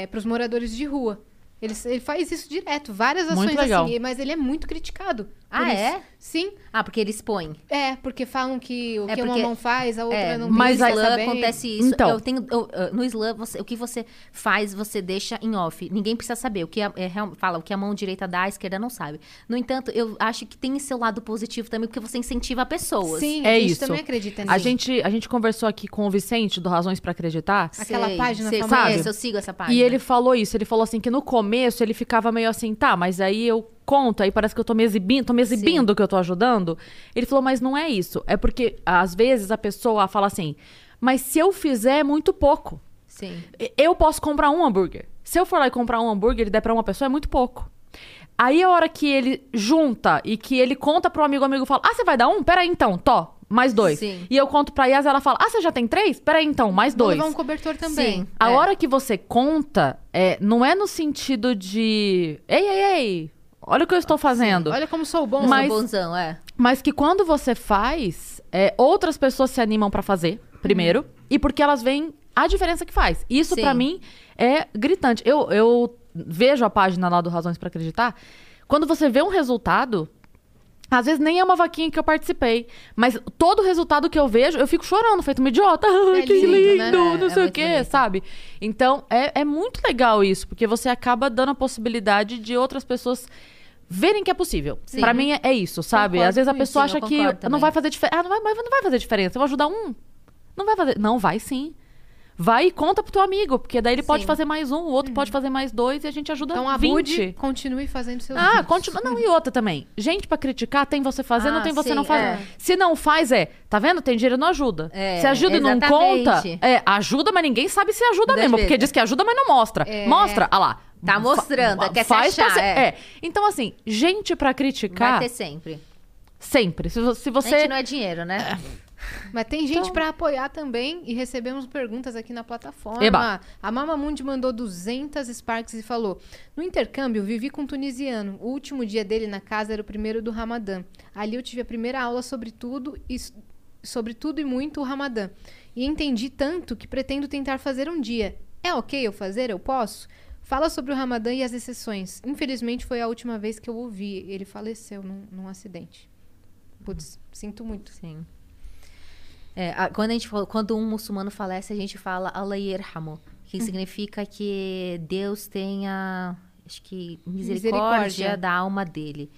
para os moradores de rua. Ele, ele faz isso direto, várias ações assim, mas ele é muito criticado. Ah, isso. é? Sim, Ah, porque ele expõe. é, porque falam que o É que uma porque- mão faz, a outra É, não mas no Islã acontece isso. Então. Eu tenho, eu, no Islã, você- o que você faz, você deixa em off. Ninguém precisa saber. O que a, é, fala, o que a mão direita dá, a esquerda não sabe. No entanto, eu acho que tem seu lado positivo também, porque você incentiva pessoas. Sim, É a gente isso. também acredita nisso. A gente, a gente conversou aqui com o Vicente do Razões pra Acreditar. Aquela Sei, página sei, famosa. conheço, eu sigo essa página. E ele falou isso, ele falou assim que no começo ele ficava meio assim, tá, mas aí eu conto, aí parece que eu tô me exibindo, tô me exibindo que eu tô ajudando. Ele falou, mas não é isso. É porque às vezes a pessoa fala assim, mas se eu fizer é muito pouco. Sim. Eu posso comprar um hambúrguer. Se eu for lá e comprar um hambúrguer e der pra uma pessoa, é muito pouco. Aí a hora que ele junta e que ele conta pro amigo, o amigo fala: Ah, você vai dar um? Peraí então, tó, mais dois. Sim. E eu conto pra Yas, ela fala: Ah, você já tem três? Peraí então, mais Vou dois. levar um cobertor também. Sim. A É. hora que você conta, é, não é no sentido de. Ei, ei, ei, olha o que eu estou fazendo. Olha como sou bom. Mas- Mas... bonzão, é. Mas que quando você faz, é, outras pessoas se animam pra fazer, primeiro, e porque elas veem a diferença que faz. Isso pra mim é gritante. Eu, eu vejo a página lá do Razões pra Acreditar. Quando você vê um resultado, às vezes nem é uma vaquinha que eu participei, mas todo resultado que eu vejo, eu fico chorando, feito uma idiota. É que lindo, lindo, né? não É, é sei o muito quê, bonito. sabe? Então, é, é muito legal isso, porque você acaba dando a possibilidade de outras pessoas verem que é possível. Pra mim é, é isso, sabe? Concordo Às vezes a com isso, pessoa eu acha que concordo não também. vai fazer diferença. Ah, não vai, mas não vai fazer diferença. Eu vou ajudar um. Não vai fazer. Não, vai sim. Vai e conta pro teu amigo, porque daí ele pode Sim. fazer mais um, o outro pode fazer mais dois e a gente ajuda Então a 20. Bud continue fazendo seus Ah, vídeos. continua. Não, e outra também. Gente pra criticar, tem você fazendo, Ah, tem você sim, não fazendo. é. Se não faz, é. Tá vendo? Tem dinheiro, não ajuda. É, se ajuda e não exatamente. conta, é, ajuda, mas ninguém sabe se ajuda mesmo. Porque vezes. diz que ajuda, mas não mostra. É. Mostra, ah lá. Tá mostrando, Fa- quer se faz pra achar, ser- é. Então, assim, gente pra criticar, Vai ter sempre. sempre. Se, se A você. gente não é dinheiro, né? Mas tem gente Então- pra apoiar também e recebemos perguntas aqui na plataforma. Eba. A Mama Mundi mandou 200 Sparks e falou: No intercâmbio, vivi com um tunisiano. O último dia dele na casa era o primeiro do Ramadã. Ali eu tive a primeira aula sobre tudo e sobre tudo e muito o Ramadã. E entendi tanto que pretendo tentar fazer um dia. É ok eu fazer? Eu posso? Fala sobre o Ramadã e as exceções. Infelizmente foi a última vez que eu ouvi. Ele faleceu num, num acidente. Putz, sinto muito. Sim. É, a- quando, a gente, quando um muçulmano falece, a gente fala Allah yerhamu, que significa que Deus tenha, acho que, misericórdia, Misericórdia. da alma dele.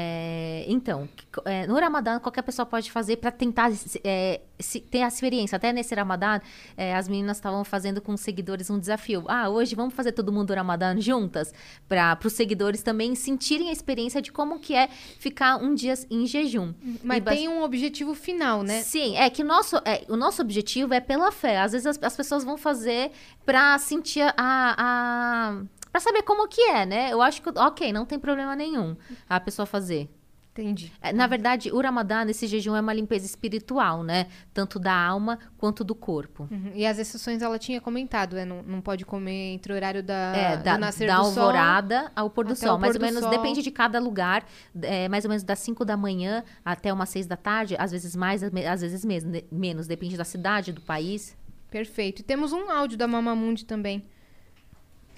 É, então, é, no Ramadã, qualquer pessoa pode fazer para tentar é, se, ter a experiência. Até nesse Ramadã, é, as meninas estavam fazendo com os seguidores um desafio. Ah, hoje vamos fazer todo mundo o Ramadã juntas? Para os seguidores também sentirem a experiência de como que é ficar um dia em jejum. Mas tem um objetivo final, né? Sim, é que nosso, é, o nosso objetivo é pela fé. Às vezes as, as pessoas vão fazer para sentir a, a para saber como que é, né? Eu acho que, ok, não tem problema nenhum a pessoa fazer. Entendi. É, na verdade, o Ramadã, nesse jejum, é uma limpeza espiritual, né? Tanto da alma quanto do corpo. Uhum. E as exceções ela tinha comentado, é, não, não pode comer entre o horário da, é, da, do nascer da do alvorada sol, ao pôr do sol. Mais ou menos, sol. depende de cada lugar. É, mais ou menos das 5 da manhã até umas 6 da tarde. Às vezes mais, às vezes menos. Depende da cidade, do país. Perfeito. E temos um áudio da Mamamundi também.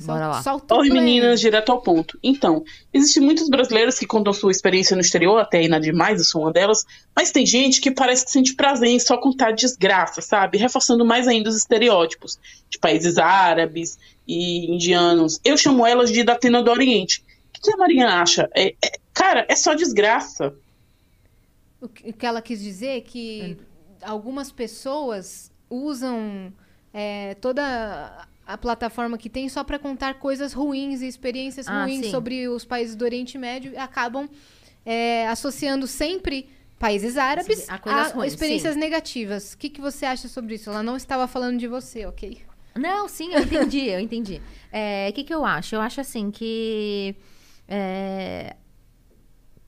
Bora lá. Oi, meninas, direto ao ponto. Então, existem muitos brasileiros que contam sua experiência no exterior, até aí na demais, eu sou uma delas, mas tem gente que parece que sente prazer em só contar desgraça, sabe? Reforçando mais ainda os estereótipos de países árabes e indianos. Eu chamo elas de Datena do Oriente. O que a Marinha acha? É, é, cara, é só desgraça. O que ela quis dizer é que algumas pessoas usam é, toda a plataforma que tem só para contar coisas ruins e experiências ah, ruins sim. sobre os países do Oriente Médio acabam é, associando sempre países árabes a, a ruins, experiências sim. negativas. O que, que você acha sobre isso? Ela não estava falando de você, ok? Não, sim, eu entendi, eu entendi. É, o que, que eu acho? Eu acho assim que é,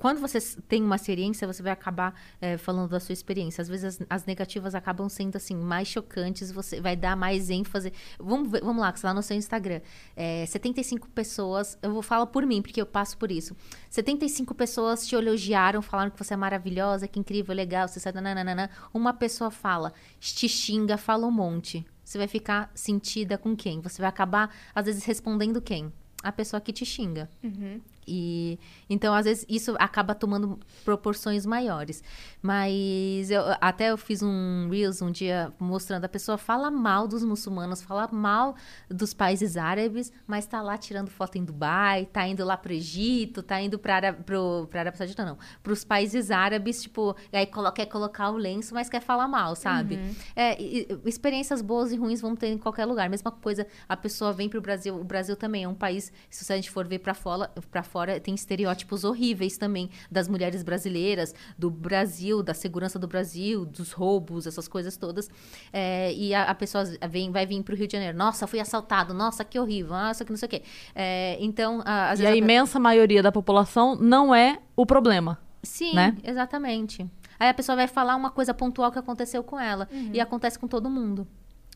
quando você tem uma experiência, você vai acabar é, falando da sua experiência. Às vezes as, as, negativas acabam sendo assim mais chocantes, você vai dar mais ênfase. Vamos, ver, vamos lá, que lá no seu Instagram. É, 75 pessoas, eu vou falar por mim, porque eu passo por isso. 75 pessoas te elogiaram, falaram que você é maravilhosa, que incrível, legal, você sabe, nananana. Uma pessoa fala, te xinga, fala um monte. Você vai ficar sentida com quem? Você vai acabar, às vezes, respondendo quem? A pessoa que te xinga. Uhum. E então às vezes isso acaba tomando proporções maiores. Mas eu até eu fiz um reels um dia mostrando a pessoa fala mal dos muçulmanos, fala mal dos países árabes, mas tá lá tirando foto em Dubai, tá indo lá pro Egito, tá indo para pro para Arábia Saudita não, para os países árabes, tipo, aí quer colocar o lenço, mas quer falar mal, sabe? Uhum. É, e, experiências boas e ruins vão ter em qualquer lugar. Mesma coisa, a pessoa vem pro Brasil, o Brasil também é um país, se a gente for ver para fora, para fora tem estereótipos horríveis também das mulheres brasileiras, do Brasil, da segurança do Brasil, dos roubos, essas coisas todas. É, e a, a, pessoa vem, vai vir para o Rio de Janeiro. Nossa, fui assaltado. Nossa, que horrível. Nossa, que não sei o quê. É, então, a, e a, a imensa maioria da população não é o problema. Sim, né? exatamente. Aí a pessoa vai falar uma coisa pontual que aconteceu com ela. Uhum. E acontece com todo mundo.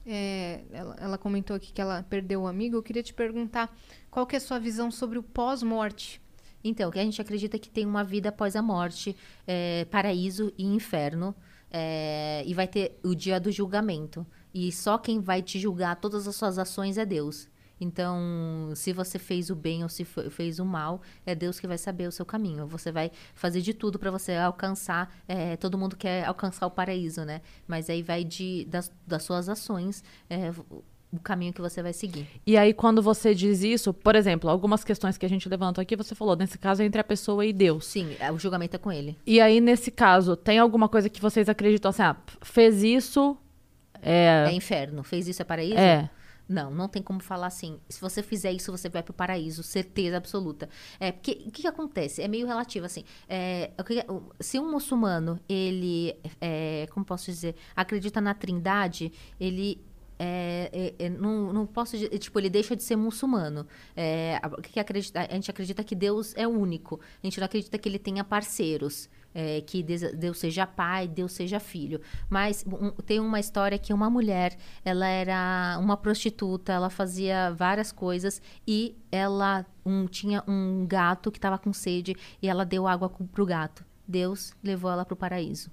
É, ela, ela, comentou aqui que ela perdeu o amigo. Eu queria te perguntar qual que é a sua visão sobre o pós-morte? Então, que a gente acredita que tem uma vida após a morte, é, paraíso e inferno. É, e vai ter o dia do julgamento. E só quem vai te julgar todas as suas ações é Deus. Então, se você fez o bem ou se fez o mal, é Deus que vai saber o seu caminho. Você vai fazer de tudo para você alcançar. É, todo mundo quer alcançar o paraíso, né? Mas aí vai de, das, das suas ações. É, o caminho que você vai seguir. E aí, quando você diz isso, por exemplo, algumas questões que a gente levantou aqui, você falou, nesse caso, é entre a pessoa e Deus. Sim, é, o julgamento é com ele. E aí, nesse caso, tem alguma coisa que vocês acreditam assim, ah, fez isso. É... é inferno, fez isso é paraíso? É. Não, não tem como falar assim. Se você fizer isso, você vai para o paraíso, certeza absoluta. É porque o que, que, acontece? É meio relativo assim. É, se um muçulmano ele, é, como posso dizer, acredita na Trindade, ele é, é, é, não, não posso tipo ele deixa de ser muçulmano é, que acredita, a gente acredita que Deus é único a gente não acredita que ele tenha parceiros é, que Deus seja pai Deus seja filho mas um, tem uma história que uma mulher ela era uma prostituta ela fazia várias coisas e ela um, tinha um gato que estava com sede e ela deu água para o gato Deus levou ela para o paraíso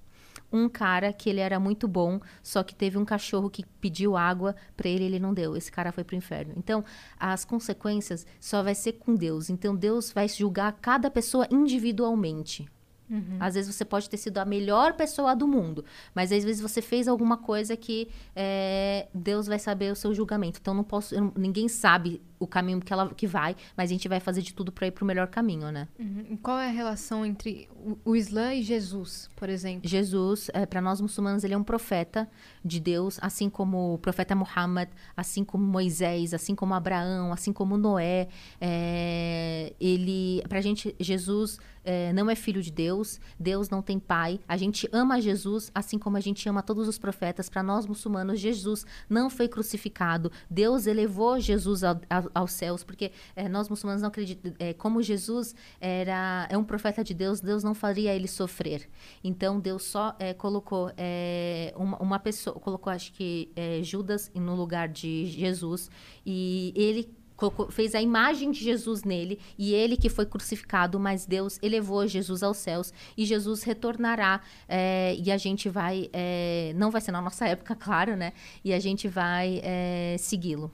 um cara que ele era muito bom, só que teve um cachorro que pediu água para ele, ele não deu. Esse cara foi pro inferno. Então, as consequências só vai ser com Deus. Então, Deus vai julgar cada pessoa individualmente. Uhum. Às vezes você pode ter sido a melhor pessoa do mundo, mas às vezes você fez alguma coisa que é, Deus vai saber o seu julgamento. Então não posso, ninguém sabe o caminho que ela que vai, mas a gente vai fazer de tudo para ir pro melhor caminho, né? Uhum. Qual é a relação entre o, o Islã e Jesus, por exemplo? Jesus, é, para nós muçulmanos, ele é um profeta de Deus, assim como o profeta Muhammad, assim como Moisés, assim como Abraão, assim como Noé. É, ele, pra gente, Jesus é, não é filho de Deus, Deus não tem pai. A gente ama Jesus, assim como a gente ama todos os profetas. Para nós muçulmanos, Jesus não foi crucificado. Deus elevou Jesus ao- ao- aos céus, porque é, nós muçulmanos não acreditamos. É, como Jesus era é um profeta de Deus, Deus não faria ele sofrer. Então Deus só é, colocou uma, uma pessoa, colocou acho que Judas no lugar de Jesus e ele fez a imagem de Jesus nele e ele que foi crucificado, mas Deus elevou Jesus aos céus e Jesus retornará é, e a gente vai, é, não vai ser na nossa época, claro, né? E a gente vai é, segui-lo.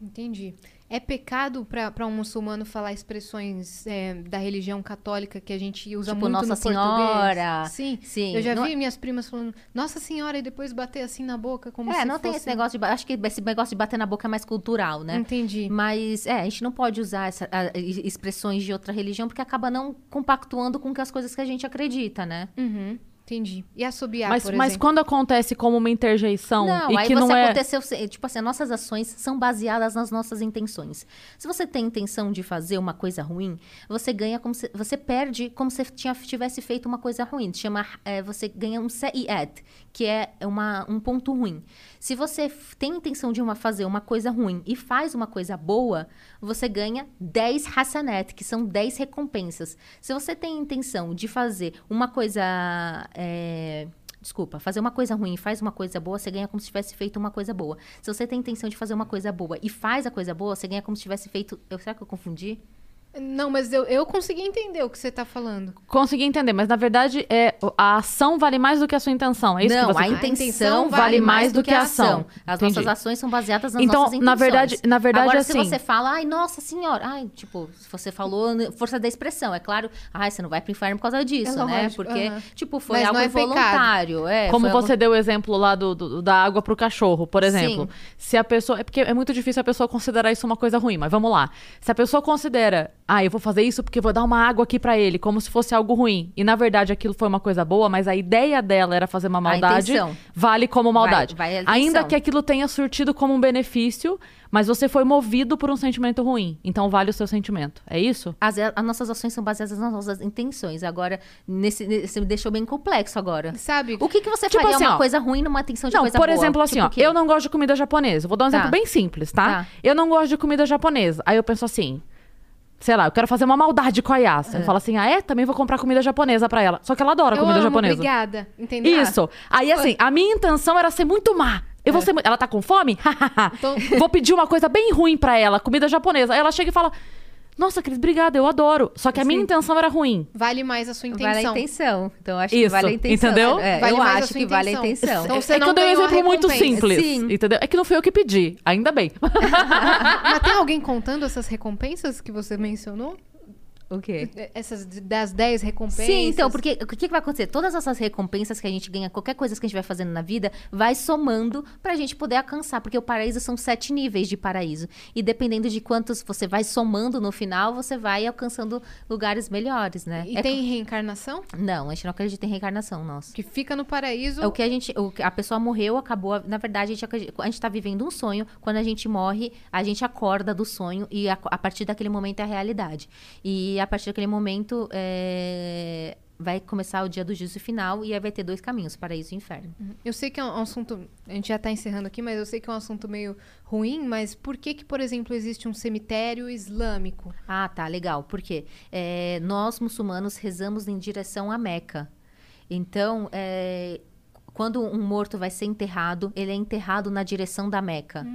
Entendi. É pecado para um muçulmano falar expressões é, da religião católica que a gente usa Tipo, muito Nossa no Senhora. português? Sim. Sim. Eu já Não- vi minhas primas falando Nossa Senhora e depois bater assim na boca como É, se não tem fosse... esse negócio de. Acho que esse negócio de bater na boca é mais cultural, né? Entendi. Mas, é, a gente não pode usar essa- a- expressões de outra religião porque acaba não compactuando com as coisas que a gente acredita, né? Uhum, entendi. E assobiar, mas, por mas exemplo? quando acontece como uma interjeição Não, e aí que você não é. aconteceu, tipo assim, as nossas ações são baseadas nas nossas intenções. Se você tem intenção de fazer uma coisa ruim, você ganha como se, você perde como se tinha, tivesse feito uma coisa ruim. Chama, é, você ganha um se'iyat, que é uma, um ponto ruim. Se você tem intenção de uma, fazer uma coisa ruim e faz uma coisa boa, você ganha 10 hasanat, que são 10 recompensas. Se você tem intenção de fazer uma coisa é, Desculpa, fazer uma coisa ruim e faz uma coisa boa, você ganha como se tivesse feito uma coisa boa. Se você tem intenção de fazer uma coisa boa e faz a coisa boa, você ganha como se tivesse feito. Eu, será que eu confundi? Não, mas eu, eu consegui entender o que você tá falando. Consegui entender, mas na verdade é a ação vale mais do que a sua intenção. É isso não, que você a intenção vale mais do que a ação. As Entendi. nossas ações são baseadas nas Então, nossas intenções. na verdade- na verdade, Agora, assim- se você fala, ai, nossa senhora, ai, tipo, se você falou né, força da expressão, é claro, ai, você não vai pro inferno por causa disso, É né? Porque, tipo, foi Mas algo é pecado. involuntário. É, Como foi algo- você deu o exemplo lá do, do- da água pro cachorro, por exemplo. Sim. Se a pessoa. É porque é muito difícil a pessoa considerar isso uma coisa ruim, mas vamos lá. Se a pessoa considera, ah, eu vou fazer isso porque vou dar uma água aqui pra ele, como se fosse algo ruim. E na verdade aquilo foi uma coisa boa, mas a ideia dela era fazer uma maldade, intenção. vale como maldade. vai a intenção. Ainda que aquilo tenha surtido como um benefício, mas você foi movido por um sentimento ruim. Então vale o seu sentimento. É isso? As, as nossas ações são baseadas nas nossas intenções. Agora, nesse, nesse- você me deixou bem complexo agora. Sabe? O que, que você Tipo faria assim, uma ó. coisa ruim numa intenção de Não, coisa por boa? exemplo, assim, Tipo ó, o quê? eu não gosto de comida japonesa. Vou dar um Tá. exemplo bem simples, tá? Tá. Eu não gosto de comida japonesa. Aí eu penso assim, sei lá, eu quero fazer uma maldade com a Yasa. Eu falo assim, ah, é? Também vou comprar comida japonesa pra ela. Só que ela adora eu comida amo, japonesa. obrigada. Entendeu? Isso. Aí, assim, a minha intenção era ser muito má. Eu vou ser muito... Ela tá com fome? Então- Vou pedir uma coisa bem ruim pra ela, comida japonesa. Aí ela chega e fala, nossa, Cris, obrigada, eu adoro. Só que a minha Sim. intenção era ruim. Vale mais a sua intenção. Vale a intenção. Então, acho que Isso, vale a intenção. entendeu? É, Vale eu mais a acho sua que vale a intenção. intenção. Então, você é não que eu dei um exemplo muito simples, Sim. entendeu? É que não foi eu que pedi, ainda bem. Mas tem alguém contando essas recompensas que você mencionou? O quê? Essas d- das 10 recompensas? Sim, então, porque o que, que vai acontecer? Todas essas recompensas que a gente ganha, qualquer coisa que a gente vai fazendo na vida, vai somando pra gente poder alcançar. Porque o paraíso são sete níveis de paraíso. E dependendo de quantos você vai somando no final, você vai alcançando lugares melhores, né? E É tem reencarnação? Não, a gente não acredita em reencarnação, nossa. Que fica no paraíso. É o que a gente. o a pessoa morreu, acabou. Na verdade, a gente, acredita- a gente tá vivendo um sonho. Quando a gente morre, a gente acorda do sonho e a, a partir daquele momento é a realidade. E a partir daquele momento é, vai começar o dia do juízo final e aí vai ter dois caminhos, paraíso e inferno. Eu sei que é um assunto. A gente já tá encerrando aqui, mas eu sei que é um assunto meio ruim. Mas por que, que por exemplo, existe um cemitério islâmico? Ah, tá, legal. Por quê? É, nós, muçulmanos, rezamos em direção a Meca. Então, é, quando um morto vai ser enterrado, ele é enterrado na direção da Meca.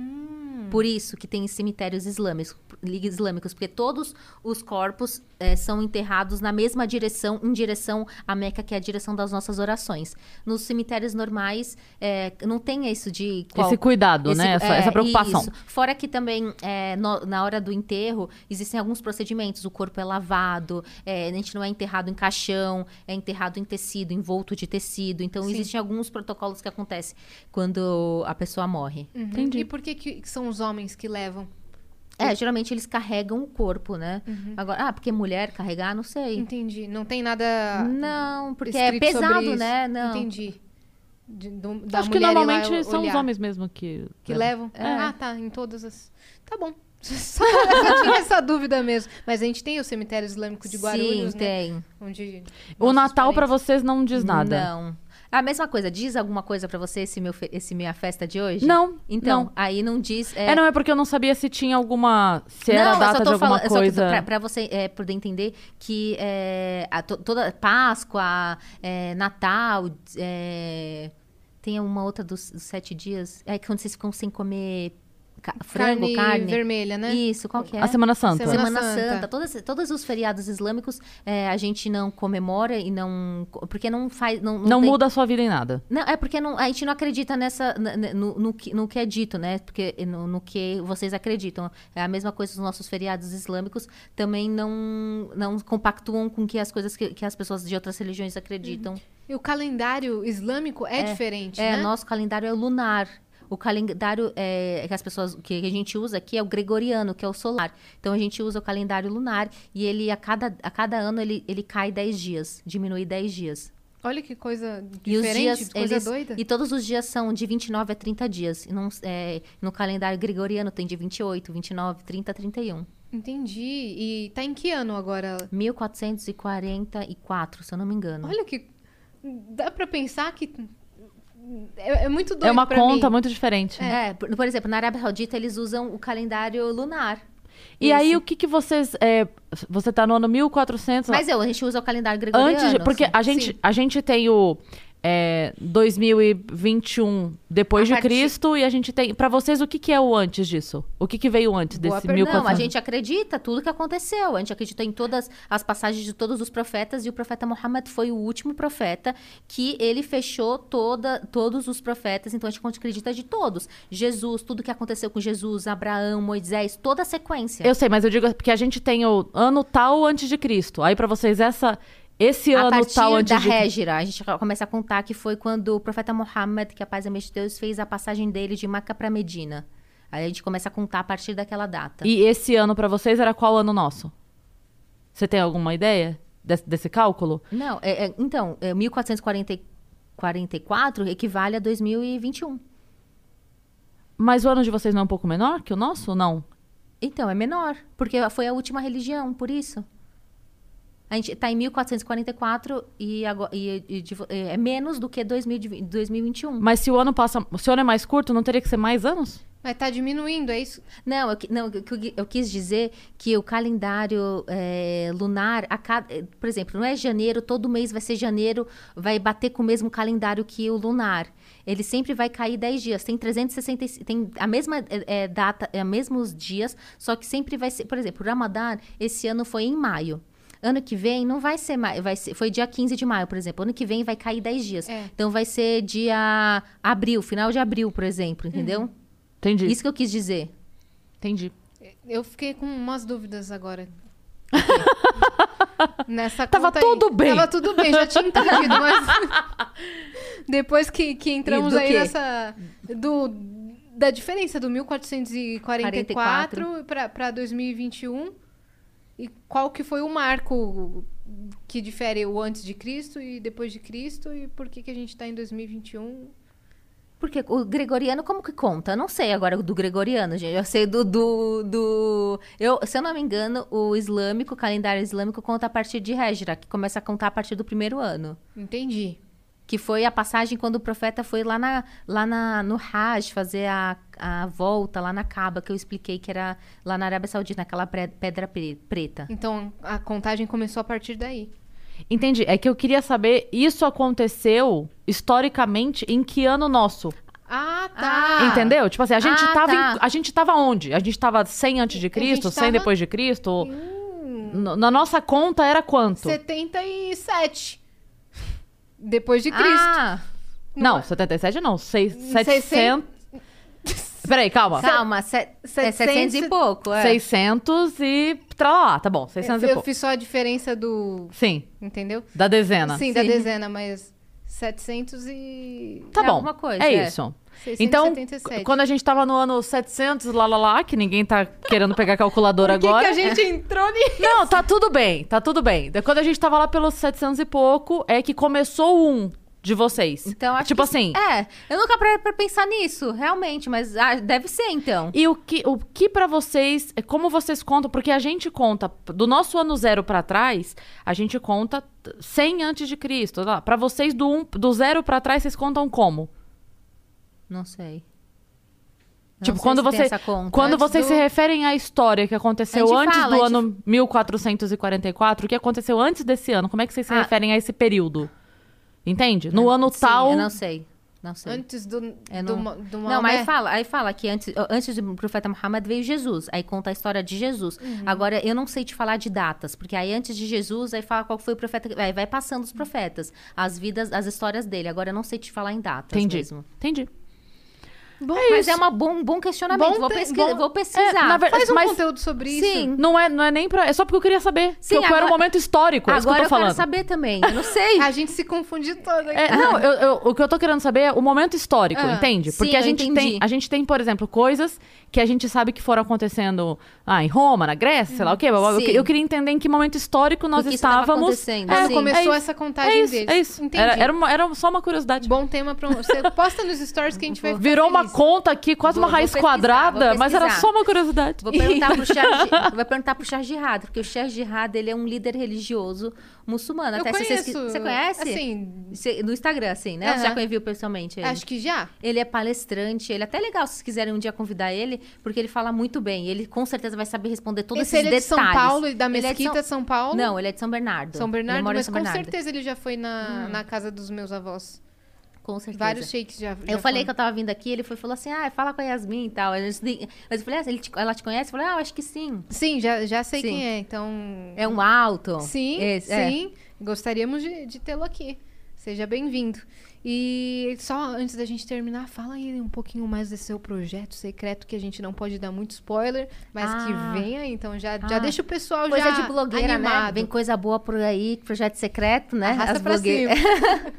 Por isso que tem cemitérios islâmicos, islâmicos porque todos os corpos eh, são enterrados na mesma direção, em direção à Meca, que é a direção das nossas orações. Nos cemitérios normais, eh, não tem isso de... qual- Esse cuidado, esse- né? Essa, é, essa preocupação. isso. Fora que também, é, no- na hora do enterro, existem alguns procedimentos. O corpo é lavado, é, a gente não é enterrado em caixão, é enterrado em tecido, envolto de tecido. Então, Sim. existem alguns protocolos que acontecem quando a pessoa morre. Uhum. Entendi. E por que, que são os homens que levam? É, geralmente eles carregam o corpo, né? Agora, ah, porque mulher carregar, não sei. Entendi. Não tem nada Não, porque é pesado, né? Não. Entendi. De- do- da Acho que normalmente são os homens mesmo que. Que levam? É. Ah, tá. Em todas as. Tá bom. Só eu tinha essa dúvida mesmo. Mas a gente tem o cemitério islâmico de Guarulhos, Sim, né? tem. Onde O Natal pra parentes- vocês não diz nada. Não. A mesma coisa, diz alguma coisa pra você esse meu esse minha festa de hoje? Não, Então, não. aí não diz. É... não, é porque eu não sabia se tinha alguma. Se era a eu data de alguma falando- só tô- coisa. pra, pra você é, poder entender que é, a to- toda Páscoa, é, Natal, é, tem uma outra dos, dos sete dias. É quando vocês ficam sem comer ca- frango, Carne, carne. vermelha, né? Isso, qual que é? A Semana Santa. Semana Semana Santa. Santa, todas, todos os feriados islâmicos é, a gente não comemora e não. Porque não faz. Não, Não tem- muda a sua vida em nada. Não, é porque não- a gente não acredita nessa, no, no que, no que é dito, né? Porque no, no que vocês acreditam. É a mesma coisa os nossos feriados islâmicos também não, não compactuam com que as coisas que, que as pessoas de outras religiões acreditam. E o calendário islâmico é, diferente, É, né? nosso calendário é lunar. O calendário é, que as pessoas que a gente usa aqui é o gregoriano, que é o solar. Então a gente usa o calendário lunar e ele a cada, a cada ano ele, ele cai 10 dias, diminui 10 dias. Olha que coisa diferente, dias, coisa eles- doida. E todos os dias são de 29 a 30 dias. E não, é, no calendário gregoriano tem de 28, 29, 30, 31. Entendi. E tá em que ano agora? 1444, se eu não me engano. Olha que... Dá pra pensar que... É, é muito doido É uma conta mim. muito diferente. É, por, por exemplo, na Arábia Saudita eles usam o calendário lunar. E aí, o que que vocês... é, você tá no ano 1400... Mas eu, a gente usa o calendário gregoriano. Antes porque sim. a gente, sim. a gente tem o é, 2021 depois A de Cristo e a gente tem. Pra vocês, o que, que é o antes disso? O que, que veio antes Boa desse. 1400? Não, a gente acredita tudo que aconteceu. A gente acredita em todas as passagens de todos os profetas e o profeta Muhammad foi o último profeta que ele fechou toda, todos os profetas. Então a gente acredita de todos. Jesus, tudo que aconteceu com Jesus, Abraão, Moisés, toda a sequência. Eu sei, mas eu digo porque a gente tem o ano tal antes de Cristo. Aí pra vocês essa esse a ano tal antes da de Régira, a gente começa a contar que foi quando o profeta Muhammad, que a paz a de Deus, fez a passagem dele de Maca para Medina. Aí a gente começa a contar a partir daquela data. E esse ano pra vocês era qual ano nosso? Você tem alguma ideia desse, desse cálculo? Não, é- é- então, é, 1444 equivale a 2021. Mas o ano de vocês não é um pouco menor que o nosso? Não. Então, é menor, porque foi a última religião, por isso. A gente tá em 1444 e, agora, e- e de- é menos do que 2020 2021. Mas se o ano passa, se o ano é mais curto, não teria que ser mais anos? Mas tá diminuindo, é isso? Não, eu, não, eu, eu- quis dizer que o calendário é, lunar, a cada, eh, por exemplo, não é janeiro, todo mês vai ser janeiro, vai bater com o mesmo calendário que o lunar. Ele sempre vai cair 10 dias. Tem 365, tem a mesma eh, eh, data, é, mesmos dias, só que sempre vai ser, por exemplo, o Ramadã, esse ano foi em maio. Ano que vem não vai ser maio, vai ser, foi dia 15 de maio, por exemplo. Ano que vem vai cair 10 dias. É. Então vai ser dia abril, final de abril, por exemplo, entendeu? Entendi. Isso que eu quis dizer. Entendi. Eu fiquei com umas dúvidas agora. Nessa Tava conta aí. tudo bem. Tava tudo bem, já tinha entendido, mas depois que, que entramos aí quê? nessa do da diferença do 1444 para para 2021 e qual que foi o marco que difere o antes de Cristo e depois de Cristo e por que que a gente tá em 2021? Porque o gregoriano, como que conta? Eu não sei agora do gregoriano, gente. Eu sei do. do, do... Eu, se eu não me engano, o islâmico, o calendário islâmico, conta a partir de Régira, que começa a contar a partir do primeiro ano. Entendi. Que foi a passagem quando o profeta foi lá, na, lá na, no Hajj fazer a, a volta lá na Caba, que eu expliquei que era lá na Arábia Saudita, naquela pedra pre- preta. Então a contagem começou a partir daí. Entendi. É que eu queria saber, isso aconteceu historicamente em que ano nosso? Ah, tá. Ah. Entendeu? Tipo assim, a gente Ah, tava tá. em, a gente tava onde? A gente tava 100 antes de Cristo, 100 tava- depois de Cristo? Hum, Na nossa conta era quanto? 77. Depois de Cristo. Ah, Não, 77 não, seis- 600. 700. Peraí, calma. calma, se, é 700 e pouco. É. 600 e tralá, tá bom, 600 eu e pouco. fiz só a diferença do. Sim, Entendeu? da dezena. Sim, da dezena, mas. 700 e... Tá É bom. alguma coisa, é, é. isso. Então, 677. quando a gente tava no ano 700, lá, lá, lá, que ninguém tá querendo pegar calculadora Por que, agora. que a gente entrou nisso? Não, tá tudo bem, tá tudo bem. Quando a gente tava lá pelos 700 e pouco, é que começou um de vocês. Então, acho Tipo que- assim. É, eu nunca parei pra pensar nisso, realmente, mas ah, deve ser, então. E o que, o que para vocês, é como vocês contam? Porque a gente conta, do nosso ano zero pra trás, a gente conta 100 antes de Cristo. Pra vocês, do, um, do zero pra trás, vocês contam como? Não sei. Não tipo, sei quando você, essa conta. quando vocês do- se referem à história que aconteceu antes fala, do a gente- ano 1444, o que aconteceu antes desse ano, como é que vocês se Ah. referem a esse período? Entende? No ano Sim, tal. Eu não sei. Não sei. Antes do, É, do, não- do Não, mas aí fala, aí fala que antes, antes do profeta Muhammad veio Jesus. Aí conta a história de Jesus. Uhum. Agora, eu não sei te falar de datas, porque aí antes de Jesus, aí fala qual foi o profeta. Aí vai passando os profetas, as vidas, as histórias dele. Agora eu não sei te falar em datas Entendi. mesmo. Entendi. Bom, Mas é uma bom, um bom questionamento. Bom vou, pesqui- bom- vou pesquisar. É, na ver- Faz um mas- conteúdo sobre isso. Sim. Não é, não é nem pra. É só porque eu queria saber. Sim, que eu quero agora- um momento histórico. é isso que eu Agora tô eu, falando. quero saber também. Eu não sei. A gente se confunde toda. É, não, eu- eu- o que eu tô querendo saber é o momento histórico, Ah, entende? sim, Porque a eu gente, tem, a gente tem, por exemplo, coisas que a gente sabe que foram acontecendo ah, em Roma, na Grécia, sei lá o quê. Eu, Sim. eu queria entender em que momento histórico nós isso estávamos. sim. começou é isso. essa contagem É isso, deles. é isso. Entendi. Era, era, uma- era só uma curiosidade. Bom tema pra um... Você posta nos stories que a gente vai Virou uma. Conta aqui, quase Vou- uma raiz quadrada, mas era só uma curiosidade. Vou perguntar pro Charles, vou perguntar pro Charles Jihad, porque o Charles Jihad, ele é um líder religioso muçulmano. Eu Até conheço. Você conhece? Assim, Você- no Instagram, assim, né? Você Aham. já viu pessoalmente ele? acho que já. Ele é palestrante, ele é até legal se vocês quiserem um dia convidar ele, porque ele fala muito bem. Ele com certeza vai saber responder todos Esse esses ele é de detalhes. São Paulo, da Ele é Mesquita São- de São Paulo. Não, ele é de São Bernardo. São Bernardo, ele mas São com Bernardo. certeza ele já foi na, na casa dos meus avós. Com certeza. Vários shakes já, já Eu falei que eu tava vindo aqui, ele foi falou assim: ah, fala com a Yasmin e tal. Mas eu falei, ah, ele te- ela te conhece? Eu falei, ah, acho que sim. Sim, já, já sei Sim. quem é, então... É um alto. Sim, Esse- é. sim. Gostaríamos de, de tê-lo aqui. Seja bem-vindo. E só antes da gente terminar, fala aí um pouquinho mais desse seu projeto secreto, que a gente não pode dar muito spoiler, mas Ah. que aí. Então já, já Ah. deixa o pessoal Coisa já de blogueira, animado. né? Vem coisa boa por aí, projeto secreto, né? Arrasta As blogueiras.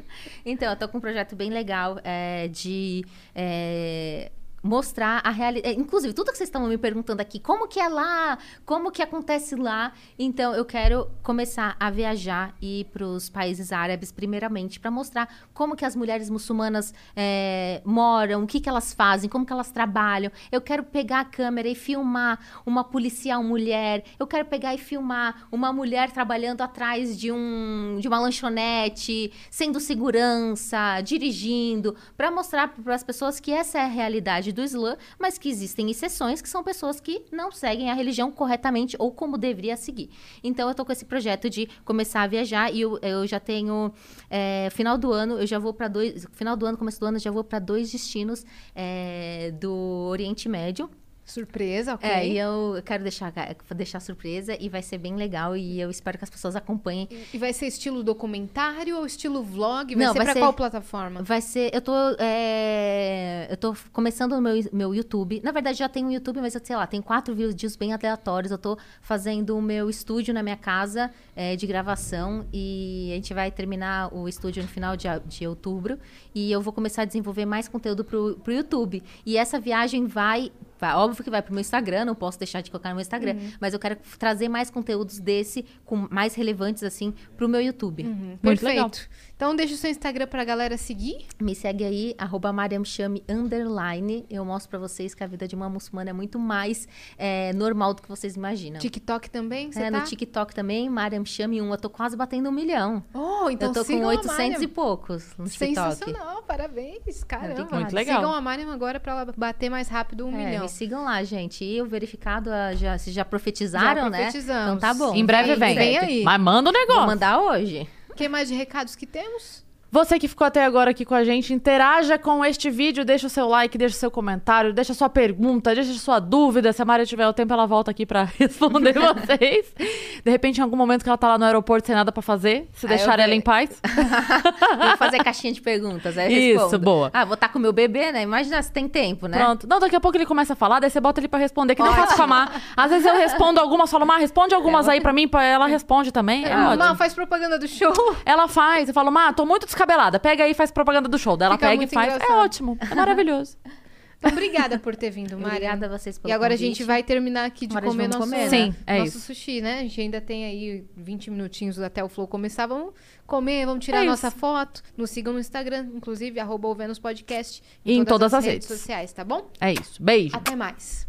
então, eu tô com um projeto bem legal é, de é, mostrar a realidade. Inclusive, tudo que vocês estão me perguntando aqui, como que é lá, como que acontece lá. Então, eu quero começar a viajar e ir para os países árabes, primeiramente, para mostrar como que as mulheres muçulmanas é, moram, o que, que elas fazem, como que elas trabalham. Eu quero pegar a câmera e filmar uma policial mulher. Eu quero pegar e filmar uma mulher trabalhando atrás de um de uma lanchonete, sendo segurança, dirigindo, para mostrar para as pessoas que essa é a realidade do Islã, mas que existem exceções que são pessoas que não seguem a religião corretamente ou como deveria seguir. Então eu tô com esse projeto de começar a viajar e eu, eu já tenho é, final do ano eu já vou para dois final do ano começo do ano eu já vou para dois destinos é, do Oriente Médio Surpresa, ok. é, e eu quero deixar, deixar surpresa e vai ser bem legal e eu espero que as pessoas acompanhem. E vai ser estilo documentário ou estilo vlog? Vai Não, ser vai pra ser- qual plataforma? Vai ser, eu tô, é, eu tô começando o meu, meu YouTube. Na verdade, já tenho um YouTube, mas eu sei lá, tem quatro vídeos bem aleatórios. Eu tô fazendo o meu estúdio na minha casa é, de gravação e a gente vai terminar o estúdio no final de, de outubro e eu vou começar a desenvolver mais conteúdo pro, pro YouTube. E essa viagem vai Vai, óbvio que vai pro meu Instagram, não posso deixar de colocar no meu Instagram. Uhum. Mas eu quero trazer mais conteúdos desse, com mais relevantes, assim, pro meu YouTube. Uhum, Muito Perfeito. legal. Então deixa o seu Instagram pra galera seguir. Me segue aí, arroba mariamchame, underline. Eu mostro pra vocês que a vida de uma muçulmana é muito mais é, normal do que vocês imaginam. TikTok também, você É, tá? no TikTok também, Mariam Chame 1. Eu tô quase batendo um milhão. Oh, então eu tô com sigam a 800 Mariam. e poucos no TikTok. Sensacional, parabéns. Caramba. Muito legal. Sigam a Mariam agora pra ela bater mais rápido um É, milhão. me sigam lá, gente. E o verificado, ah, já, vocês já profetizaram, Já né? profetizamos. Então tá bom. Em breve vem. vem aí. Mas manda o Vou negócio. mandar hoje. Que mais de recados que temos? Você que ficou até agora aqui com a gente, interaja com este vídeo, deixa o seu like, deixa o seu comentário, deixa a sua pergunta, deixa a sua dúvida. Se a Maria tiver o tempo, ela volta aqui pra responder vocês. De repente, em algum momento que ela tá lá no aeroporto sem nada pra fazer, se Aí deixar ela em paz. Vou fazer caixinha de perguntas. Aí eu Isso, respondo. boa. Ah, vou estar com meu bebê, né? Imagina se tem tempo, né? Pronto. Não, daqui a pouco ele começa a falar, daí você bota ele pra responder, que não faço com a Mar. Às vezes eu respondo algumas, falo, Mar, responde algumas aí pra mim, pra ela responde também. É ótimo. Mal, faz propaganda do show. Ela faz, eu falo, Mar, tô muito descabelada. Pega aí e faz propaganda do show. Daí ela Fica pega e muito faz. É engraçado. ótimo. É maravilhoso. Então, obrigada por ter vindo, Mari. Obrigada a vocês pelo E agora a convite. gente vai terminar aqui de Agora comer vamos nosso, comer, né? Sim, é nosso isso. sushi, né? A gente ainda tem aí 20 minutinhos até o flow começar. Vamos comer, vamos tirar É nossa isso. foto. Nos sigam no Instagram, inclusive, arroba o Vênus Podcast. E em todas as redes. sociais, tá bom? É isso. Beijo. Até mais.